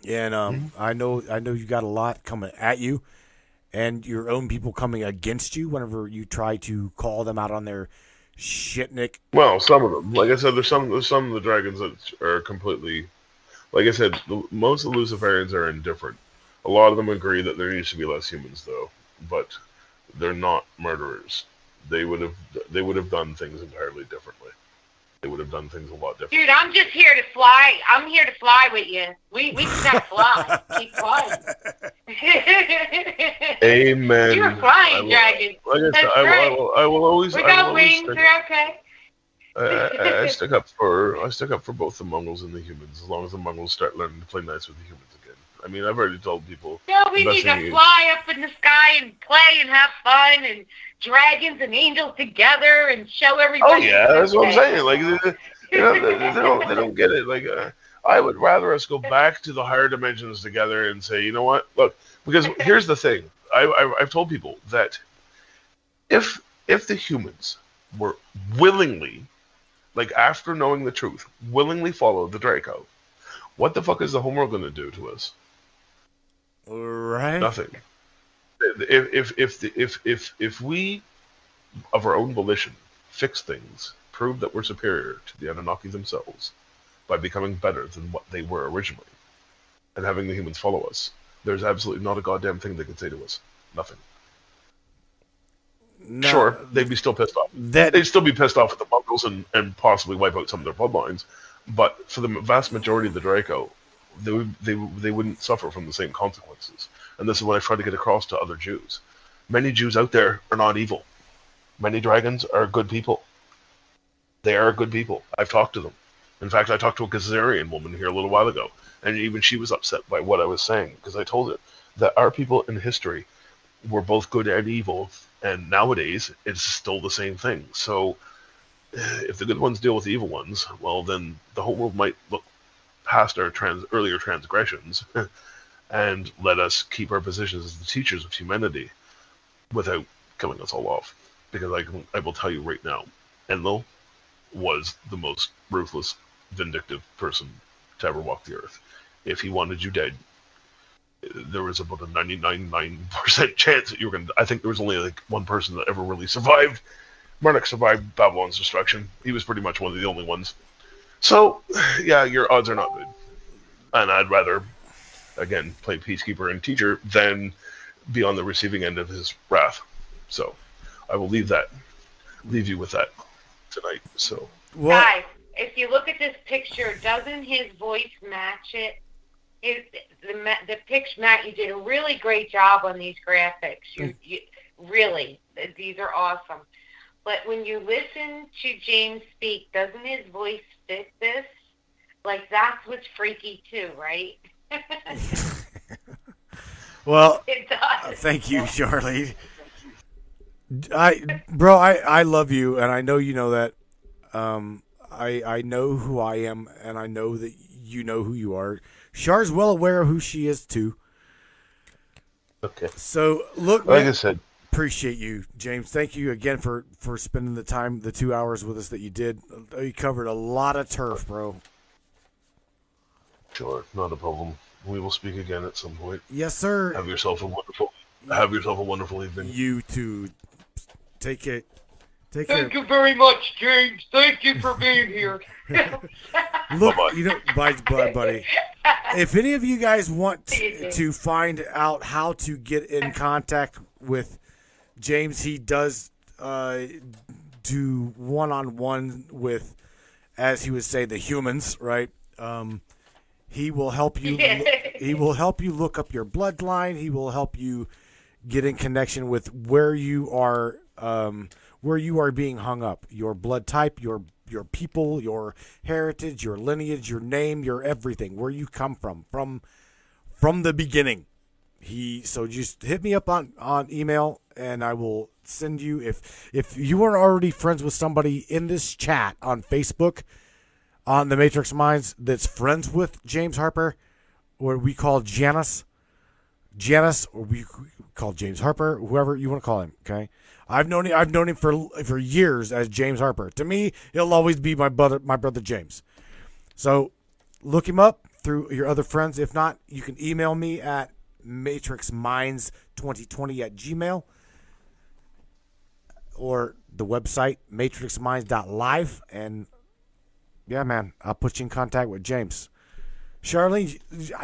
And um, I know I know you got a lot coming at you, and your own people coming against you whenever you try to call them out on their shitnik. Well, some of them, like I said, there's some there's some of the dragons that are completely, like I said, the, most of the Luciferians are indifferent. A lot of them agree that there needs to be less humans, though, but they're not murderers. They would have they would have done things entirely differently. They would have done things a lot differently. Dude, I'm just here to fly. I'm here to fly with you. We we just gotta fly. Keep flying. Amen. You're I flying, will- dragon. Like I, said, I, will, I, will, I will always. We I will got wings. stick- We're okay. I, I, I stick up for I stick up for both the Mongols and the humans as long as the Mongols start learning to play nice with the humans again. I mean, I've already told people. No, we need to fly up in the sky and play and have fun and dragons and angels together and show everybody. Oh yeah, that's what I'm saying. Like, they, you know, they, they don't they don't get it. Like, uh, I would rather us go back to the higher dimensions together and say, you know what? Look, because here's the thing. I, I I've told people that if if the humans were willingly, like after knowing the truth, willingly follow the Draco, what the fuck is the homeworld going to do to us? Right? Nothing. If if if the- if if if we, of our own volition, fix things, prove that we're superior to the Anunnaki themselves, by becoming better than what they were originally, and having the humans follow us, there's absolutely not a goddamn thing they can say to us. Nothing. No, Sure, they'd be still pissed off. That They'd still be pissed off at the Mongols and, and possibly wipe out some of their bloodlines, but for the vast majority of the Draco, they would, they they wouldn't suffer from the same consequences. And this is what I try to get across to other Jews. Many Jews out there are not evil. Many dragons are good people. They are good people. I've talked to them. In fact, I talked to a Khazarian woman here a little while ago, and even she was upset by what I was saying because I told her that our people in history were both good and evil, and nowadays it's still the same thing. So, if the good ones deal with the evil ones, well, then the whole world might look past our trans- earlier transgressions and let us keep our positions as the teachers of humanity without killing us all off. Because I, can, I will tell you right now, Enlil was the most ruthless, vindictive person to ever walk the earth. If he wanted you dead, there was about a 99.9% chance that you were going to. I think there was only like one person that ever really survived. Marduk survived Babylon's destruction. He was pretty much one of the only ones. So, yeah, your odds are not good. And I'd rather, again, play peacekeeper and teacher than be on the receiving end of his wrath. So I will leave that, leave you with that tonight. So Well, Guys, if you look at this picture, doesn't his voice match it? His, the the picture, Matt, you did a really great job on these graphics. You, mm. you really, these are awesome. But when you listen to James speak, doesn't his voice fit this? Like that's what's freaky too, right? well, it does. thank you, Charlie. I, bro, I, I love you, and I know you know that. Um, I, I know who I am, and I know that you know who you are. Char's well aware of who she is too. okay, So look, like man, I said, appreciate you, James. Thank you again for for spending the time, the two hours with us that you did. You covered a lot of turf, bro. Sure, not a problem. We will speak again at some point. Yes, sir. Have yourself a wonderful, have yourself a wonderful evening. You too. Take it. Take care. Thank you very much, James. Thank you for being here. Look, Bye-bye. you know, bye, bye, buddy. If any of you guys want t- to find out how to get in contact with James, he does uh, do one-on-one with, as he would say, the humans, right? Um, he will help you. he will help you look up your bloodline. He will help you get in connection with where you are um, where you are being hung up your blood type your your people your heritage your lineage your name your everything where you come from from from the beginning he so just hit me up on on email and i will send you if if you are already friends with somebody in this chat on facebook on the matrix minds that's friends with james harper or we call Janus Janus, or we call James Harper, whoever you want to call him. Okay, I've known him, I've known him for for years as James Harper. To me, he'll always be my brother, my brother James. So look him up through your other friends. If not, you can email me at matrixminds2020 at gmail or the website matrixminds.live. And yeah, man, I'll put you in contact with James. Charlene,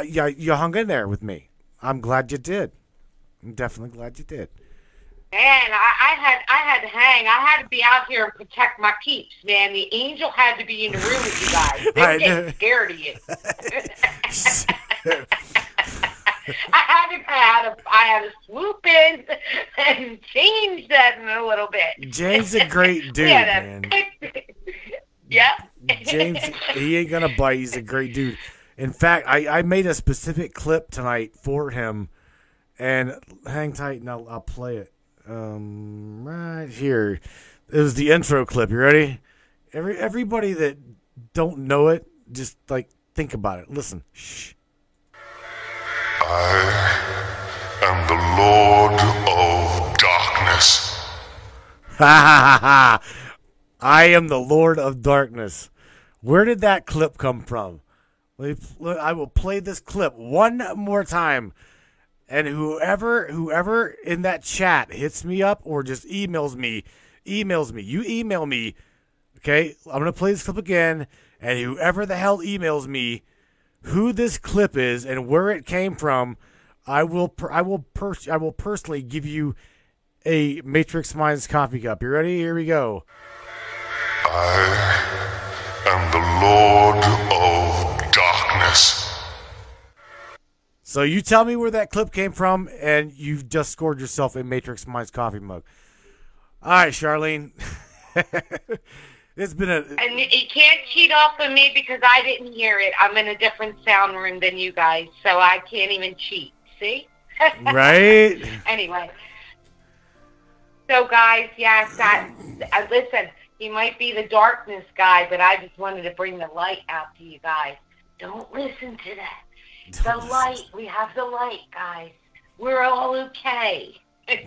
you, you hung in there with me. I'm glad you did. I'm definitely glad you did. Man, I, I had I had to hang. I had to be out here and protect my peeps, man. The angel had to be in the room with you guys. They were getting scared of you. I had to I had to I had to swoop in and change that in a little bit. James a great dude, man. Yeah. James, he ain't gonna bite. He's a great dude. In fact, I, I made a specific clip tonight for him, and hang tight and I'll, I'll play it. Um, right here. It was the intro clip. You ready? Every everybody that don't know it, just like think about it. Listen. Shh. I am the Lord of Darkness. Ha ha ha ha! I am the Lord of Darkness. Where did that clip come from? I will play this clip one more time, and whoever whoever in that chat hits me up or just emails me, emails me. You email me, okay? I'm gonna play this clip again, and whoever the hell emails me, who this clip is and where it came from, I will per- I will per- I will personally give you a Matrix Minds coffee cup. You ready? Here we go. I am the Lord of Darkness. So you tell me where that clip came from, and you've just scored yourself a Matrix Minds coffee mug. All right, Charlene. it's been a And you you can't cheat off of me because I didn't hear it. I'm in a different sound room than you guys, so I can't even cheat. See? right. anyway. So, guys, yes, that, uh, listen, he might be the darkness guy, but I just wanted to bring the light out to you guys. Don't listen to that. The light, we have the light, guys. We're all okay.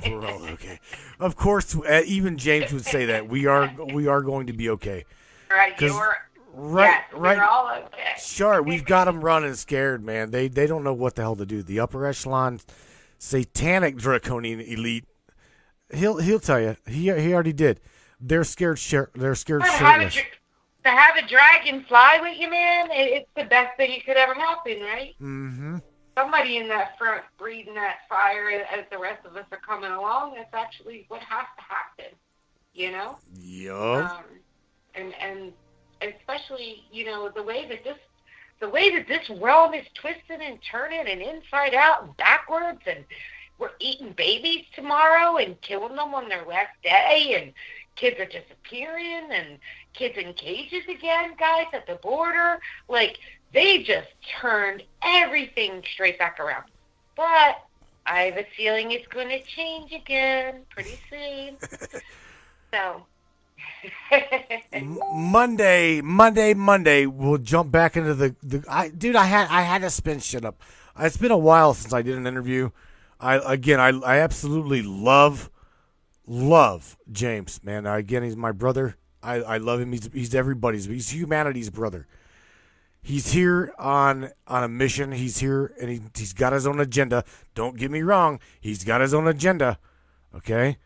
We're all okay. Of course, uh, even James would say that we are we are going to be okay. right, 'Cause you're, Right, yes, right. we're all okay. Sure, we've got them running scared, man. They they don't know what the hell to do. The upper echelon, satanic draconian elite. He'll he'll tell you. He he already did. They're scared. Shir- they're scared To have, a, to have a dragon fly with you, man, it, it's the best thing that could ever happen, right? Mm-hmm. somebody in that front breathing that fire as the rest of us are coming along. That's actually what has to happen, you know. Yup. Um, and and especially you know the way that this the way that this realm is twisting and turning and inside out and backwards and we're eating babies tomorrow and killing them on their last day and kids are disappearing and kids in cages again guys at the border like they just turned everything straight back around but i have a feeling it's going to change again pretty soon so Monday, Monday, Monday, we'll jump back into the, the I, dude. I had I had to spin shit up. It's been a while since I did an interview. I again, I I absolutely love love James, man. Again, he's my brother. I I love him. He's he's everybody's. He's humanity's brother. He's here on on a mission. He's here and he he's got his own agenda. Don't get me wrong. He's got his own agenda. Okay.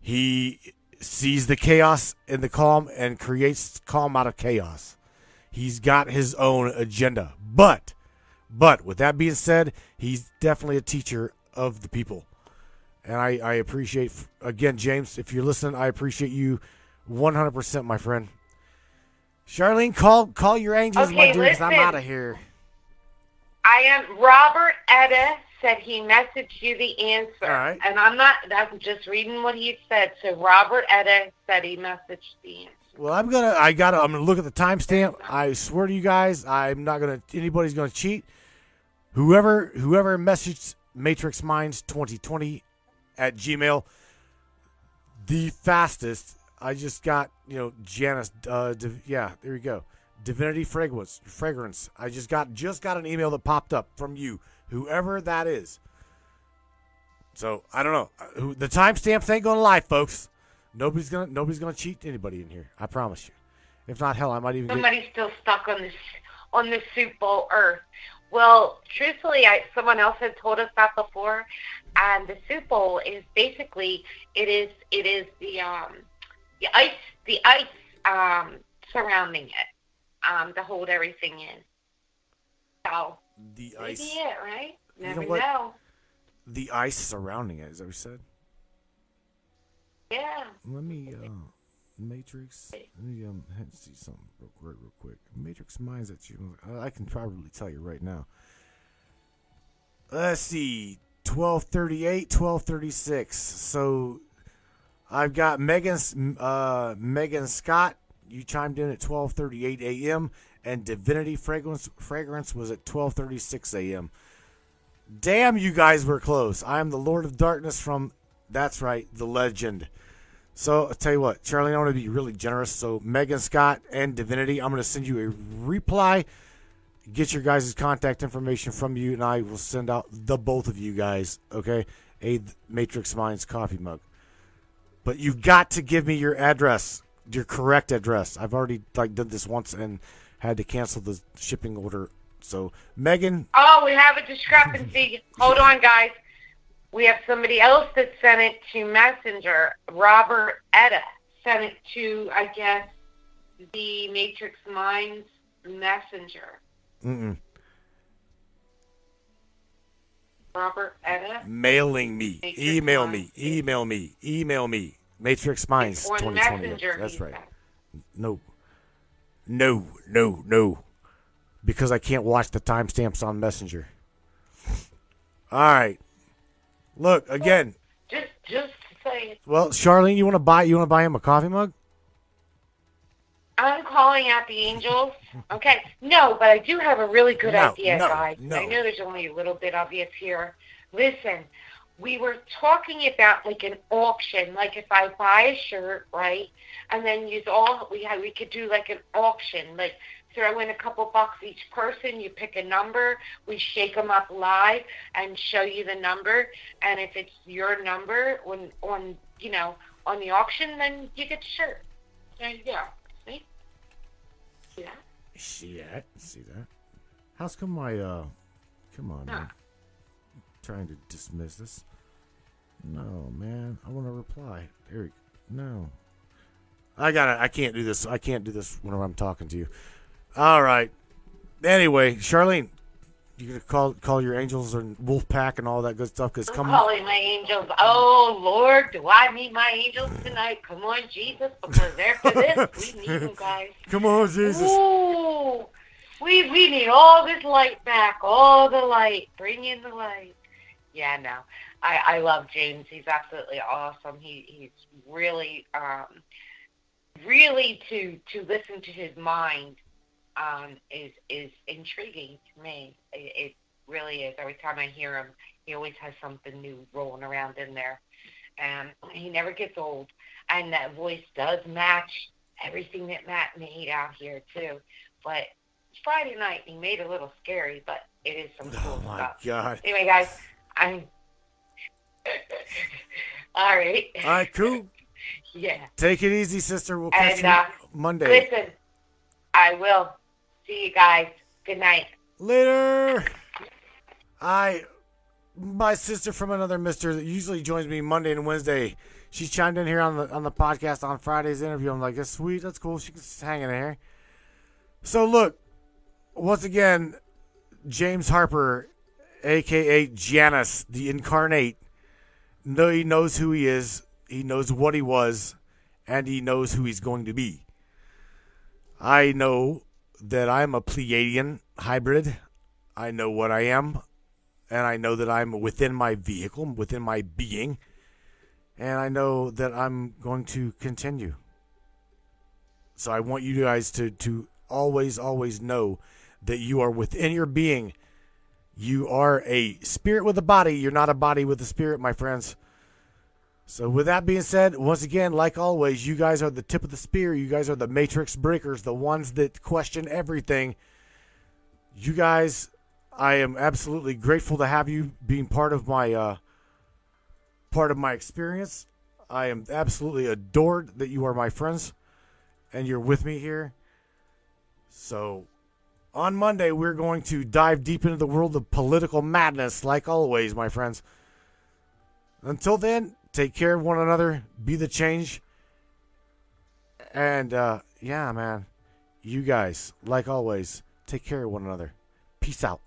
He sees the chaos in the calm and creates calm out of chaos. He's got his own agenda. But, but with that being said, he's definitely a teacher of the people. And I, I appreciate, again, James, if you're listening, I appreciate you 100%, my friend. Charlene, call call your angels, Okay, my 'cause I'm out of here. I am Robert Etta said he messaged you the answer. Right. And I'm not I'm just reading what he said. So Robert Etta said he messaged the answer. Well, I'm gonna. I gotta. I'm gonna look at the timestamp. I swear to you guys, I'm not gonna. Anybody's gonna cheat. Whoever, whoever messaged Matrix Minds 2020 at Gmail, the fastest. I just got you know Janice. Uh, Div- yeah, there you go. Divinity fragrance. Fragrance. I just got just got an email that popped up from you, whoever that is. So I don't know. Uh, Who the timestamps ain't gonna lie, folks. Nobody's gonna nobody's gonna cheat anybody in here. I promise you. If not, hell, I might even get. Somebody's still stuck on this on the Soup Bowl Earth. Well, truthfully, I, someone else had told us that before, and the Soup Bowl is basically it is it is the um the ice the ice um surrounding it um to hold everything in. So The ice, it right. You know Never know. the ice surrounding it. Is that what you said? Yeah. Let me, uh, Matrix. Let me um see something real quick, real quick. Matrix minds that you. I can probably tell you right now. Let's see, twelve thirty eight, twelve thirty six. So, I've got Megan, uh, Megan Scott. You chimed in at twelve thirty eight a.m. and Divinity Fragrance Fragrance was at twelve thirty six a.m. Damn, you guys were close. I am the Lord of Darkness from. That's right, the legend. So I'll tell you what, Charlie, I want to be really generous. So Megan Scott and Divinity, I'm going to send you a reply. Get your guys' contact information from you, and I will send out the both of you guys, okay, a Matrix Minds coffee mug. But you've got to give me your address, your correct address. I've already like done this once and had to cancel the shipping order. So Megan, Oh, we have a discrepancy. Hold on, guys. We have somebody else that sent it to Messenger. Robert Etta sent it to, I guess, the Matrix Minds Messenger. Mm-mm, Robert Etta. mailing me, Matrix email me, email me, email me. Matrix Minds on 2020. Messenger. That's right. No. No, no, no. Because I can't watch the timestamps on Messenger. All right. Look, again. Just, just say, Well, Charlene, you want to buy you want to buy him a coffee mug? I'm calling out the angels. Okay. No, but I do have a really good No, idea, no, guys. no. I know there's only a little bit obvious here. Listen, we were talking about like an auction. Like if I buy a shirt, right, and then use all we had, we could do like an auction. Like throw in a couple bucks each person. You pick a number. We shake them up live and show you the number. And if it's your number when on you know on the auction, then you get the shirt. There you go. See that? See that? How's come my uh come on, man. trying to dismiss this. No, man. I want to reply. There you No. I got to I can't do this. I can't do this whenever I'm talking to you. All right. Anyway, Charlene, You gonna call call your angels and wolf pack and all that good stuff? Cause I'm come calling my angels. Oh Lord, do I need my angels tonight? Come on, Jesus, because after this, we need them, guys. come on, Jesus. Ooh, we we need all this light back, all the light. Bring in the light. Yeah, no, I I love James. He's absolutely awesome. He he's really um really to to listen to his mind um is is intriguing to me. It, it really is. Every time I hear him, he always has something new rolling around in there, and he never gets old. And that voice does match everything that Matt made out here too. But Friday night, he made a little scary, but it is some cool Oh my stuff. God. Anyway, guys, I'm. All right. All right, cool. Yeah. Take it easy, sister. We'll catch And you uh, Monday. listen, I will. See you guys. Good night. Later. I, my sister from another mister that usually joins me Monday and Wednesday. She chimed in here on the on the podcast on Friday's interview. I'm like, that's sweet. That's cool. She can hang in here. So look, once again, James Harper, aka Janus, the incarnate. No, he knows who he is. He knows what he was, and he knows who he's going to be. I know that I'm a Pleiadian hybrid. I know what I am, and I know that I'm within my vehicle, within my being, and I know that I'm going to continue. So I want you guys to to always always know that you are within your being. You are a spirit with a body. You're not a body with a spirit, my friends. So with that being said, once again, like always, you guys are the tip of the spear. You guys are the matrix breakers, the ones that question everything. You guys, I am absolutely grateful to have you being part of my uh, part of my experience. I am absolutely adored that you are my friends and you're with me here. So on Monday, we're going to dive deep into the world of political madness, like always, my friends. Until then, take care of one another, be the change. And uh, yeah, man, you guys, like always, take care of one another. Peace out.